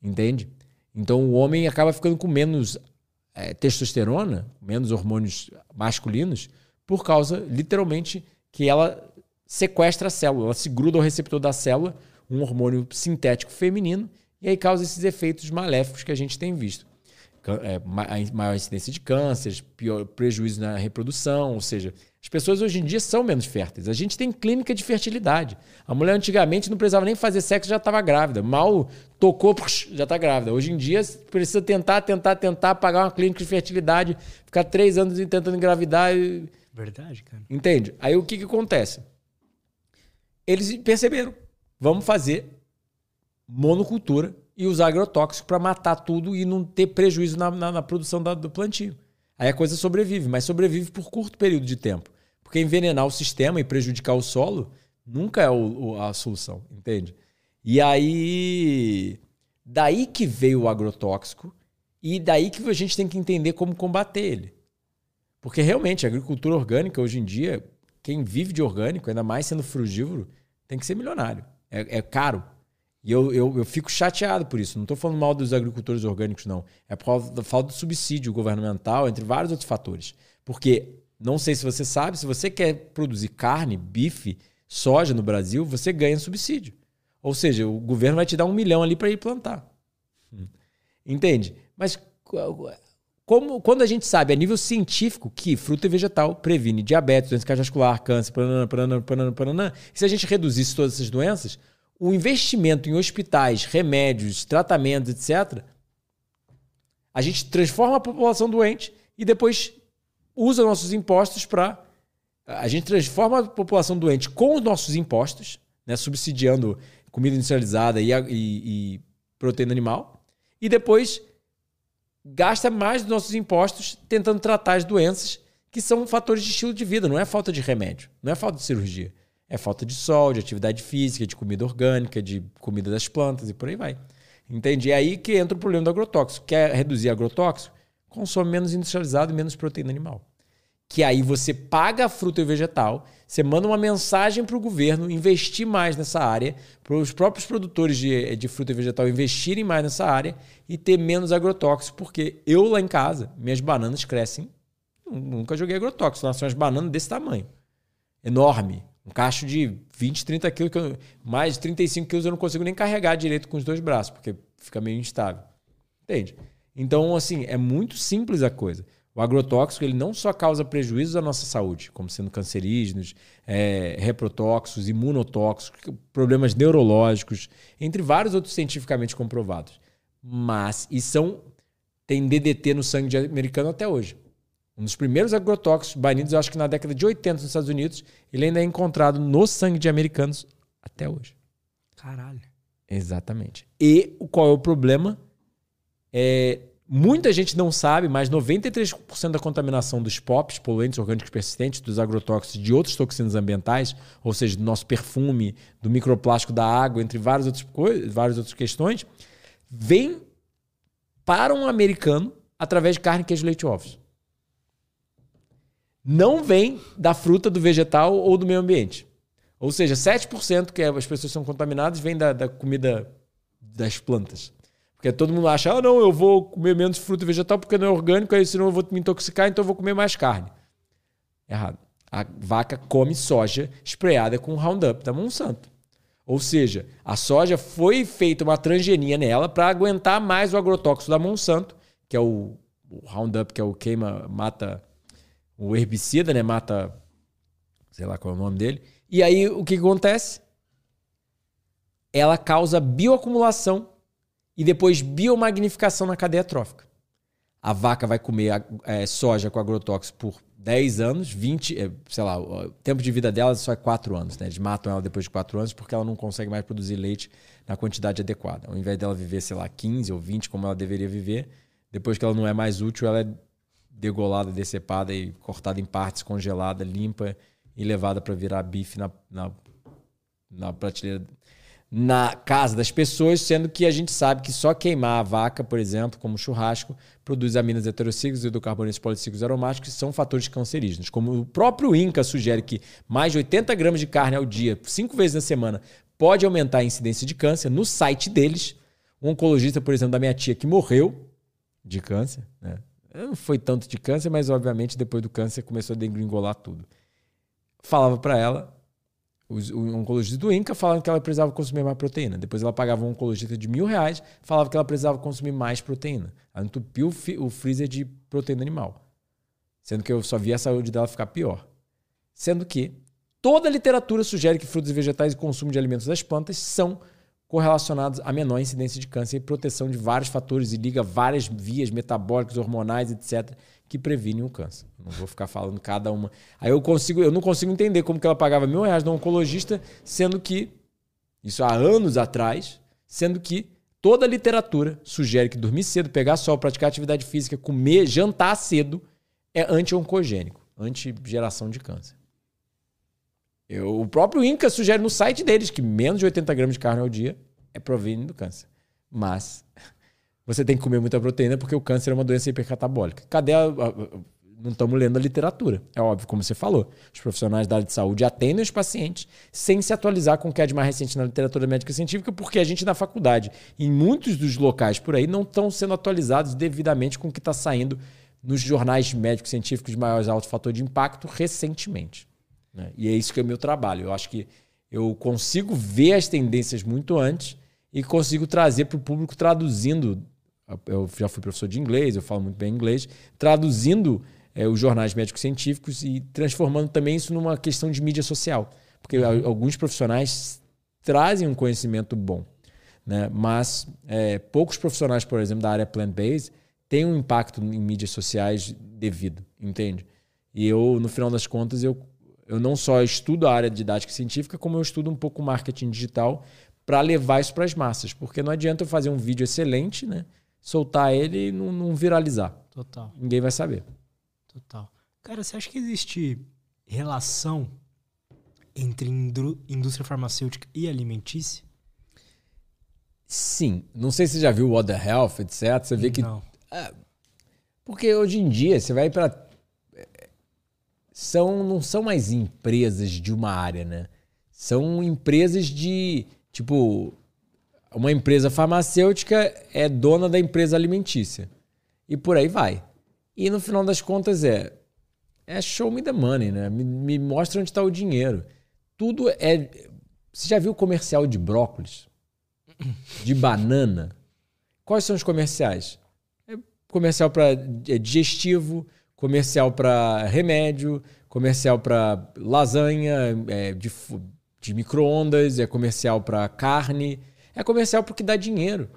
Entende? Então, o homem acaba ficando com menos é, testosterona, menos hormônios masculinos, por causa, literalmente, que ela sequestra a célula, ela se gruda ao receptor da célula, um hormônio sintético feminino, e aí causa esses efeitos maléficos que a gente tem visto. É, maior incidência de cânceres, pior, prejuízo na reprodução, ou seja, as pessoas hoje em dia são menos férteis. A gente tem clínica de fertilidade. A mulher antigamente não precisava nem fazer sexo, já estava grávida. Mal tocou, já está grávida. Hoje em dia precisa tentar, tentar, tentar pagar uma clínica de fertilidade, ficar três anos tentando engravidar. Verdade, cara. Entende? Aí o que, que acontece? Eles perceberam. Vamos fazer monocultura e usar agrotóxico para matar tudo e não ter prejuízo na, na, na produção da, do plantio. Aí a coisa sobrevive, mas sobrevive por curto período de tempo. Porque envenenar o sistema e prejudicar o solo nunca é o, a solução, entende? E aí. Daí que veio o agrotóxico e daí que a gente tem que entender como combater ele. Porque realmente a agricultura orgânica hoje em dia, quem vive de orgânico, ainda mais sendo frugívoro, tem que ser milionário. É, é caro. E eu, eu, eu fico chateado por isso. Não estou falando mal dos agricultores orgânicos, não. É por causa da falta de subsídio governamental, entre vários outros fatores. Porque, não sei se você sabe, se você quer produzir carne, bife, soja no Brasil, você ganha subsídio. Ou seja, o governo vai te dar um milhão ali para ir plantar. Entende? Mas como, quando a gente sabe a nível científico que fruta e vegetal previne diabetes, doença cardiovascular, câncer, pananã, pananã, pananã, pananã, se a gente reduzisse todas essas doenças, o investimento em hospitais, remédios, tratamentos, etc., a gente transforma a população doente e depois usa nossos impostos para. A gente transforma a população doente com os nossos impostos, né, subsidiando comida industrializada e, e, e proteína animal, e depois gasta mais dos nossos impostos tentando tratar as doenças que são fatores de estilo de vida, não é falta de remédio, não é falta de cirurgia. É falta de sol, de atividade física, de comida orgânica, de comida das plantas e por aí vai. Entende? É aí que entra o problema do agrotóxico. Quer reduzir agrotóxico? Consome menos industrializado e menos proteína animal. Que aí você paga a fruta e vegetal, você manda uma mensagem para o governo investir mais nessa área, para os próprios produtores de, de fruta e vegetal investirem mais nessa área e ter menos agrotóxico, porque eu lá em casa, minhas bananas crescem. Nunca joguei agrotóxico, nascem umas bananas desse tamanho. Enorme. Um cacho de 20, 30 quilos, eu, mais de 35 quilos eu não consigo nem carregar direito com os dois braços, porque fica meio instável. Entende? Então, assim, é muito simples a coisa. O agrotóxico ele não só causa prejuízos à nossa saúde, como sendo cancerígenos, é, reprotóxicos, imunotóxicos, problemas neurológicos, entre vários outros cientificamente comprovados. Mas, e são, tem DDT no sangue de americano até hoje. Um dos primeiros agrotóxicos banidos, eu acho que na década de 80 nos Estados Unidos, ele ainda é encontrado no sangue de americanos até hoje. Caralho. Exatamente. E qual é o problema? É, muita gente não sabe, mas 93% da contaminação dos POPs, poluentes orgânicos persistentes, dos agrotóxicos de outros toxinas ambientais, ou seja, do nosso perfume, do microplástico da água, entre várias outras, coisas, várias outras questões, vem para um americano através de carne, queijo, leite e ovos. Não vem da fruta, do vegetal ou do meio ambiente. Ou seja, 7% que as pessoas são contaminadas vem da, da comida das plantas. Porque todo mundo acha, ah, não, eu vou comer menos fruta e vegetal porque não é orgânico, aí senão eu vou me intoxicar, então eu vou comer mais carne. Errado. A vaca come soja sprayada com Roundup da Monsanto. Ou seja, a soja foi feita uma transgenia nela para aguentar mais o agrotóxico da Monsanto, que é o, o Roundup, que é o queima, mata o herbicida, né? Mata, sei lá qual é o nome dele. E aí o que acontece? Ela causa bioacumulação e depois biomagnificação na cadeia trófica. A vaca vai comer é, soja com agrotóxico por 10 anos, 20, é, sei lá, o tempo de vida dela só é 4 anos. Né? Eles matam ela depois de 4 anos porque ela não consegue mais produzir leite na quantidade adequada. Ao invés dela viver, sei lá, 15 ou 20 como ela deveria viver, depois que ela não é mais útil, ela é degolada, decepada e cortada em partes, congelada, limpa e levada para virar bife na, na, na prateleira na casa das pessoas, sendo que a gente sabe que só queimar a vaca, por exemplo, como churrasco, produz aminas heterocíclicos e hidrocarbonetos policíclicos aromáticos, que são fatores cancerígenos. Como o próprio INCA sugere que mais de 80 gramas de carne ao dia, cinco vezes na semana, pode aumentar a incidência de câncer, no site deles, um oncologista, por exemplo, da minha tia, que morreu de câncer, né? Não foi tanto de câncer, mas obviamente depois do câncer começou a degringolar tudo. Falava para ela, o oncologista do INCA falando que ela precisava consumir mais proteína. Depois ela pagava um oncologista de mil reais, falava que ela precisava consumir mais proteína. Ela entupiu o, freezer de proteína animal. Sendo que eu só vi a saúde dela ficar pior. Sendo que toda a literatura sugere que frutos e vegetais e consumo de alimentos das plantas são correlacionados a menor incidência de câncer e proteção de vários fatores e liga várias vias metabólicas, hormonais, etc., que previnem o câncer. Não vou ficar falando cada uma. Aí eu consigo, eu não consigo entender como que ela pagava mil reais no oncologista, sendo que isso há anos atrás, sendo que toda a literatura sugere que dormir cedo, pegar sol, praticar atividade física, comer, jantar cedo é anti-oncogênico, anti-geração de câncer. Eu, o próprio INCA sugere no site deles que menos de 80 gramas de carne ao dia é proveniente do câncer. Mas você tem que comer muita proteína porque o câncer é uma doença hipercatabólica. Cadê a, a, não estamos lendo a literatura. É óbvio, como você falou. Os profissionais da área de saúde atendem os pacientes sem se atualizar com o que é de mais recente na literatura médica científica, porque a gente na faculdade, em muitos dos locais por aí, não estão sendo atualizados devidamente com o que está saindo nos jornais médicos científicos de maior alto fator de impacto recentemente. Né? E é isso que é o meu trabalho. Eu acho que eu consigo ver as tendências muito antes e consigo trazer para o público traduzindo. Eu já fui professor de inglês, eu falo muito bem inglês, traduzindo é, os jornais médicos científicos e transformando também isso numa questão de mídia social. Porque uhum. alguns profissionais trazem um conhecimento bom, né? mas é, poucos profissionais, por exemplo, da área plant-based, têm um impacto em mídias sociais devido, entende? E eu, no final das contas, eu eu não só estudo a área de didática científica, como eu estudo um pouco marketing digital para levar isso para as massas. Porque não adianta eu fazer um vídeo excelente, né? Soltar ele e não, não viralizar. Total. Ninguém vai saber. Total. Cara, você acha que existe relação entre indústria farmacêutica e alimentícia? Sim. Não sei se você já viu o Other Health, etc. Você vê que. Não. É, porque hoje em dia você vai para são não são mais empresas de uma área, né? São empresas de, tipo, uma empresa farmacêutica é dona da empresa alimentícia. E por aí vai. E no final das contas é é show me the money, né? Me, me mostra onde está o dinheiro. Tudo é. Você já viu comercial de brócolis? De banana? Quais são os comerciais? É comercial para é digestivo, comercial para remédio, comercial para lasanha, é, de, de micro-ondas, é comercial para carne, é comercial porque dá dinheiro.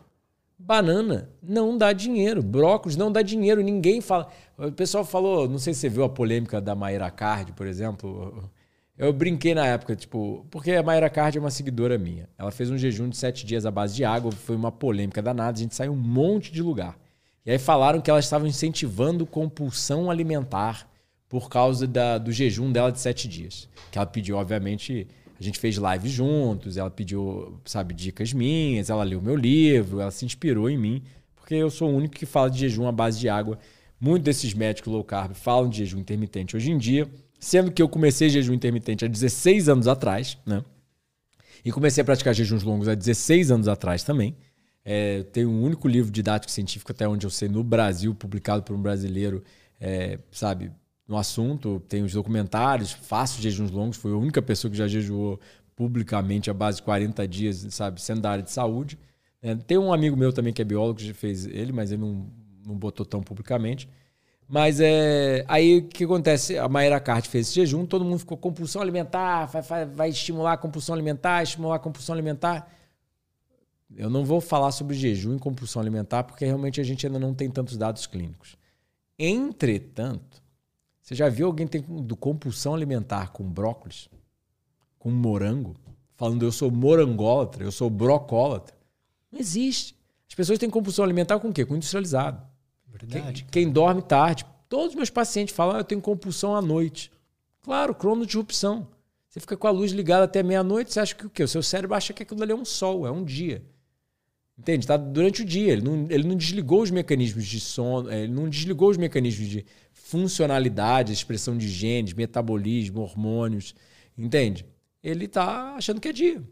Banana não dá dinheiro, brócolis não dá dinheiro, ninguém fala. O pessoal falou, não sei se você viu a polêmica da Mayra Card, por exemplo. Eu brinquei na época, tipo, porque a Mayra Card é uma seguidora minha. Ela fez um jejum de sete dias à base de água, foi uma polêmica danada, a gente saiu um monte de lugar. E aí falaram que elas estavam incentivando compulsão alimentar por causa da, do jejum dela de sete dias. Que ela pediu, obviamente, a gente fez live juntos, ela pediu, sabe, dicas minhas, ela leu meu livro, ela se inspirou em mim, porque eu sou o único que fala de jejum à base de água. Muitos desses médicos low carb falam de jejum intermitente hoje em dia, sendo que eu comecei jejum intermitente há 16 anos atrás, né? E comecei a praticar jejuns longos há 16 anos atrás também. É, tenho um único livro didático científico, até onde eu sei, no Brasil, publicado por um brasileiro, é, sabe, no assunto. Tem os documentários, faço jejuns longos, fui a única pessoa que já jejuou publicamente a base de 40 dias, sabe, sendo da área de saúde. É, tem um amigo meu também que é biólogo, que fez ele, mas ele não, não botou tão publicamente. Mas é, aí o que acontece? A Maíra Card fez esse jejum, todo mundo ficou compulsão alimentar, vai, vai, vai estimular a compulsão alimentar, estimular a compulsão alimentar. Eu não vou falar sobre jejum e compulsão alimentar porque realmente a gente ainda não tem tantos dados clínicos. Entretanto, você já viu alguém tendo compulsão alimentar com brócolis? Com morango? Falando eu sou morangólatra, eu sou brocólatra? Não existe. As pessoas têm compulsão alimentar com o quê? Com industrializado. Verdade. Quem, quem, dorme tarde. Todos os meus pacientes falam, ah, eu tenho compulsão à noite. Claro, crono de erupção. Você fica com a luz ligada até meia-noite, você acha que o quê? O seu cérebro acha que aquilo ali é um sol, é um dia. Entende? Está durante o dia. Ele não, ele não desligou os mecanismos de sono, é, ele não desligou os mecanismos de funcionalidade, expressão de genes, metabolismo, hormônios. Entende? Ele está achando que é dia.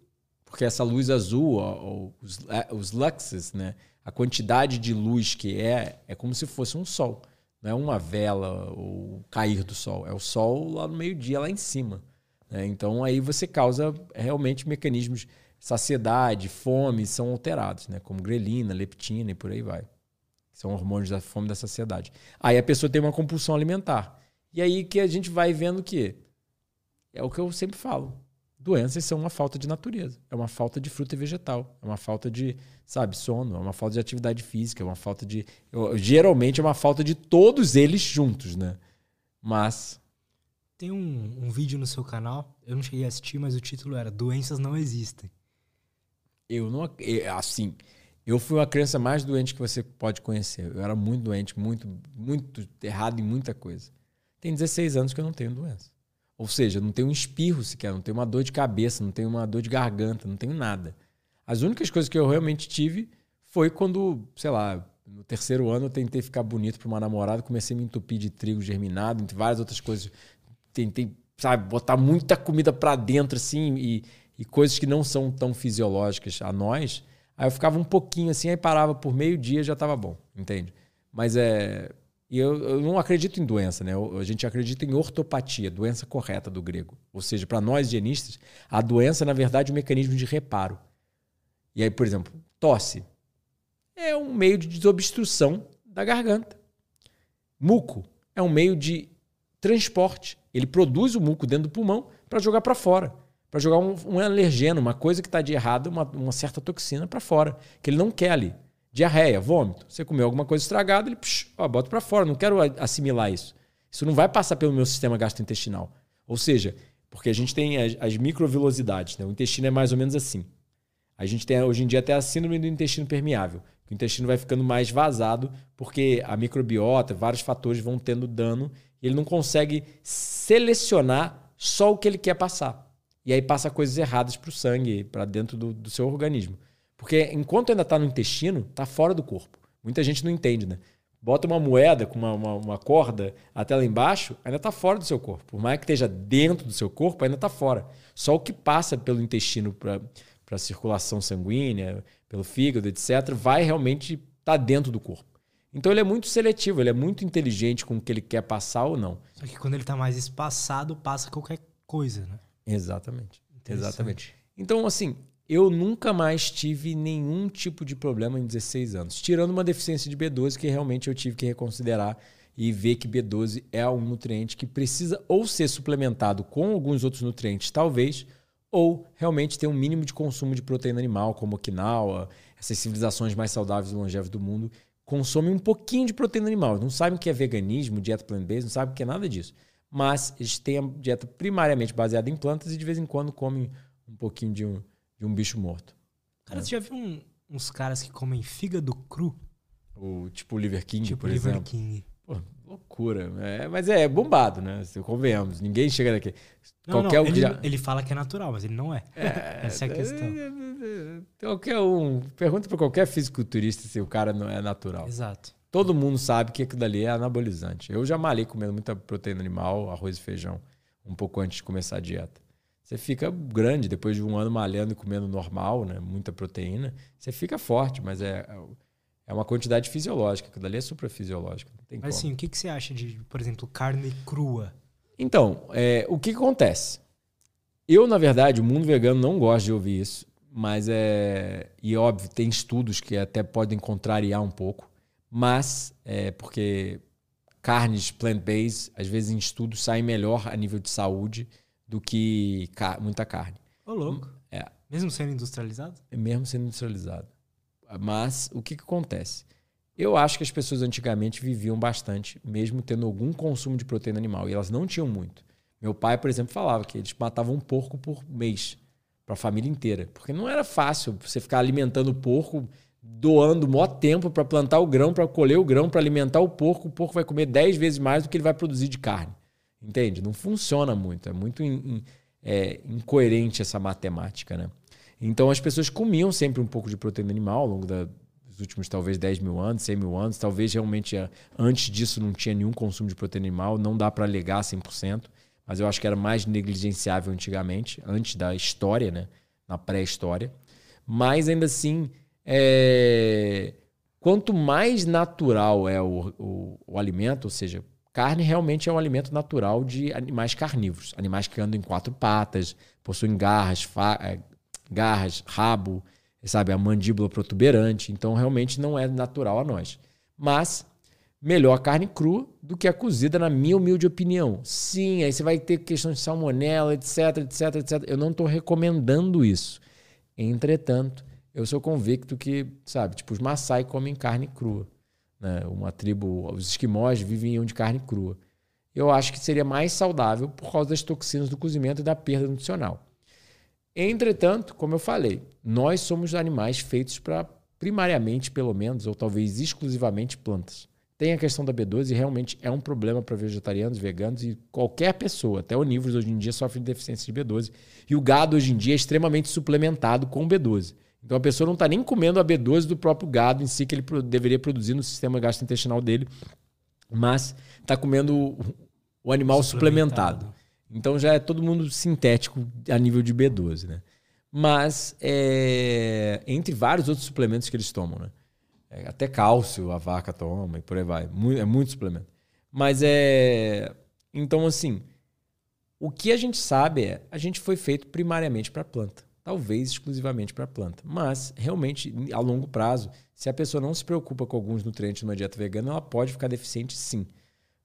Porque essa luz azul, ó, os, é, os luxes, né? a quantidade de luz que é, é como se fosse um sol. Não é uma vela ou cair do sol. É o sol lá no meio-dia, lá em cima. Né? Então aí você causa realmente mecanismos saciedade, fome são alterados, né? como grelina, leptina e por aí vai. São hormônios da fome da saciedade. Aí a pessoa tem uma compulsão alimentar. E aí que a gente vai vendo que é o que eu sempre falo. Doenças são uma falta de natureza, é uma falta de fruta e vegetal, é uma falta de, sabe, sono, é uma falta de atividade física, é uma falta de. Geralmente é uma falta de todos eles juntos, né? Mas. Tem um, um vídeo no seu canal, eu não cheguei a assistir, mas o título era Doenças Não Existem. Eu não. Assim, eu fui a criança mais doente que você pode conhecer. Eu era muito doente, muito, muito errado em muita coisa. Tem 16 anos que eu não tenho doença. Ou seja, não tenho um espirro sequer, não tenho uma dor de cabeça, não tenho uma dor de garganta, não tenho nada. As únicas coisas que eu realmente tive foi quando, sei lá, no terceiro ano eu tentei ficar bonito para uma namorada, comecei a me entupir de trigo germinado, entre várias outras coisas. Tentei, sabe, botar muita comida para dentro assim e, e coisas que não são tão fisiológicas a nós. Aí eu ficava um pouquinho assim, aí parava por meio dia já estava bom, entende? Mas é e eu, eu, não acredito em doença, né? A gente acredita em ortopatia, doença correta do grego. Ou seja, para nós higienistas, a doença, na verdade, é um mecanismo de reparo. E aí, por exemplo, tosse é um meio de desobstrução da garganta. Muco é um meio de transporte. Ele produz o muco dentro do pulmão para jogar para fora, para jogar um, um, alergeno, uma coisa que está de errado, uma, uma certa toxina para fora, que ele não quer ali. Diarreia, vômito. Você comeu alguma coisa estragada, ele psh, ó, bota para fora. Não quero assimilar isso. Isso não vai passar pelo meu sistema gastrointestinal. Ou seja, porque a gente tem as, as microvilosidades. Né? O intestino é mais ou menos assim. A gente tem hoje em dia até a síndrome do intestino permeável. O intestino vai ficando mais vazado porque a microbiota, vários fatores vão tendo dano e ele não consegue selecionar só o que ele quer passar. E aí passa coisas erradas para o sangue, para dentro do, do seu organismo. Porque enquanto ainda está no intestino, está fora do corpo. Muita gente não entende, né? Bota uma moeda com uma, uma, uma corda até lá embaixo, ainda está fora do seu corpo. Por mais que esteja dentro do seu corpo, ainda está fora. Só o que passa pelo intestino para a circulação sanguínea, pelo fígado, etc., vai realmente estar tá dentro do corpo. Então ele é muito seletivo, ele é muito inteligente com o que ele quer passar ou não. Só que quando ele está mais espaçado, passa qualquer coisa, né? Exatamente. Exatamente. Então, assim, eu nunca mais tive nenhum tipo de problema em 16 anos, tirando uma deficiência de B12 que realmente eu tive que reconsiderar e ver que B12 é um nutriente que precisa ou ser suplementado com alguns outros nutrientes, talvez, ou realmente ter um mínimo de consumo de proteína animal, como Okinawa, essas civilizações mais saudáveis e longevas do mundo, consomem um pouquinho de proteína animal. Não sabem o que é veganismo, dieta plant-based, não sabem o que é nada disso. Mas eles têm a dieta primariamente baseada em plantas e de vez em quando comem um pouquinho de um, de um bicho morto. Cara, é. você já viu um, uns caras que comem fígado cru? O, tipo o Liver King, tipo por Liver exemplo. King. Pô, loucura. É, mas é bombado, né? Se convenhamos. Ninguém chega daqui. Não, Qualquer não, um ele, já- ele fala que é natural, mas ele não é. [laughs] Essa é a questão. Qualquer um. Pergunta pra qualquer fisiculturista se o cara não é natural. Exato. Todo mundo sabe que aquilo dali é anabolizante. Eu já malhei comendo muita proteína animal, arroz e feijão, um pouco antes de começar a dieta. Você fica grande depois de um ano malhando e comendo normal, né? Muita proteína. Você fica forte, mas é, é uma quantidade fisiológica. Aquilo dali é suprafisiológico. Não Mas como. assim, o que, que você acha de, por exemplo, carne crua? Então, é, o que, que acontece? Eu, na verdade, o mundo vegano não gosta de ouvir isso, mas é. E óbvio, tem estudos que até podem contrariar um pouco, mas é porque carnes plant-based, às vezes em estudos, saem melhor a nível de saúde do que muita carne. Ô, louco. É. Mesmo sendo industrializado? mesmo sendo industrializado. Mas o que, que acontece? Eu acho que as pessoas antigamente viviam bastante, mesmo tendo algum consumo de proteína animal, e elas não tinham muito. Meu pai, por exemplo, falava que eles matavam um porco por mês para a família inteira, porque não era fácil você ficar alimentando o porco, doando maior tempo para plantar o grão, para colher o grão, para alimentar o porco. O porco vai comer 10 vezes mais do que ele vai produzir de carne. Entende? Não funciona muito. É muito in- in- é, incoerente essa matemática, né? Então as pessoas comiam sempre um pouco de proteína animal ao longo da- dos últimos talvez 10 mil anos, 100 mil anos. Talvez realmente antes disso não tinha nenhum consumo de proteína animal. Não dá para alegar 100%, mas eu acho que era mais negligenciável antigamente, antes da história, né? Na pré-história. Mas ainda assim, é, quanto mais natural é o, o, o alimento, ou seja, carne realmente é um alimento natural de animais carnívoros, animais que andam em quatro patas, possuem garras, é, garras, rabo, sabe, a mandíbula protuberante. Então, realmente não é natural a nós. Mas melhor a carne crua do que a cozida, na minha humilde opinião. Sim, aí você vai ter questões de salmonela, etc, etc, etc. Eu não estou recomendando isso. Entretanto, eu sou convicto que, sabe, tipo, os Maasai comem carne crua. Né? Uma tribo, os esquimós viviam de carne crua. Eu acho que seria mais saudável por causa das toxinas do cozimento e da perda nutricional. Entretanto, como eu falei, nós somos animais feitos para, primariamente, pelo menos, ou talvez exclusivamente, plantas. Tem a questão da B12 e realmente é um problema para vegetarianos, veganos e qualquer pessoa. Até onívoros hoje em dia sofrem de deficiência de B12. E o gado hoje em dia é extremamente suplementado com B12. Então a pessoa não está nem comendo a B12 do próprio gado em si que ele deveria produzir no sistema gastrointestinal dele, mas está comendo o- animal suplementado. Então já é todo mundo sintético a nível de B12, né? Mas é, entre vários outros suplementos que eles tomam, né? É, até cálcio a vaca toma e por aí vai. É muito suplemento. Mas é. Então, assim, o que a gente sabe é a gente foi feito primariamente para planta. Talvez exclusivamente para planta. Mas, realmente, a longo prazo, se a pessoa não se preocupa com alguns nutrientes numa dieta vegana, ela pode ficar deficiente sim.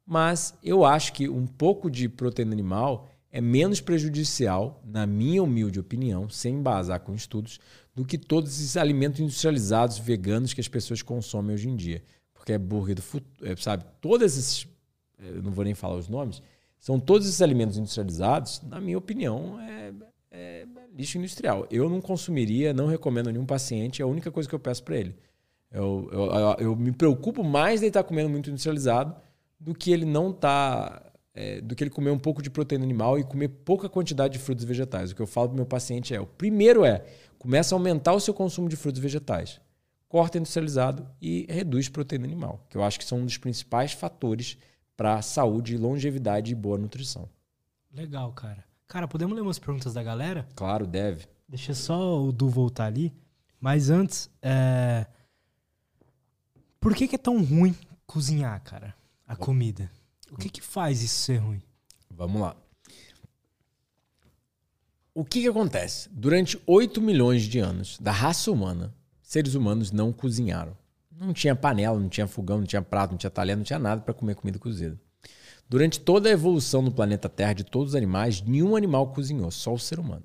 Mas eu acho que um pouco de proteína animal é menos prejudicial, na minha humilde opinião, sem embasar com estudos, do que todos esses alimentos industrializados veganos que as pessoas consomem hoje em dia. Porque é hambúrguer do futuro, sabe? Todos esses, eu não vou nem falar os nomes, são todos esses alimentos industrializados, na minha opinião, é, é lixo industrial. Eu não consumiria, não recomendo a nenhum paciente, é a única coisa que eu peço para ele. Eu, eu, eu, me preocupo mais de ele estar comendo muito industrializado do que ele não tá é, do que ele comer um pouco de proteína animal e comer pouca quantidade de frutos e vegetais. O que eu falo para meu paciente é: o primeiro é começa a aumentar o seu consumo de frutos e vegetais, corta industrializado e reduz proteína animal, que eu acho que são um dos principais fatores para saúde, longevidade e boa nutrição. Legal, cara. Cara, podemos ler umas perguntas da galera? Claro, deve. Deixa só o Du voltar ali. Mas antes, é... por que, que é tão ruim cozinhar, cara? A comida. O que que faz isso ser ruim? Vamos lá. O que, que acontece? Durante 8 milhões de anos da raça humana, seres humanos não cozinharam. Não tinha panela, não tinha fogão, não tinha prato, não tinha talher, não tinha nada para comer comida cozida. Durante toda a evolução no planeta Terra de todos os animais, nenhum animal cozinhou, só o ser humano.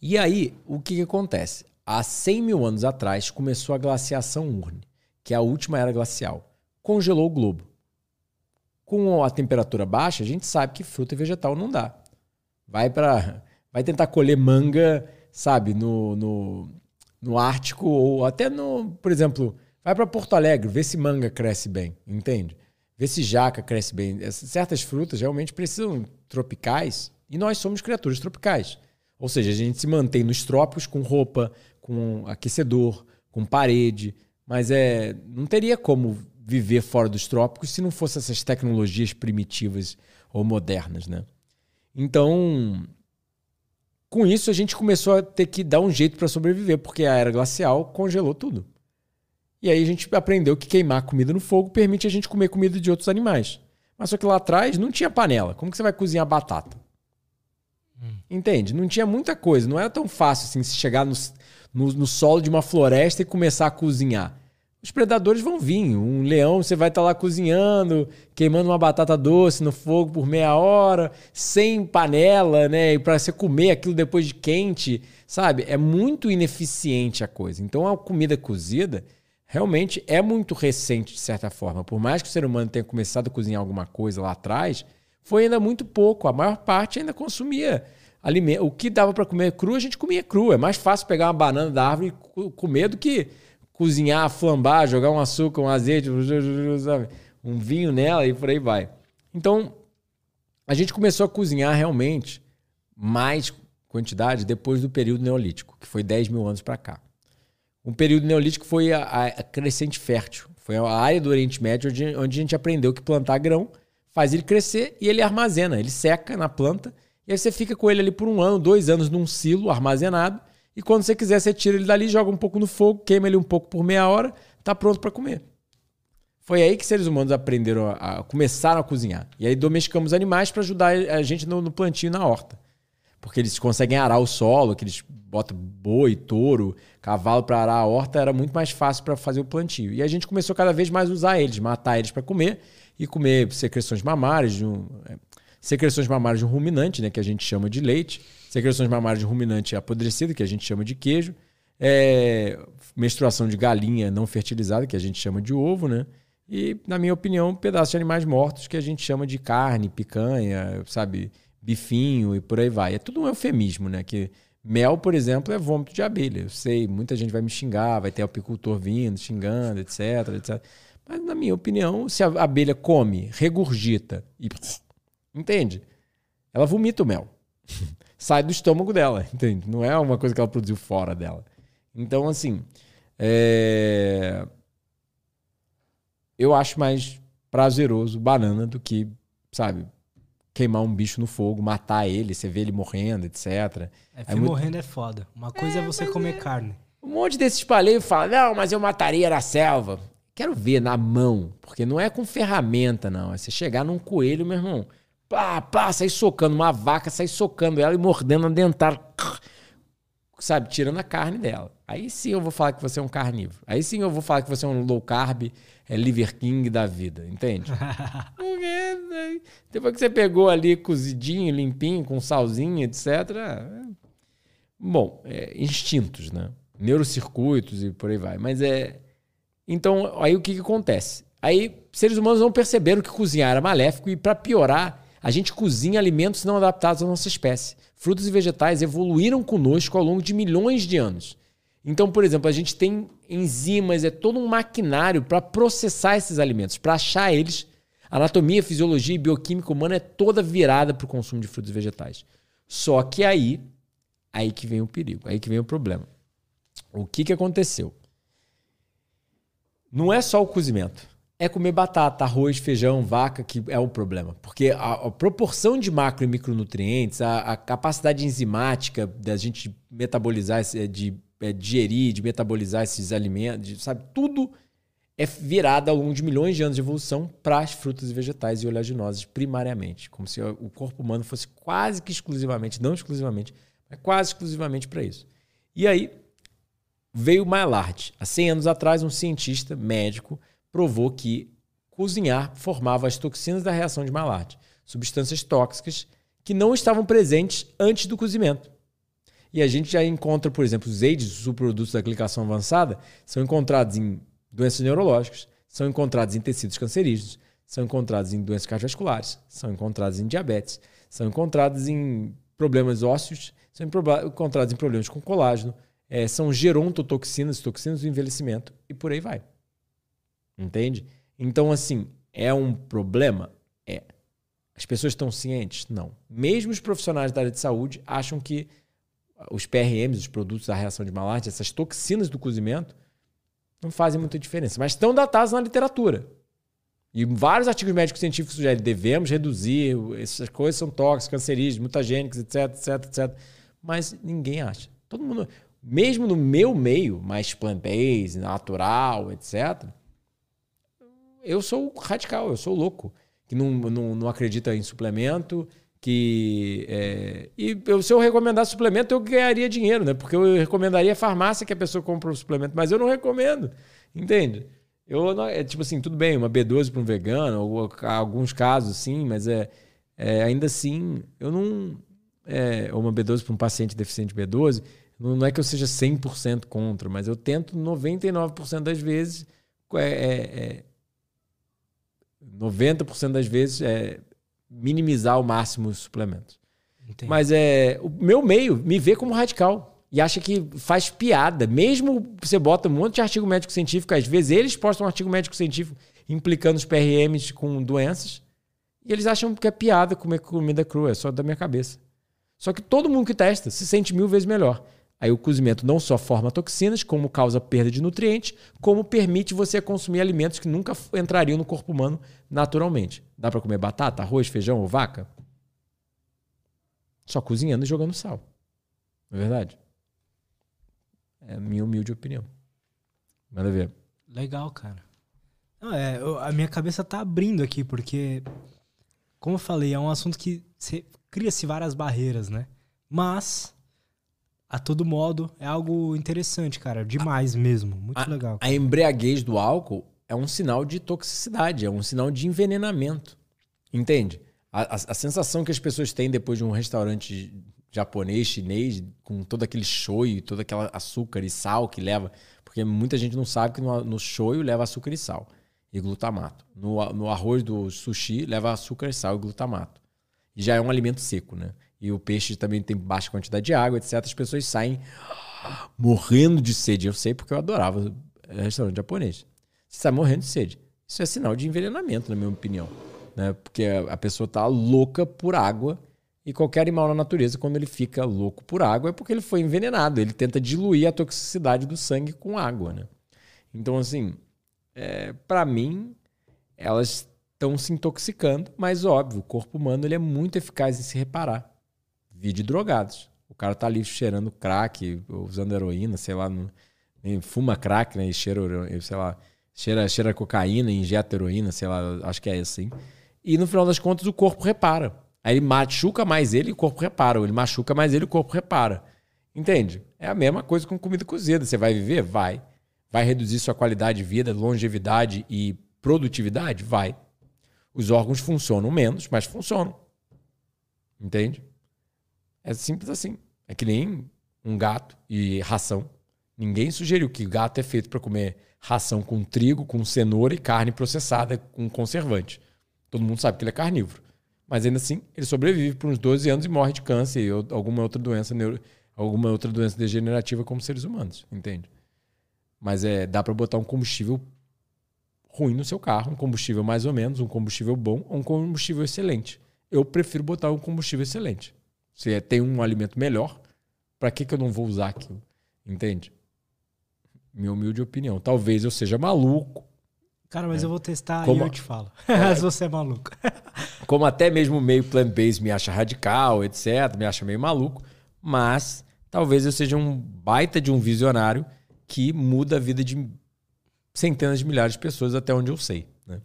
E aí, o que, que acontece? Há 100 mil anos atrás começou a glaciação Urne, que é a última era glacial. Congelou o globo. Com a temperatura baixa, a gente sabe que fruta e vegetal não dá. Vai para, vai tentar colher manga, sabe, no, no, no Ártico ou até no, por exemplo, Vai para Porto Alegre, vê se manga cresce bem, entende? Vê se jaca cresce bem. Certas frutas realmente precisam tropicais e nós somos criaturas tropicais. Ou seja, a gente se mantém nos trópicos com roupa, com aquecedor, com parede, mas é não teria como viver fora dos trópicos se não fosse essas tecnologias primitivas ou modernas, né? Então, com isso a gente começou a ter que dar um jeito para sobreviver, porque a era glacial congelou tudo. E aí a gente aprendeu que queimar comida no fogo permite a gente comer comida de outros animais. Mas só que lá atrás não tinha panela. Como que você vai cozinhar batata? Hum. Entende? Não tinha muita coisa. Não era tão fácil assim se chegar no, no, no solo de uma floresta e começar a cozinhar os predadores vão vir. Um leão, você vai estar tá lá cozinhando, queimando uma batata doce no fogo por meia hora, sem panela, né? E para você comer aquilo depois de quente, sabe? É muito ineficiente a coisa. Então a comida cozida realmente é muito recente de certa forma. Por mais que o ser humano tenha começado a cozinhar alguma coisa lá atrás, foi ainda muito pouco. A maior parte ainda consumia alimento. O que dava para comer cru, a gente comia cru. É mais fácil pegar uma banana da árvore e comer do que cozinhar, flambar, jogar um açúcar, um azeite, [laughs] sabe? um vinho nela e por aí vai. Então, a gente começou a cozinhar realmente mais quantidade depois do período neolítico, que foi 10 mil anos para cá. O período neolítico foi a, a, crescente fértil. Foi a área do Oriente Médio onde, onde a gente aprendeu que plantar grão faz ele crescer e ele armazena, ele seca na planta e aí você fica com ele ali por um ano, dois anos num silo armazenado e quando você quiser, você tira ele dali, joga um pouco no fogo, queima ele um pouco por meia hora, tá pronto para comer. Foi aí que seres humanos aprenderam a, a começaram a cozinhar. E aí domesticamos animais para ajudar a gente no, no plantio e na horta. Porque eles conseguem arar o solo, que eles botam boi, touro, cavalo para arar a horta, era muito mais fácil para fazer o plantio. E a gente começou cada vez mais a usar eles, matar eles para comer e comer secreções mamárias de um, é, secreções mamárias de um ruminante, né, que a gente chama de leite secreções mamárias de ruminante apodrecido, que a gente chama de queijo, é, menstruação de galinha não fertilizada, que a gente chama de ovo, né? E, na minha opinião, pedaços de animais mortos, que a gente chama de carne, picanha, sabe, bifinho e por aí vai. É tudo um eufemismo, né? Que mel, por exemplo, é vômito de abelha. Eu sei, muita gente vai me xingar, vai ter apicultor vindo, xingando, etc, etc. Mas, na minha opinião, se a abelha come, regurgita e. [laughs] Entende? Ela vomita o mel. [laughs] sai do estômago dela, [laughs] entende? Não é uma coisa que ela produziu fora dela. Então, assim, é... eu acho mais prazeroso banana do que, sabe, queimar um bicho no fogo, matar ele, você vê ele morrendo, etc. É, é muito... morrendo é foda. Uma coisa é, é você comer é... carne. Um monte desses paleios fala, não, mas eu mataria na selva. Quero ver na mão, porque não é com ferramenta, não. É você chegar num coelho, meu irmão pá, pá, sair socando uma vaca, sair socando ela e mordendo a dentar, sabe, tirando a carne dela. Aí sim eu vou falar que você é um carnívoro. Aí sim eu vou falar que você é um low carb, é liver king da vida, entende? [laughs] Porque depois que você pegou ali cozidinho, limpinho, com salzinho, etc. É... Bom, é, instintos, né? Neurocircuitos e por aí vai. Mas é. Então, aí o que, que acontece? Aí, seres humanos não perceberam que cozinhar era maléfico e, para piorar, a gente cozinha alimentos não adaptados à nossa espécie. Frutos e vegetais evoluíram conosco ao longo de milhões de anos. Então, por exemplo, a gente tem enzimas, é todo um maquinário para processar esses alimentos, para achar eles. Anatomia, fisiologia e bioquímica humana é toda virada para o consumo de frutos e vegetais. Só que aí, aí que vem o perigo, aí que vem o problema. O que, que aconteceu? Não é só o cozimento é comer batata, arroz, feijão, vaca, que é o problema. Porque a, a proporção de macro e micronutrientes, a, a, capacidade enzimática da gente metabolizar, de é, digerir, de metabolizar esses alimentos, de, sabe? Tudo é virado ao longo de milhões de anos de evolução para as frutas e vegetais e oleaginosas, primariamente. Como se o corpo humano fosse quase que exclusivamente, não exclusivamente, mas quase exclusivamente para isso. E aí veio Maillard. Há 100 anos atrás, um cientista médico provou que cozinhar formava as toxinas da reação de Maillard, substâncias tóxicas que não estavam presentes antes do cozimento. E a gente já encontra, por exemplo, os AIDS, os subprodutos da glicação avançada, são encontrados em doenças neurológicas, são encontrados em tecidos cancerígenos, são encontrados em doenças cardiovasculares, são encontrados em diabetes, são encontrados em problemas ósseos, são encontrados em problemas com colágeno, é, são gerontotoxinas, toxinas do envelhecimento e por aí vai. Entende? Então, assim, é um problema? É. As pessoas estão cientes? Não. Mesmo os profissionais da área de saúde acham que os PRMs, os produtos da reação de Maillard, essas toxinas do cozimento, não fazem muita diferença, mas estão datados na literatura. E vários artigos médicos científicos sugerem devemos reduzir, essas coisas são tóxicas, cancerígenas, mutagênicas, etc, etc, etc. Mas ninguém acha. Todo mundo, mesmo no meu meio, mais plant-based, natural, etc., eu sou radical, eu sou louco, que não, não, não acredita em suplemento, que é, e eu, se eu recomendar suplemento eu ganharia dinheiro, né? Porque eu recomendaria a farmácia que a pessoa compra o suplemento, mas eu não recomendo, entende? Eu não, é tipo assim, tudo bem, uma B12 para um vegano, ou alguns casos sim, mas é, é ainda assim, eu não é, uma B12 para um paciente deficiente de B12, não, não é que eu seja 100% contra, mas eu tento 99% das vezes é, é, 90% é, das vezes é minimizar ao máximo os suplementos. Entendi. Mas é, o meu meio me vê como radical e acha que faz piada. Mesmo você bota um monte de artigo médico científico, às vezes eles postam um artigo médico científico implicando os PRMs com doenças e eles acham que é piada comer comida crua, é só da minha cabeça. Só que todo mundo que testa se sente mil vezes melhor. Aí o cozimento não só forma toxinas, como causa perda de nutrientes, como permite você consumir alimentos que nunca entrariam no corpo humano naturalmente. Dá para comer batata, arroz, feijão ou vaca? Só cozinhando e jogando sal. Não é verdade? É a minha humilde opinião. Manda ver. Legal, cara. Não, é, eu, a minha cabeça tá abrindo aqui, porque, como eu falei, é um assunto que cria-se várias barreiras, né? Mas a todo modo, é algo interessante, cara. Demais a, mesmo. Muito a, legal. Cara. A embriaguez do álcool é um sinal de toxicidade, é um sinal de envenenamento. Entende? A, a, a sensação que as pessoas têm depois de um restaurante japonês, chinês, com todo aquele shoyu, todo aquele açúcar e sal que leva. Porque muita gente não sabe que no, no shoyu leva açúcar e sal e glutamato. No, no arroz do sushi leva açúcar e sal e glutamato. E já é um alimento seco, né? E o peixe também tem baixa quantidade de água, etc. As pessoas saem morrendo de sede. Eu sei porque eu adorava restaurante japonês. Você sai morrendo de sede. Isso é sinal de envenenamento, na minha opinião. Né? Porque a pessoa está louca por água. E qualquer animal na natureza, quando ele fica louco por água, é porque ele foi envenenado. Ele tenta diluir a toxicidade do sangue com água. Né? Então, assim, é, para mim, elas estão se intoxicando, mas óbvio, o corpo humano ele é muito eficaz em se reparar de drogados. O cara tá ali cheirando crack, usando heroína, sei lá, no, fuma crack, né? E cheira, sei lá, cheira, cheira cocaína, injeta heroína, sei lá, acho que é assim. E no final das contas o corpo repara. Aí ele machuca mais ele e o corpo repara. Ou ele machuca mais ele e o corpo repara. Entende? É a mesma coisa com comida cozida. Você vai viver? Vai. Vai reduzir sua qualidade de vida, longevidade e produtividade? Vai. Os órgãos funcionam menos, mas funcionam. Entende? É simples assim. É que nem um gato e ração. Ninguém sugeriu que gato é feito para comer ração com trigo, com cenoura e carne processada com conservante. Todo mundo sabe que ele é carnívoro. Mas ainda assim, ele sobrevive por uns 12 anos e morre de câncer ou alguma outra doença, neuro, alguma outra doença degenerativa como seres humanos, entende? Mas é, dá para botar um combustível ruim no seu carro, um combustível mais ou menos, um combustível bom ou um combustível excelente. Eu prefiro botar um combustível excelente. Se é, tem um alimento melhor, para que, que eu não vou usar aquilo? Entende? Minha humilde opinião. Talvez eu seja maluco. Cara, mas é. eu vou testar como, e eu te falo. [laughs] É, se você é maluco. [laughs] como até mesmo o meio plant-based me acha radical, etc., me acha meio maluco, mas talvez eu seja um baita de um visionário que muda a vida de centenas de milhares de pessoas até onde eu sei. Né?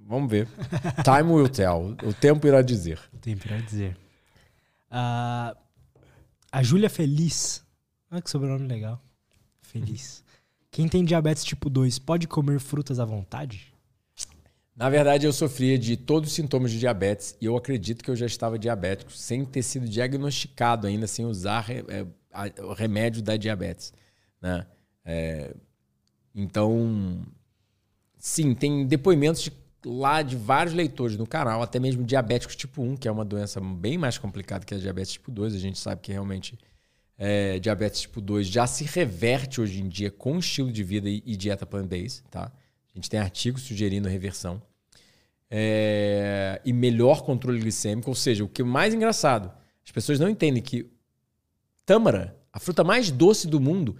Vamos ver. [laughs] Time will tell. O tempo irá dizer. O tempo irá dizer. Uh, a Júlia Feliz. Olha que sobrenome legal. Feliz. Quem tem diabetes tipo 2 pode comer frutas à vontade? Na verdade, eu sofria de todos os sintomas de diabetes e eu acredito que eu já estava diabético sem ter sido diagnosticado ainda, sem usar é, o remédio da diabetes. Né? É, então, sim, tem depoimentos de lá de vários leitores no canal, até mesmo diabéticos tipo 1, que é uma doença bem mais complicada que a diabetes tipo 2. A gente sabe que realmente é, diabetes tipo 2 já se reverte hoje em dia com estilo de vida e, e dieta plant-based, tá? A gente tem artigos sugerindo reversão. É, e melhor controle glicêmico, ou seja, o que é mais engraçado, as pessoas não entendem que tâmara, a fruta mais doce do mundo,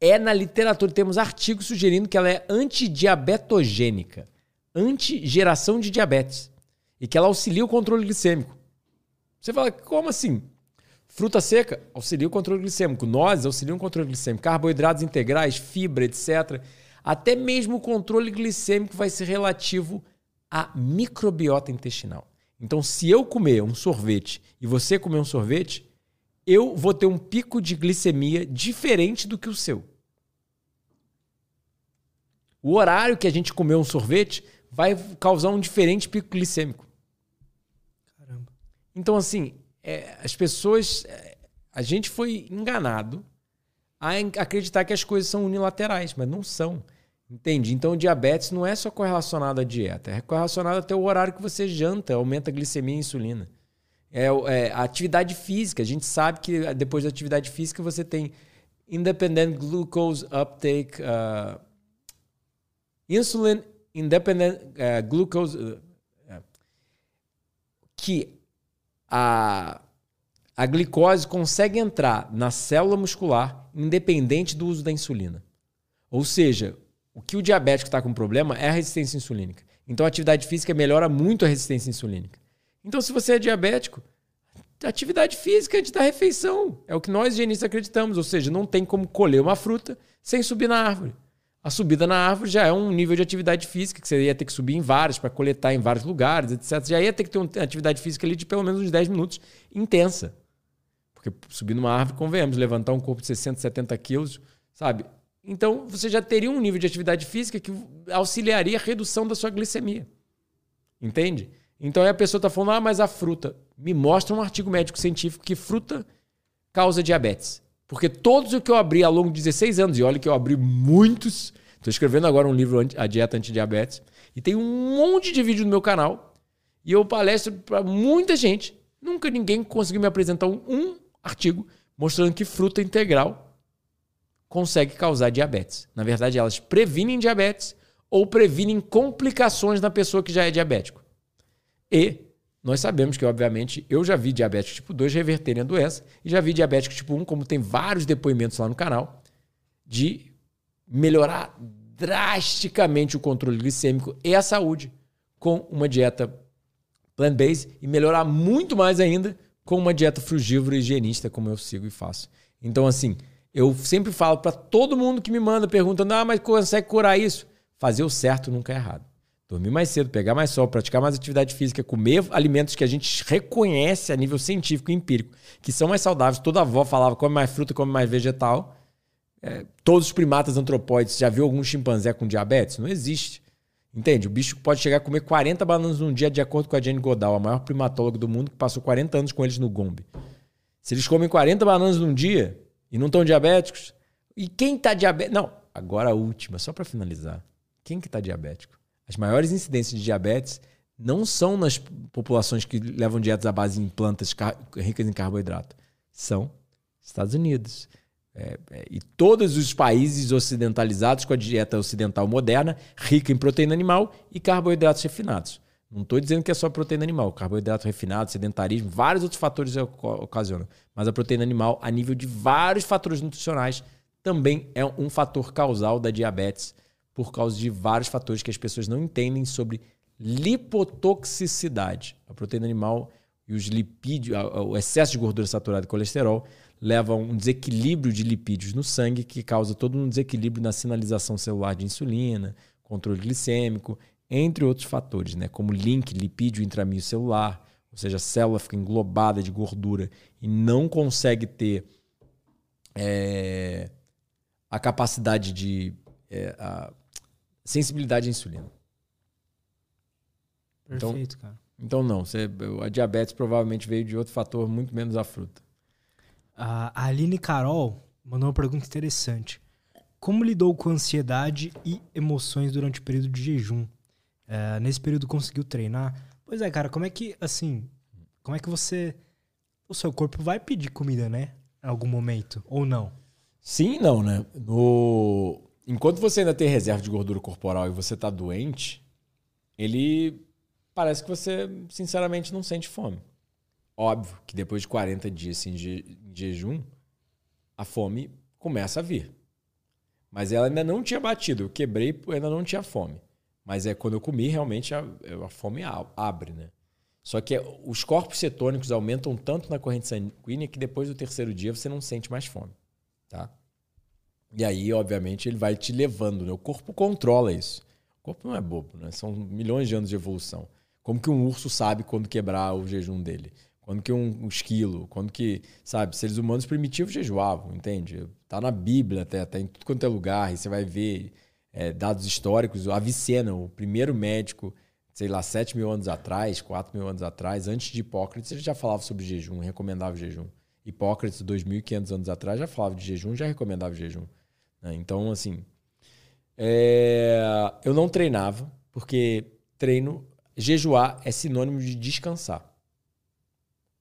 é na literatura, temos artigos sugerindo que ela é antidiabetogênica, anti-geração de diabetes, e que ela auxilia o controle glicêmico. Você fala, como assim? Fruta seca auxilia o controle glicêmico, nozes auxiliam o controle glicêmico, carboidratos integrais, fibra, etc. Até mesmo o controle glicêmico vai ser relativo à microbiota intestinal. Então, se eu comer um sorvete e você comer um sorvete, eu vou ter um pico de glicemia diferente do que o seu. O horário que a gente comeu um sorvete vai causar um diferente pico glicêmico. Caramba. Então, assim, é, as pessoas. É, a gente foi enganado a acreditar que as coisas são unilaterais, mas não são. Entende? Então, o diabetes não é só correlacionado à dieta, é correlacionado até o horário que você janta, aumenta a glicemia e a insulina. É, é, a atividade física. A gente sabe que depois da atividade física você tem independent glucose uptake, uh, insulin independent uh, glucose, uh, que a, a glicose consegue entrar na célula muscular independente do uso da insulina. Ou seja, o que o diabético está com problema é a resistência insulínica. Então a atividade física melhora muito a resistência insulínica. Então, se você é diabético, atividade física é de dar refeição. É o que nós higienistas acreditamos. Ou seja, não tem como colher uma fruta sem subir na árvore. A subida na árvore já é um nível de atividade física, que você ia ter que subir em vários para coletar em vários lugares, etc. Já ia ter que ter uma atividade física ali de pelo menos uns 10 minutos intensa. Porque subir numa árvore, convenhamos, levantar um corpo de 60, 70 quilos, sabe? Então você já teria um nível de atividade física que auxiliaria a redução da sua glicemia. Entende? Então aí a pessoa está falando, ah, mas a fruta. Me mostra um artigo médico científico que fruta causa diabetes. Porque todos o que eu abri ao longo de 16 anos, e olha que eu abri muitos, estou escrevendo agora um livro, A Dieta Antidiabetes, e tem um monte de vídeo no meu canal, e eu palestro para muita gente. Nunca ninguém conseguiu me apresentar um, um artigo mostrando que fruta integral consegue causar diabetes. Na verdade, elas previnem diabetes ou previnem complicações na pessoa que já é diabético. E nós sabemos que, obviamente, eu já vi diabético tipo 2 reverterem a doença e já vi diabético tipo 1, como tem vários depoimentos lá no canal, de melhorar drasticamente o controle glicêmico e a saúde com uma dieta plant-based e melhorar muito mais ainda com uma dieta frugívora e higienista, como eu sigo e faço. Então, assim, eu sempre falo para todo mundo que me manda perguntando: ah, mas consegue curar isso? Fazer o certo nunca é errado. Dormir mais cedo, pegar mais sol, praticar mais atividade física, comer alimentos que a gente reconhece a nível científico e empírico, que são mais saudáveis. Toda avó falava come mais fruta, come mais vegetal. É, todos os primatas antropóides, já viu algum chimpanzé com diabetes? Não existe. Entende? O bicho pode chegar a comer 40 bananas num dia, de acordo com a Jane Goodall, a maior primatóloga do mundo, que passou 40 anos com eles no Gombe. Se eles comem 40 bananas num dia e não estão diabéticos, e quem está diabético? Não, agora a última, só para finalizar. Quem que está diabético? As maiores incidências de diabetes não são nas populações que levam dietas à base em plantas ricas em carboidrato. São Estados Unidos. É, é, e todos os países ocidentalizados com a dieta ocidental moderna, rica em proteína animal e carboidratos refinados. Não estou dizendo que é só proteína animal. Carboidrato refinado, sedentarismo, vários outros fatores ocasionam. Mas a proteína animal, a nível de vários fatores nutricionais, também é um fator causal da diabetes por causa de vários fatores que as pessoas não entendem sobre lipotoxicidade. A proteína animal e os lipídios, o excesso de gordura saturada e colesterol levam a um desequilíbrio de lipídios no sangue que causa todo um desequilíbrio na sinalização celular de insulina, controle glicêmico, entre outros fatores, né? como link lipídio intramio celular, ou seja, a célula fica englobada de gordura e não consegue ter é, a capacidade de é, a, sensibilidade à insulina. Então, Perfeito, então, cara. Então não, você, a diabetes provavelmente veio de outro fator, muito menos a fruta. A Aline Carol mandou uma pergunta interessante. Como lidou com ansiedade e emoções durante o período de jejum? É, nesse período conseguiu treinar? Pois é, cara, como é que, assim, como é que você... O seu corpo vai pedir comida, né? Em algum momento, ou não? Sim não, né? No enquanto você ainda tem reserva de gordura corporal e você está doente, ele parece que você, sinceramente, não sente fome. Óbvio que depois de 40 dias assim, jejum, a fome começa a vir. Mas ela ainda não tinha batido. Eu quebrei, ainda não tinha fome. Mas é quando eu comi, realmente a, a fome abre, né? Só que os corpos cetônicos aumentam tanto na corrente sanguínea que depois do terceiro dia você não sente mais fome, tá? E aí, obviamente, ele vai te levando, né? O corpo controla isso. O corpo não é bobo, né? São milhões de anos de evolução. Como que um urso sabe quando quebrar o jejum dele? Quando que um, esquilo, quando que, sabe, seres humanos primitivos jejuavam, entende? Tá na Bíblia até, tá em tudo quanto é lugar, e você vai ver é, dados históricos. O Avicena, o primeiro médico sei lá, 7 mil anos atrás, 4 mil anos atrás, antes de Hipócrates, ele já falava sobre jejum, recomendava jejum. Hipócrates, 2.500 anos atrás, já falava de jejum, já recomendava jejum. Né? Então, assim, é... eu não treinava, porque treino, jejuar é sinônimo de descansar.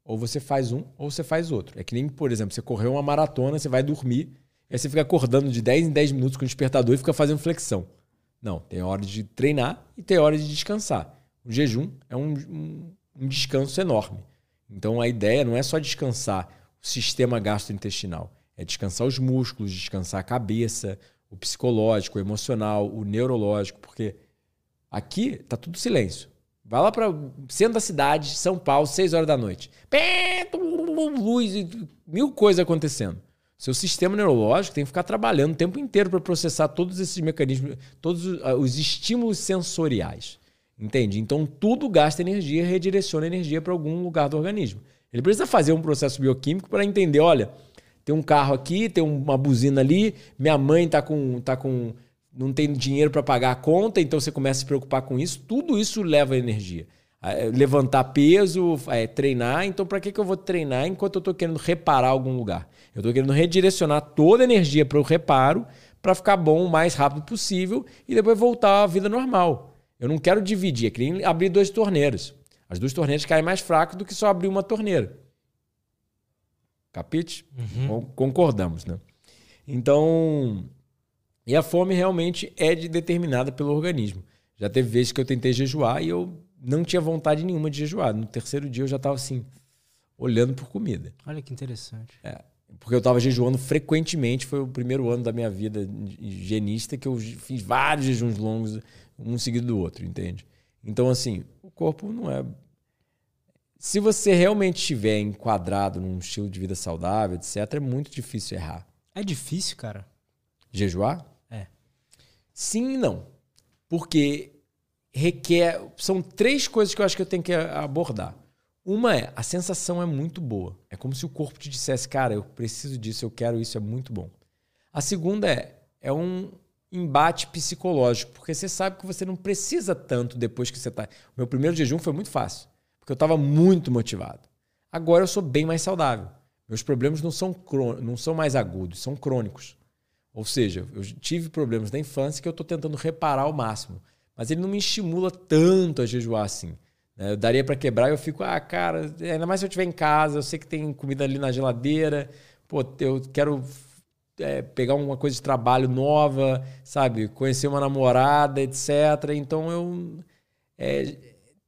Ou você faz um, ou você faz outro. É que nem, por exemplo, você correu uma maratona, você vai dormir, aí você fica acordando de 10 em 10 minutos com o despertador e fica fazendo flexão. Não, tem hora de treinar e tem hora de descansar. O jejum é um, um, um descanso enorme. Então a ideia não é só descansar o sistema gastrointestinal, é descansar os músculos, descansar a cabeça, o psicológico, o emocional, o neurológico, porque aqui tá tudo silêncio. Vai lá para centro da cidade, São Paulo, 6 horas da noite. Luz, mil coisas acontecendo. Seu sistema neurológico tem que ficar trabalhando o tempo inteiro para processar todos esses mecanismos, todos os estímulos sensoriais. Entende? Então tudo gasta energia, redireciona energia para algum lugar do organismo. Ele precisa fazer um processo bioquímico para entender, olha, tem um carro aqui, tem uma buzina ali, minha mãe está com, tá com não tem dinheiro para pagar a conta, então você começa a se preocupar com isso. Tudo isso leva energia. É, levantar peso, é, treinar. Então, para que, que eu vou treinar enquanto eu estou querendo reparar algum lugar? Eu estou querendo redirecionar toda a energia para o reparo para ficar bom o mais rápido possível e depois voltar à vida normal. Eu não quero dividir, é que nem abrir duas torneiras. As duas torneiras caem mais fraco do que só abrir uma torneira. Capite? Uhum. Concordamos, né? Então, e a fome realmente é determinada pelo organismo. Já teve vezes que eu tentei jejuar e eu não tinha vontade nenhuma de jejuar. No terceiro dia eu já estava assim, olhando por comida. Olha que interessante. É, porque eu estava jejuando frequentemente. Foi o primeiro ano da minha vida higienista que eu fiz vários jejuns longos, um seguido do outro, entende? Então, assim, o corpo não é. Se você realmente estiver enquadrado num estilo de vida saudável, etc., é muito difícil errar. É difícil, cara? Jejuar? É. Sim e não. Porque requer. São três coisas que eu acho que eu tenho que abordar. Uma é, a sensação é muito boa. É como se o corpo te dissesse, cara, eu preciso disso, eu quero isso, é muito bom. A segunda é, é um embate psicológico, porque você sabe que você não precisa tanto depois que você está. O meu primeiro jejum foi muito fácil, porque eu estava muito motivado. Agora eu sou bem mais saudável. Meus problemas não são, não são mais agudos, são crônicos. Ou seja, eu tive problemas na infância que eu estou tentando reparar ao máximo mas ele não me estimula tanto a jejuar assim. Né? Eu daria para quebrar e eu fico, ah, cara, ainda mais se eu estiver em casa, eu sei que tem comida ali na geladeira, pô, eu quero é, pegar uma coisa de trabalho nova, sabe? Conhecer uma namorada, etc. Então eu. É,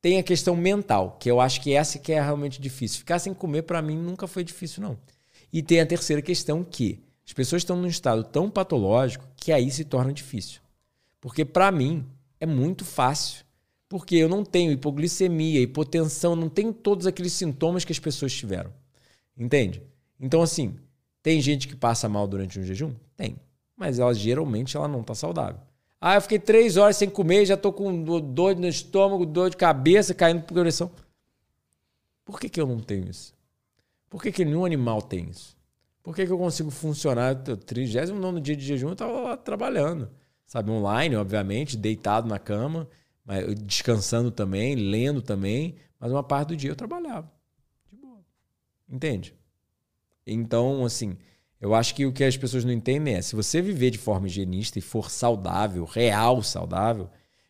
tem a questão mental, que eu acho que essa que é realmente difícil. Ficar sem comer, para mim, nunca foi difícil, não. E tem a terceira questão, que as pessoas estão num estado tão patológico que aí se torna difícil. Porque, para mim, é muito fácil. Porque eu não tenho hipoglicemia, hipotensão, não tenho todos aqueles sintomas que as pessoas tiveram. Entende? Então, assim, tem gente que passa mal durante um jejum? Tem. Mas ela geralmente ela não está saudável. Ah, eu fiquei três horas sem comer, já estou com dor no estômago, dor de cabeça, caindo por coração. Por que, que eu não tenho isso? Por que, que nenhum animal tem isso? Por que, que eu consigo funcionar? O 39 dia de jejum eu estava lá trabalhando sabe, online, obviamente, deitado na cama, mas descansando também, lendo também, mas uma parte do dia eu trabalhava. De boa. Entende? Então, assim, eu acho que o que as pessoas não entendem é, se você viver de forma higienista e for saudável, real saudável,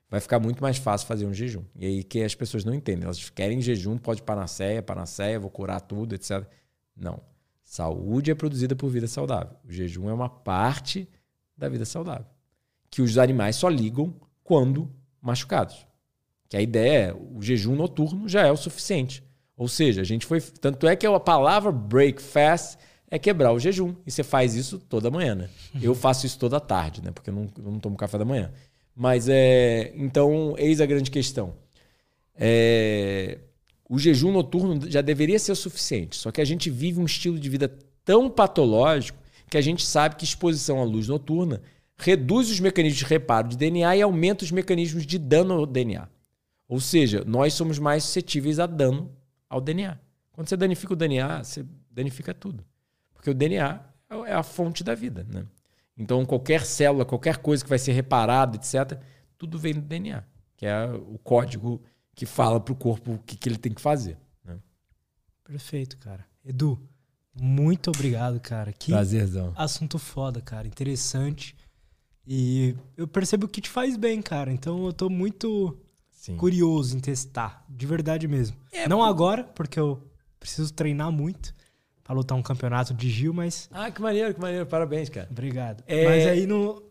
vai ficar muito mais fácil fazer um jejum. E aí que as pessoas não entendem. Elas querem jejum, pode panaceia, panaceia, vou curar tudo, etc. Não. Saúde é produzida por vida saudável. O jejum é uma parte da vida saudável. que os animais só ligam quando machucados. Que a ideia é, o jejum noturno já é o suficiente. Ou seja, a gente foi. Tanto é que a palavra break fast é quebrar o jejum. E você faz isso toda manhã, né? Eu [laughs] faço isso toda tarde, né? Porque eu não, eu não tomo café da manhã. Mas é. Então, eis a grande questão. É, o jejum noturno já deveria ser o suficiente. Só que a gente vive um estilo de vida tão patológico que a gente sabe que exposição à luz noturna reduz os mecanismos de reparo de DNA e aumenta os mecanismos de dano ao DNA. Ou seja, nós somos mais suscetíveis a dano ao DNA. Quando você danifica o DNA, você danifica tudo. Porque o DNA é a fonte da vida. Né? Então, qualquer célula, qualquer coisa que vai ser reparada, etc., tudo vem do DNA, que é o código que fala para o corpo o que, que ele tem que fazer. Né? Perfeito, cara. Edu, muito obrigado, cara. Que Prazerzão. assunto foda, cara. Interessante. E eu percebo que te faz bem, cara. Então eu tô muito Sim. curioso em testar. De verdade mesmo. É, Não agora, porque eu preciso treinar muito para lutar um campeonato de Gil, mas. Ah, que maneiro, que maneiro. Parabéns, cara. Obrigado. É... Mas aí no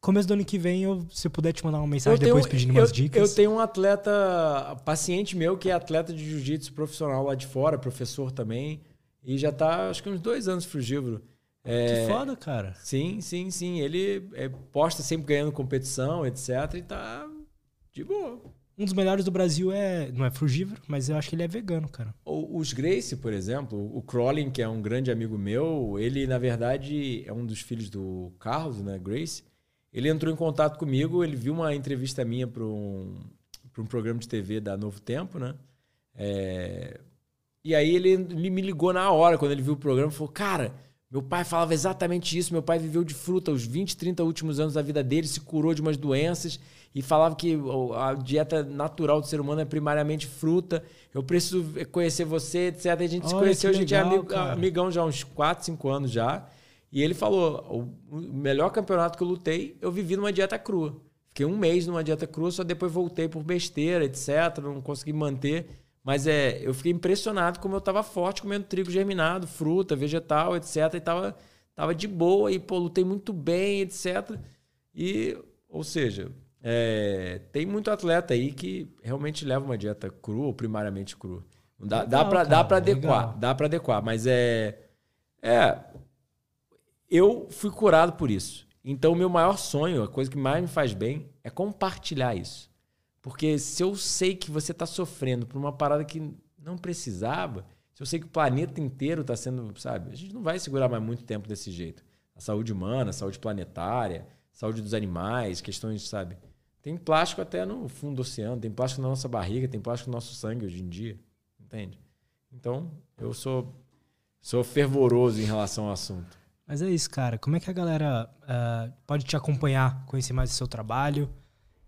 começo do ano que vem, eu, se eu puder te mandar uma mensagem tenho, depois pedindo umas eu, dicas. Eu tenho um atleta, paciente meu, que é atleta de jiu-jitsu profissional lá de fora, professor também. E já tá, acho que uns dois anos frugívoro. É, que foda, cara. Sim, sim, sim. Ele é, posta sempre ganhando competição, etc. E tá de boa. Um dos melhores do Brasil é. Não é frugívoro, mas eu acho que ele é vegano, cara. Os Grace, por exemplo, o Crowley, que é um grande amigo meu, ele, na verdade, é um dos filhos do Carlos, né? Grace. Ele entrou em contato comigo, ele viu uma entrevista minha para um, um programa de TV da Novo Tempo, né? É, e aí ele, ele me ligou na hora, quando ele viu o programa, falou: Cara, meu pai falava exatamente isso. Meu pai viveu de fruta os 20, 30 últimos anos da vida dele, se curou de umas doenças e falava que a dieta natural do ser humano é primariamente fruta. Eu preciso conhecer você, etc. A gente Olha, se conheceu, a gente é legal, é amigo, amigão já há uns 4, 5 anos já. E ele falou: o melhor campeonato que eu lutei, eu vivi numa dieta crua. Fiquei um mês numa dieta crua, só depois voltei por besteira, etc. Não consegui manter. Mas é, eu fiquei impressionado como eu estava forte comendo trigo germinado, fruta, vegetal, etc. E tava, tava de boa e pô, lutei muito bem, etc. E, ou seja, é, tem muito atleta aí que realmente leva uma dieta crua ou primariamente crua. Dá, legal, dá para dá para adequar, legal. dá para adequar, mas é é eu fui curado por isso. Então, o meu maior sonho, a coisa que mais me faz bem, é compartilhar isso. Porque se eu sei que você está sofrendo por uma parada que não precisava, se eu sei que o planeta inteiro está sendo, sabe, a gente não vai segurar mais muito tempo desse jeito. A saúde humana, a saúde planetária, a saúde dos animais, questões, sabe? Tem plástico até no fundo do oceano, tem plástico na nossa barriga, tem plástico no nosso sangue hoje em dia, entende? Então, eu sou sou fervoroso em relação ao assunto. Mas é isso, cara. Como é que a galera uh, pode te acompanhar, conhecer mais o seu trabalho?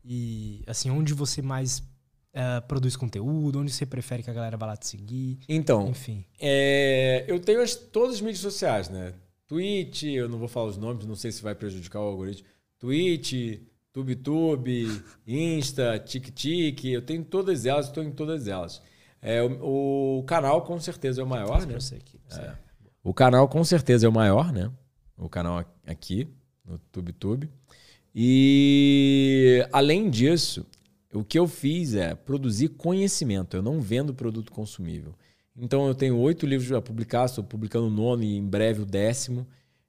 E, assim, onde você mais uh, produz conteúdo? Onde você prefere que a galera vá lá te seguir? Então, enfim. É, eu tenho as, todas as mídias sociais, né? Twitch, eu não vou falar os nomes, não sei se vai prejudicar o algoritmo. Twitch, TubeTube, Insta, TikTok, eu tenho todas elas, estou em todas elas. É, o, o, canal com certeza é o maior, né? Aqui, é. O canal com certeza é o maior, né? O canal aqui, no TubeTube. E além disso, o que eu fiz é produzir conhecimento. Eu não vendo produto consumível. Então eu tenho oito livros a publicar, estou publicando o nono e em breve o décimo.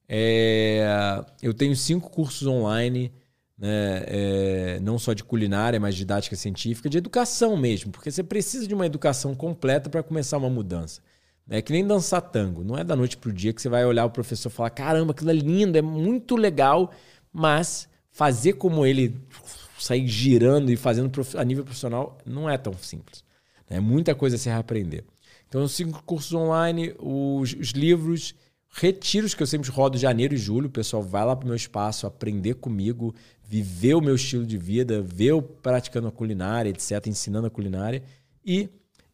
É, eu tenho cinco cursos online, né, é, não só de culinária, mas didática científica, de educação mesmo, porque você precisa de uma educação completa para começar uma mudança. É que nem dançar tango. Não é da noite pro dia que você vai olhar o professor e falar: caramba, aquilo é lindo, é muito legal, mas fazer como ele sair girando e fazendo a nível profissional não é tão simples. É muita coisa a se reaprender. Então, os cinco cursos online, os, os livros, retiros que eu sempre rodo janeiro e julho. O pessoal vai lá para o meu espaço aprender comigo, viver o meu estilo de vida, ver eu praticando a culinária, etc., ensinando a culinária. E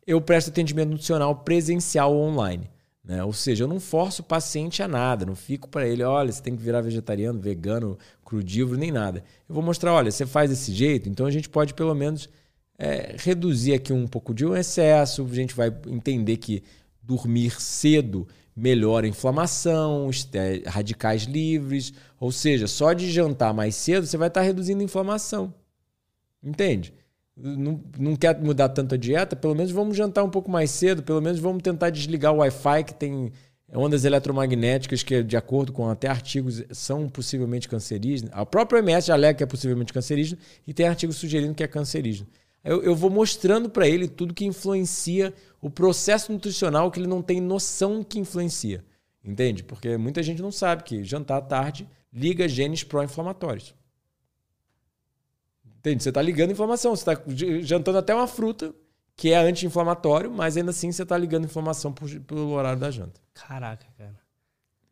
eu presto atendimento nutricional presencial online. Né? Ou seja, eu não forço o paciente a nada, não fico para ele, olha, você tem que virar vegetariano, vegano, crudívoro, nem nada. Eu vou mostrar, olha, você faz desse jeito, então a gente pode pelo menos é, reduzir aqui um pouco de um excesso, a gente vai entender que dormir cedo melhora a inflamação, radicais livres. Ou seja, só de jantar mais cedo você vai estar reduzindo a inflamação. Entende? Não, não quer mudar tanto a dieta? Pelo menos vamos jantar um pouco mais cedo, pelo menos vamos tentar desligar o Wi-Fi que tem ondas eletromagnéticas que, de acordo com até artigos, são possivelmente cancerígenas. A própria OMS já alega que é possivelmente cancerígeno e tem artigos sugerindo que é cancerígeno. Eu, eu vou mostrando para ele tudo que influencia o processo nutricional que ele não tem noção que influencia. Entende? Porque muita gente não sabe que jantar tarde liga genes pró-inflamatórios. Entende? Você está ligando inflamação. Você está jantando até uma fruta que é anti-inflamatório, mas ainda assim você está ligando inflamação pelo horário da janta. Caraca, cara.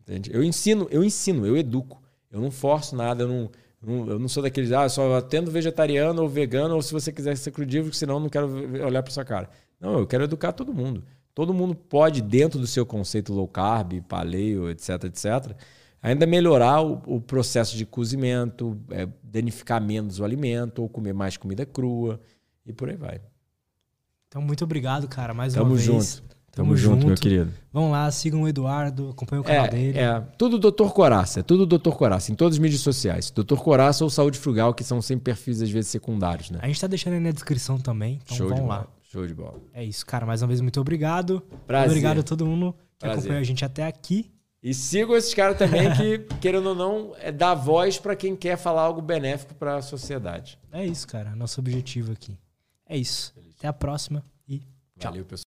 Entende? Eu ensino, eu ensino, eu educo. Eu não forço nada, eu não eu não sou daqueles, ah, só atendo vegetariano ou vegano, ou se você quiser ser crudívoro, senão eu não quero olhar para sua cara. Não, eu quero educar todo mundo. Todo mundo pode, dentro do seu conceito low carb, paleo, etc, etc, ainda melhorar o, o processo de cozimento, é, danificar menos o alimento, ou comer mais comida crua, e por aí vai. Então, muito obrigado, cara, mais Tamo uma junto. Tamo, Tamo junto, junto, meu querido. Vão lá, sigam o Eduardo, acompanhem o canal é, dele. É, tudo Dr. Coraça, é tudo Dr. Coraça, em todas as mídias sociais. Dr. Coraça ou Saúde Frugal, que são sempre perfis, às vezes, secundários, né? A gente tá deixando aí na descrição também, então Show vão lá. Bola. Show de bola. É isso, cara. Mais uma vez, muito obrigado. Prazer. Obrigado a todo mundo que Prazer. acompanhou a gente até aqui. E sigam esses caras também que, [laughs] querendo ou não, é dar voz para quem quer falar algo benéfico para a sociedade. É isso, cara. Nosso objetivo aqui. É isso. Até a próxima e tchau. Valeu, pessoal.